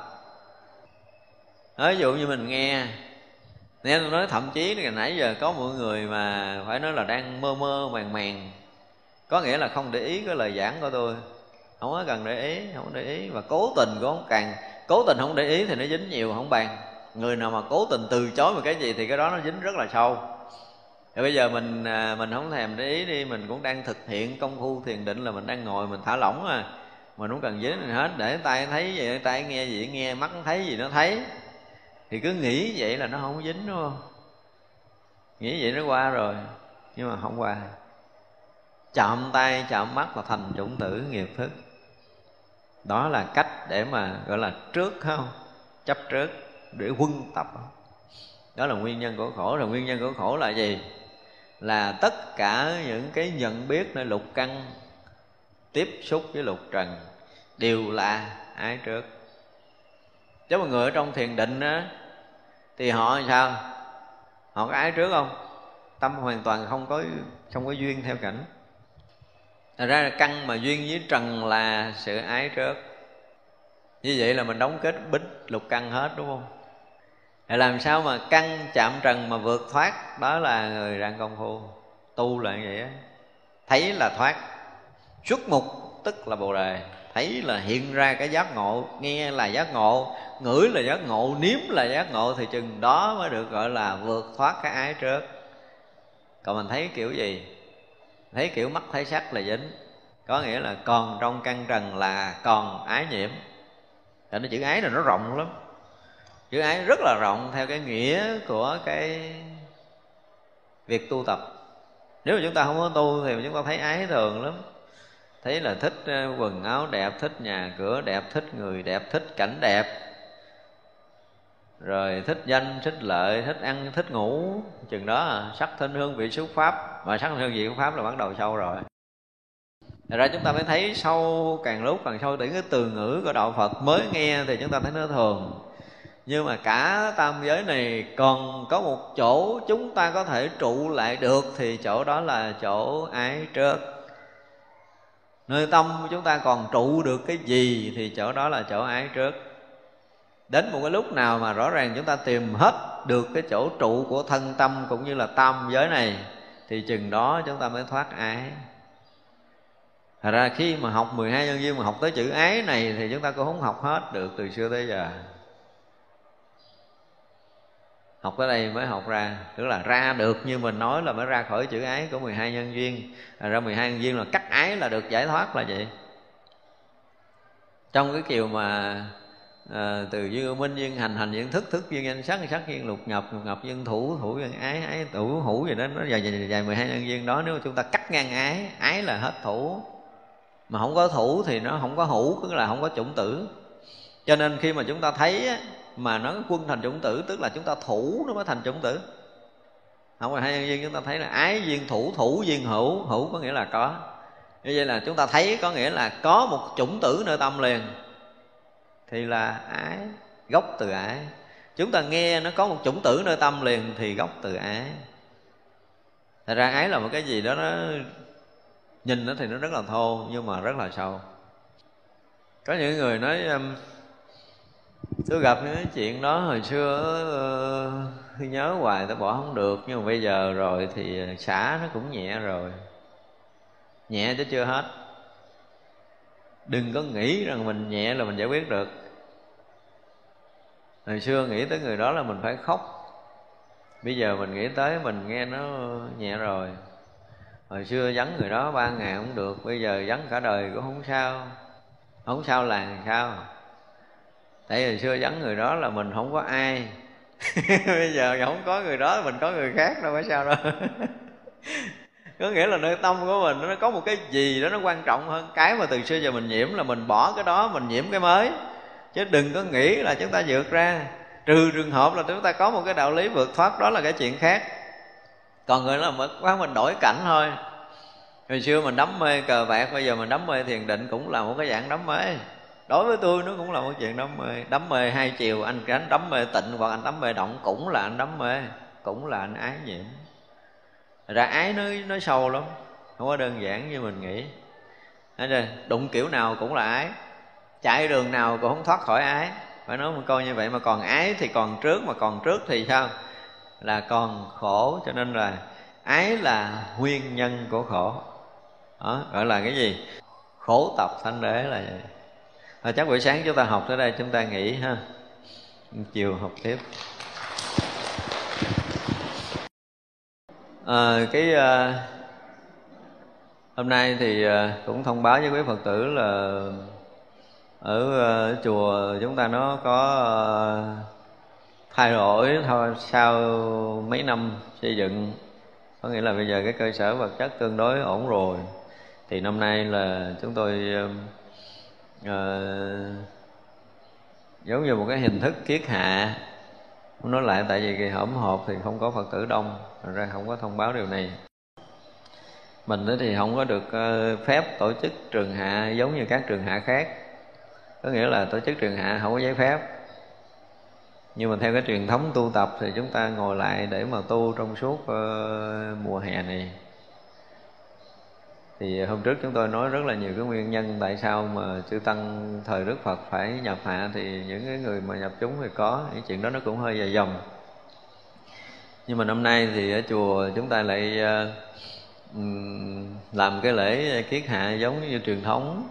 Ví dụ như mình nghe nên tôi nói thậm chí là nãy giờ có mọi người mà phải nói là đang mơ mơ, màng màng. Có nghĩa là không để ý cái lời giảng của tôi. Không có cần để ý, không để ý. Và cố tình cũng không càng cố tình không để ý thì nó dính nhiều, không bàn người nào mà cố tình từ chối một cái gì thì cái đó nó dính rất là sâu. Thì bây giờ mình à, mình không thèm để ý đi. Mình cũng đang thực hiện công phu thiền định là mình đang ngồi, mình thả lỏng à. Mình không cần dính gì hết. Để tay thấy gì, tay nghe gì, nghe mắt thấy gì nó thấy thì cứ nghĩ vậy là nó không dính, đúng không? Nghĩ vậy nó qua rồi, nhưng mà không qua. Chạm tay, chạm mắt là thành chủng tử, nghiệp thức. Đó là cách để mà, gọi là, trước không? Chấp trước, để quân tập. Đó là nguyên nhân của khổ. Rồi nguyên nhân của khổ là gì? Là tất cả những cái nhận biết nơi lục căn, tiếp xúc với lục trần, đều là ái trước? Chứ mà người ở trong thiền định á thì họ làm sao? Họ có ái trước không? Tâm hoàn toàn không có không có duyên theo cảnh. Thật ra là căn mà duyên với trần là sự ái trước. Như vậy là mình đóng kết bích lục căn hết, đúng không? để làm sao mà căn chạm trần mà vượt thoát? Đó là người đang công phu. Tu là như vậy á Thấy là thoát. Xuất mục tức là bồ đề. Thấy là hiện ra cái giác ngộ, Nghe là giác ngộ, Ngửi là giác ngộ, Nếm là giác ngộ Thì chừng đó mới được gọi là vượt thoát cái ái trước. Còn mình thấy kiểu gì? Thấy kiểu mắt thấy sắc là dính. Có nghĩa là còn trong căn trần là còn ái nhiễm. Tại nó chữ ái là nó rộng lắm. Chữ ái rất là rộng theo cái nghĩa của cái việc tu tập. Nếu mà chúng ta không có tu thì chúng ta thấy ái thường lắm thấy là thích ờ, quần áo đẹp thích nhà cửa đẹp thích người đẹp thích cảnh đẹp. Rồi thích danh thích lợi thích ăn thích ngủ. Chừng đó à, sắc thân hương vị xúc pháp. Mà sắc thân hương vị xúc pháp là bắt đầu sâu rồi. Thật ra chúng ta mới thấy sâu càng lúc càng sâu từ cái từ ngữ của đạo Phật mới nghe thì chúng ta thấy nó thường. Nhưng mà cả tam giới này còn có một chỗ chúng ta có thể trụ lại được thì chỗ đó là chỗ ái trước nơi tâm chúng ta còn trụ được cái gì thì chỗ đó là chỗ ái trước. Đến một cái lúc nào mà rõ ràng chúng ta tìm hết được cái chỗ trụ của thân tâm cũng như là tam giới này, thì chừng đó chúng ta mới thoát ái. Thật ra khi mà học 12 nhân duyên mà học tới chữ ái này thì chúng ta cũng không học hết được từ xưa tới giờ. Học tới đây mới học ra Tức là ra được như mình nói là mới ra khỏi chữ ái của 12 nhân duyên. À, ra 12 nhân duyên là cắt ái là được giải thoát là vậy. Trong cái kiều mà à, từ duyên minh duyên hành hành duyên thức thức duyên danh sắc sắc duyên lục nhập lục nhập duyên thủ thủ duyên ái ái thủ hữu gì đó nó dài dài dài mười hai nhân duyên đó. Nếu mà chúng ta cắt ngang ái ái là hết thủ. Mà không có thủ thì nó không có hữu tức là không có chủng tử. Cho nên khi mà chúng ta thấy mà nó quân thành chủng tử tức là chúng ta thủ nó mới thành chủng tử. Không phải hai nhân duyên chúng ta thấy là ái duyên thủ thủ duyên hữu. Hữu có nghĩa là có. Như vậy là chúng ta thấy có nghĩa là có một chủng tử nơi tâm liền. Thì là ái gốc từ ái. Chúng ta nghe nó có một chủng tử nơi tâm liền thì gốc từ ái. Thật ra ái là một cái gì đó nó nhìn nó thì nó rất là thô nhưng mà rất là sâu. Có những người nói um, tôi gặp những chuyện đó hồi xưa, tôi nhớ hoài, tôi bỏ không được. Nhưng mà bây giờ rồi thì xả nó cũng nhẹ rồi. Nhẹ chứ chưa hết. Đừng có nghĩ rằng mình nhẹ là mình giải quyết được. Hồi xưa nghĩ tới người đó là mình phải khóc. Bây giờ mình nghĩ tới mình nghe nó nhẹ rồi. Hồi xưa vắng người đó ba ngày cũng được, bây giờ vắng cả đời cũng không sao. Không sao là sao tại hồi xưa vắng người đó là mình không có ai. Bây giờ không có người đó, mình có người khác đâu, phải sao đâu. Có nghĩa là nơi tâm của mình, nó có một cái gì đó nó quan trọng hơn. Cái mà từ xưa giờ mình nhiễm là mình bỏ cái đó, mình nhiễm cái mới. Chứ đừng có nghĩ là chúng ta vượt ra. Trừ trường hợp là chúng ta có một cái đạo lý vượt thoát, đó là cái chuyện khác. Còn người là mất quá mình đổi cảnh thôi. Hồi xưa mình đắm mê cờ bạc, bây giờ mình đắm mê thiền định cũng là một cái dạng đắm mê đối với tôi, nó cũng là một chuyện đắm mê. Đắm mê hai chiều, anh anh đắm mê tịnh hoặc anh đắm mê động cũng là anh đắm mê, cũng là anh ái nhiễm. Ra ái nó nó sâu lắm, không có đơn giản như mình nghĩ. Rồi đụng kiểu nào cũng là ái, chạy đường nào cũng không thoát khỏi ái. Phải nói một câu như vậy, mà còn ái thì còn trước, mà còn trước thì sao? Là còn khổ, cho nên là ái là nguyên nhân của khổ. Đó, gọi là cái gì? Khổ tập thanh đế là vậy à, chắc buổi sáng chúng ta học tới đây chúng ta nghỉ ha. Chiều học tiếp. À, cái à, hôm nay thì à, cũng thông báo với quý phật tử là ở à, chùa chúng ta nó có à, thay đổi thôi sau mấy năm xây dựng. Có nghĩa là bây giờ cái cơ sở vật chất tương đối ổn rồi. Thì năm nay là chúng tôi uh, giống như một cái hình thức kiết hạ. Nói lại tại vì kỳ hõm hộp thì không có phật tử đông ra không có thông báo điều này. Mình thì không có được ờ, phép tổ chức trường hạ giống như các trường hạ khác. Có nghĩa là tổ chức trường hạ không có giấy phép. Nhưng mà theo cái truyền thống tu tập thì chúng ta ngồi lại để mà tu trong suốt ờ, mùa hè này thì hôm trước chúng tôi nói rất là nhiều cái nguyên nhân tại sao mà chư tăng, thời đức phật phải nhập hạ, thì những cái người mà nhập chúng thì có những chuyện đó nó cũng hơi dài dòng. Nhưng mà năm nay thì ở chùa chúng ta lại ờ, làm cái lễ kiết hạ giống như truyền thống.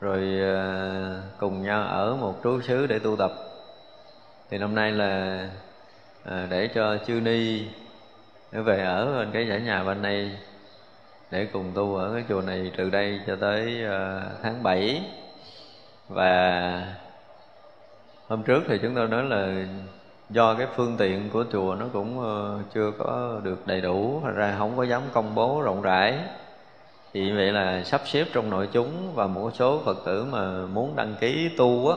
Rồi ờ, cùng nhau ở một trú xứ để tu tập. Thì năm nay là ờ, để cho chư ni về ở bên cái dãy nhà bên này để cùng tu ở cái chùa này từ đây cho tới ờ, tháng 7 và hôm trước thì chúng tôi nói là do cái phương tiện của chùa nó cũng ờ, chưa có được đầy đủ ra không có dám công bố rộng rãi. Thì vậy là sắp xếp trong nội chúng và một số phật tử mà muốn đăng ký tu á,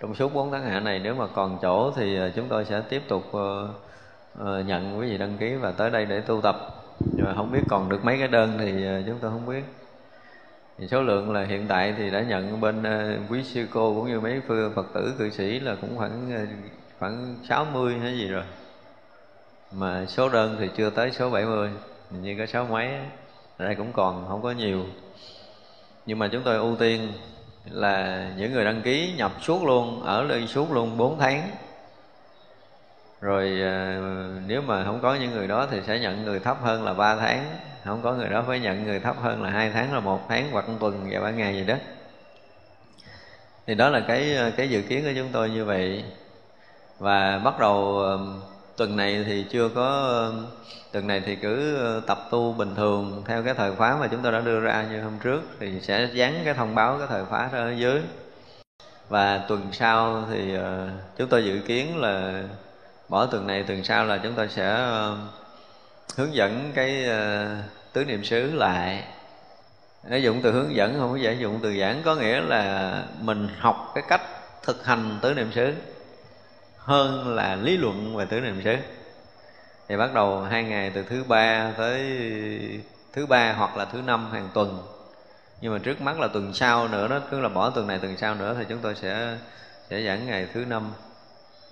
trong suốt 4 tháng hạ này, nếu mà còn chỗ thì ờ, chúng tôi sẽ tiếp tục nhận quý vị đăng ký và tới đây để tu tập nhưng mà không biết còn được mấy cái đơn thì à, chúng tôi không biết. Thì số lượng là hiện tại thì đã nhận bên à, quý sư cô cũng như mấy phương phật tử, cư sĩ là cũng khoảng à, khoảng 60 hay gì rồi. Mà số đơn thì chưa tới số 70 như có sáu mấy đây cũng còn không có nhiều. Nhưng mà chúng tôi ưu tiên là những người đăng ký nhập suốt luôn, ở đây suốt luôn 4 tháng rồi ờ, nếu mà không có những người đó thì sẽ nhận người thấp hơn là 3 tháng. Không có người đó phải nhận người thấp hơn là hai tháng, là một tháng, hoặc một tuần, và ba ngày gì đó. Thì đó là cái ờ, cái dự kiến của chúng tôi như vậy. Và bắt đầu ờ, tuần này thì chưa có tuần này thì cứ tập tu bình thường theo cái thời khóa mà chúng tôi đã đưa ra như hôm trước, thì sẽ dán cái thông báo cái thời khóa ở dưới. Và tuần sau thì chúng tôi dự kiến là bỏ tuần này tuần sau là chúng tôi sẽ ờ, hướng dẫn cái ờ, tứ niệm xứ lại. Nó dụng từ hướng dẫn không có giải dụng từ giảng, có nghĩa là mình học cái cách thực hành tứ niệm xứ hơn là lý luận về tứ niệm xứ. Thì bắt đầu hai ngày từ thứ ba tới thứ ba hoặc là thứ năm hàng tuần. Nhưng mà trước mắt là tuần sau nữa đó cứ là bỏ tuần này tuần sau nữa thì chúng tôi sẽ sẽ giảng ngày thứ năm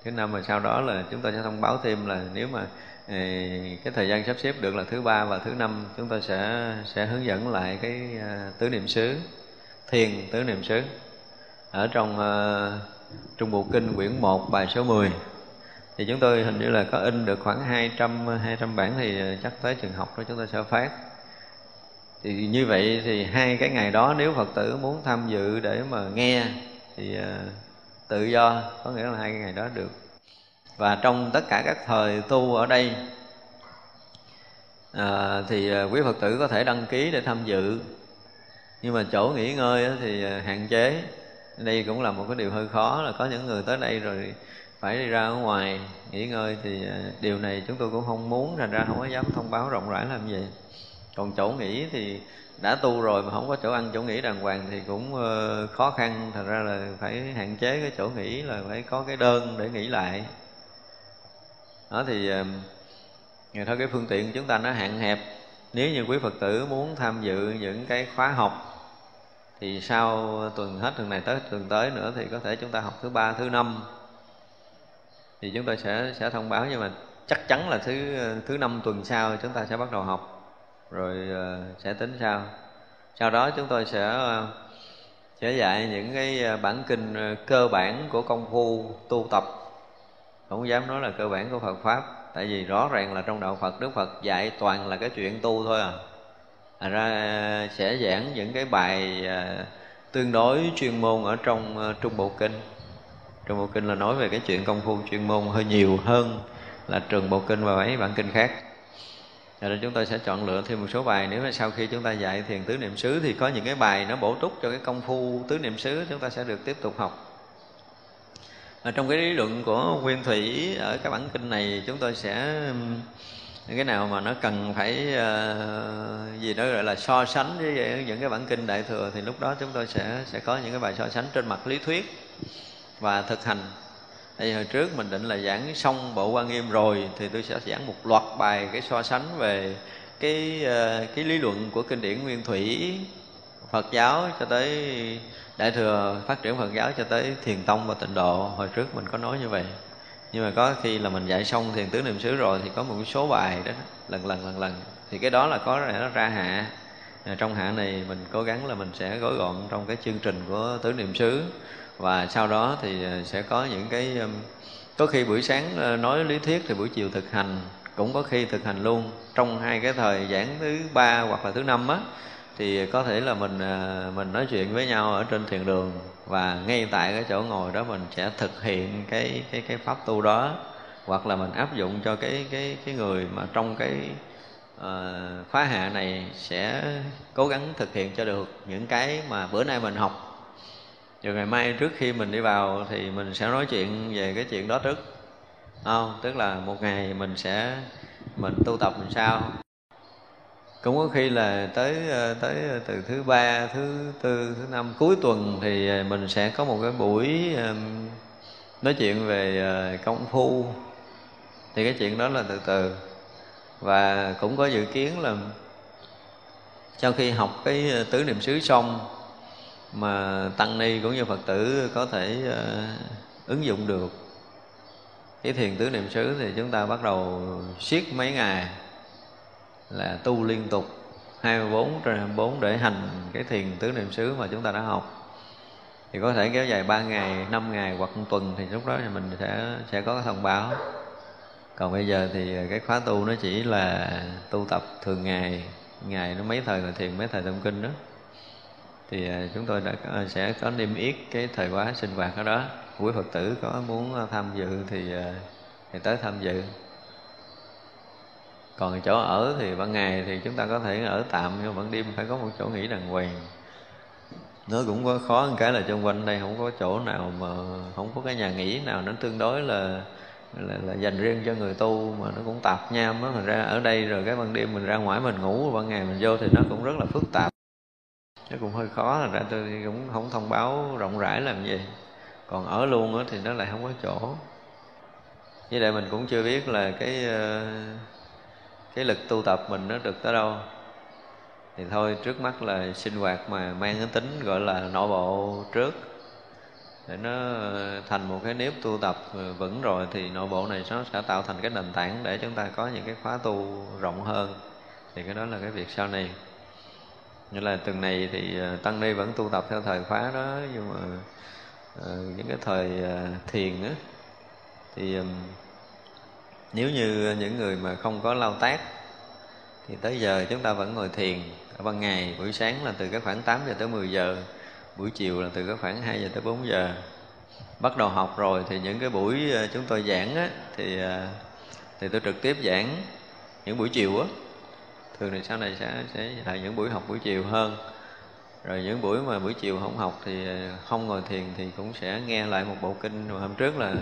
thứ năm và sau đó là chúng tôi sẽ thông báo thêm là nếu mà ờ, cái thời gian sắp xếp được là thứ ba và thứ năm chúng tôi sẽ sẽ hướng dẫn lại cái uh, tứ niệm xứ thiền tứ niệm xứ ở trong uh, trung bộ kinh quyển 1 bài số 10 thì chúng tôi hình như là có in được khoảng 200 200 bản thì chắc tới trường học đó chúng tôi sẽ phát. Thì như vậy thì hai cái ngày đó nếu phật tử muốn tham dự để mà nghe thì uh, tự do có nghĩa là hai cái ngày đó được. Và trong tất cả các thời tu ở đây à, thì à, quý phật tử có thể đăng ký để tham dự. Nhưng mà chỗ nghỉ ngơi thì à, hạn chế. Đây cũng là một cái điều hơi khó là có những người tới đây rồi phải đi ra ở ngoài nghỉ ngơi thì à, điều này chúng tôi cũng không muốn thành ra không có dám thông báo rộng rãi làm gì. Còn chỗ nghỉ thì đã tu rồi mà không có chỗ ăn, chỗ nghỉ, đàng hoàng thì cũng ờ, khó khăn. Thành ra là phải hạn chế cái chỗ nghỉ, là phải có cái đơn để nghỉ lại. Đó thì ờ, ngày thôi cái phương tiện chúng ta nó hạn hẹp. Nếu như quý phật tử muốn tham dự những cái khóa học, thì sau tuần, hết tuần này tới tuần tới nữa thì có thể chúng ta học thứ ba, thứ năm. Thì chúng tôi sẽ sẽ thông báo, nhưng mà chắc chắn là thứ ờ, thứ năm tuần sau chúng ta sẽ bắt đầu học rồi ờ, sẽ tính sau. Sau đó chúng tôi sẽ ờ, sẽ dạy những cái ờ, bản kinh cơ bản của công phu tu tập. Không dám nói là cơ bản của Phật pháp, tại vì rõ ràng là trong đạo Phật, Đức Phật dạy toàn là cái chuyện tu thôi à. Thành ra sẽ giảng những cái bài tương đối chuyên môn ở trong Trung Bộ Kinh. Trung Bộ Kinh là nói về cái chuyện công phu chuyên môn hơi nhiều hơn là Trường Bộ Kinh và mấy bản kinh khác. Dạ, cho nên chúng tôi sẽ chọn lựa thêm một số bài. Nếu mà sau khi chúng ta dạy thiền tứ niệm xứ thì có những cái bài nó bổ túc cho cái công phu tứ niệm xứ chúng ta sẽ được tiếp tục học. Ở trong cái lý luận của nguyên thủy ở các bản kinh này chúng tôi sẽ cái nào mà nó cần phải uh, gì đó gọi là so sánh với những cái bản kinh đại thừa thì lúc đó chúng tôi sẽ sẽ có những cái bài so sánh trên mặt lý thuyết và thực hành. Tại hồi trước mình định là giảng xong bộ quan nghiêm rồi, thì tôi sẽ giảng một loạt bài cái so sánh về cái ờ, cái lý luận của kinh điển nguyên thủy, Phật giáo cho tới đại thừa, phát triển Phật giáo cho tới thiền tông và tịnh độ. Hồi trước mình có nói như vậy. Nhưng mà có khi là mình dạy xong thiền tứ niệm xứ rồi thì có một số bài đó, lần lần lần lần. Thì cái đó là có nó ra hạ. Trong hạ này mình cố gắng là mình sẽ gói gọn trong cái chương trình của tứ niệm xứ và sau đó thì ờ, sẽ có những cái có khi buổi sáng ờ, nói lý thuyết thì buổi chiều thực hành cũng có khi thực hành luôn. Trong hai cái thời giảng thứ ba hoặc là thứ năm á thì có thể là mình ờ, mình nói chuyện với nhau ở trên thiền đường và ngay tại cái chỗ ngồi đó mình sẽ thực hiện cái cái cái pháp tu đó. Hoặc là mình áp dụng cho cái cái cái người mà trong cái uh, khóa hạ này sẽ cố gắng thực hiện cho được những cái mà bữa nay mình học rồi ngày mai trước khi mình đi vào thì mình sẽ nói chuyện về cái chuyện đó trước. Không tức là một ngày mình sẽ, mình tu tập làm sao. Cũng có khi là tới ờ, tới từ thứ ba, thứ tư, thứ năm, cuối tuần thì ờ, mình sẽ có một cái buổi nói chuyện về công phu. Thì cái chuyện đó là từ từ. Và cũng có dự kiến là sau khi học cái tứ niệm xứ xong mà tăng ni cũng như phật tử có thể uh, ứng dụng được cái thiền tứ niệm xứ thì chúng ta bắt đầu siết mấy ngày là tu liên tục 24 trên 24 để hành cái thiền tứ niệm xứ mà chúng ta đã học. Thì có thể kéo dài 3 ngày, 5 ngày hoặc một tuần thì lúc đó thì mình sẽ sẽ có cái thông báo. Còn bây giờ thì cái khóa tu nó chỉ là tu tập thường ngày ngày nó mấy thời là thiền mấy thời tâm kinh đó thì à, chúng tôi đã à, sẽ có niêm yết cái thời khóa sinh hoạt ở đó. Quý phật tử có muốn à, tham dự thì thì tới tham dự. Còn chỗ ở thì ban ngày thì chúng ta có thể ở tạm nhưng ban đêm phải có một chỗ nghỉ đàng hoàng. Nó cũng có khó một cái là xung quanh đây không có chỗ nào mà không có cái nhà nghỉ nào. Nó tương đối là là, là dành riêng cho người tu mà nó cũng tạp nham á. Mình ra ở đây rồi cái ban đêm mình ra ngoài mình ngủ ban ngày mình vô thì nó cũng rất là phức tạp nó cũng hơi khó, là ra tôi cũng không thông báo rộng rãi làm gì. Còn ở luôn á thì nó lại không có chỗ. Với lại mình cũng chưa biết là cái ờ, cái lực tu tập mình nó được tới đâu. Thì thôi, trước mắt là sinh hoạt mà mang cái tính gọi là nội bộ trước. Để nó ờ, thành một cái nếp tu tập vững rồi thì nội bộ này nó sẽ tạo thành cái nền tảng để chúng ta có những cái khóa tu rộng hơn. Thì cái đó là cái việc sau này như là từng này thì ờ, tăng ni vẫn tu tập theo thời khóa đó nhưng mà uh, những cái thời uh, thiền á thì um, nếu như những người mà không có lao tác thì tới giờ chúng ta vẫn ngồi thiền. Ở ban ngày buổi sáng là từ cái khoảng 8 giờ tới 10 giờ buổi chiều là từ cái khoảng 2 giờ tới 4 giờ. Bắt đầu học rồi thì những cái buổi chúng tôi giảng á, thì thì tôi trực tiếp giảng những buổi chiều á thường thì sau này sẽ sẽ là những buổi học buổi chiều hơn. Rồi những buổi mà buổi chiều không học thì ờ, không ngồi thiền thì cũng sẽ nghe lại một bộ kinh. Mà hôm trước là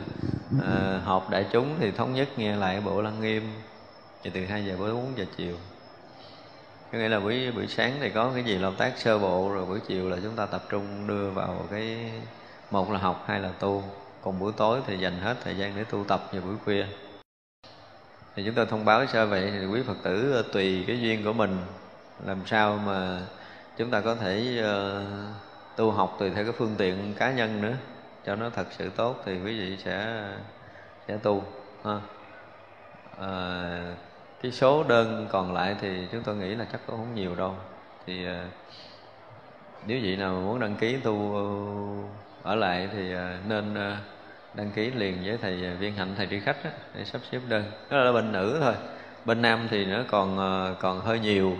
à, họp đại chúng thì thống nhất nghe lại bộ lăng nghiêm. Thì từ 2 giờ tới 4 giờ chiều. Có nghĩa là buổi buổi sáng thì có cái gì làm tác sơ bộ rồi buổi chiều là chúng ta tập trung đưa vào cái một là học hai là tu. Còn buổi tối thì dành hết thời gian để tu tập vào buổi khuya thì chúng tôi thông báo sơ vậy? Thì quý phật tử ờ, tùy cái duyên của mình làm sao mà chúng ta có thể uh, tu học tùy theo cái phương tiện cá nhân nữa. Cho nó thật sự tốt thì quý vị sẽ sẽ tu ha. À, cái số đơn còn lại thì chúng tôi nghĩ là chắc cũng không nhiều đâu. Thì à, nếu vị nào muốn đăng ký tu ở lại thì à, nên à, đăng ký liền với thầy viên hạnh thầy tri khách đó, để sắp xếp đơn. Đó là bên nữ thôi. Bên nam thì nó còn ờ, còn hơi nhiều.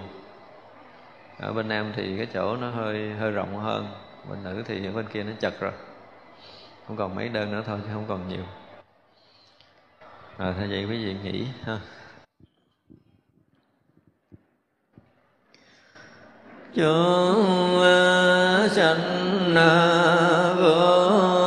Ở bên nam thì cái chỗ nó hơi hơi rộng hơn. Bên nữ thì những bên kia nó chật rồi. Không còn mấy đơn nữa thôi chứ không còn nhiều. Rồi thay vậy quý vị nghĩ ha. Chúng ờ, sanh ờ, vô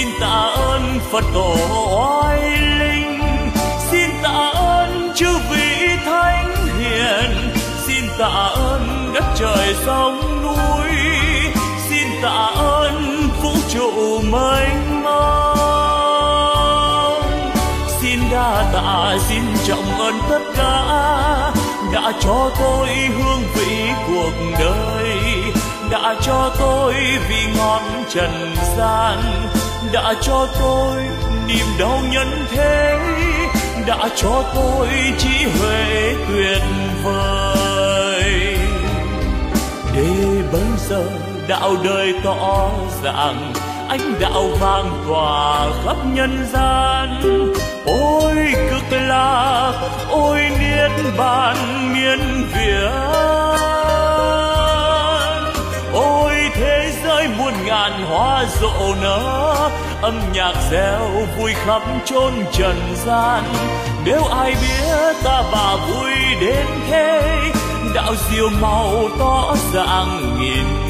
xin tạ ơn phật tổ oai linh. Xin tạ ơn chư vị thánh hiền. Xin tạ ơn đất trời sông núi. Xin tạ ơn vũ trụ mênh mông. Xin đa tạ, xin trọng ơn tất cả đã cho tôi hương vị cuộc đời, đã cho tôi vì ngọn trần gian đã cho tôi niềm đau nhân thế, đã cho tôi trí huệ tuyệt vời. Để bây giờ đạo đời tỏ rằng ánh đạo vang tỏa khắp nhân gian. Ôi cực lạc, ôi niết bàn miên việt ôi thế với muôn ngàn hoa rộ nở, âm nhạc reo vui khắp chốn trần gian. Nếu ai biết ta bà vui đến thế, đạo diều màu tỏ dạng nghìn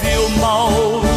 meu mal.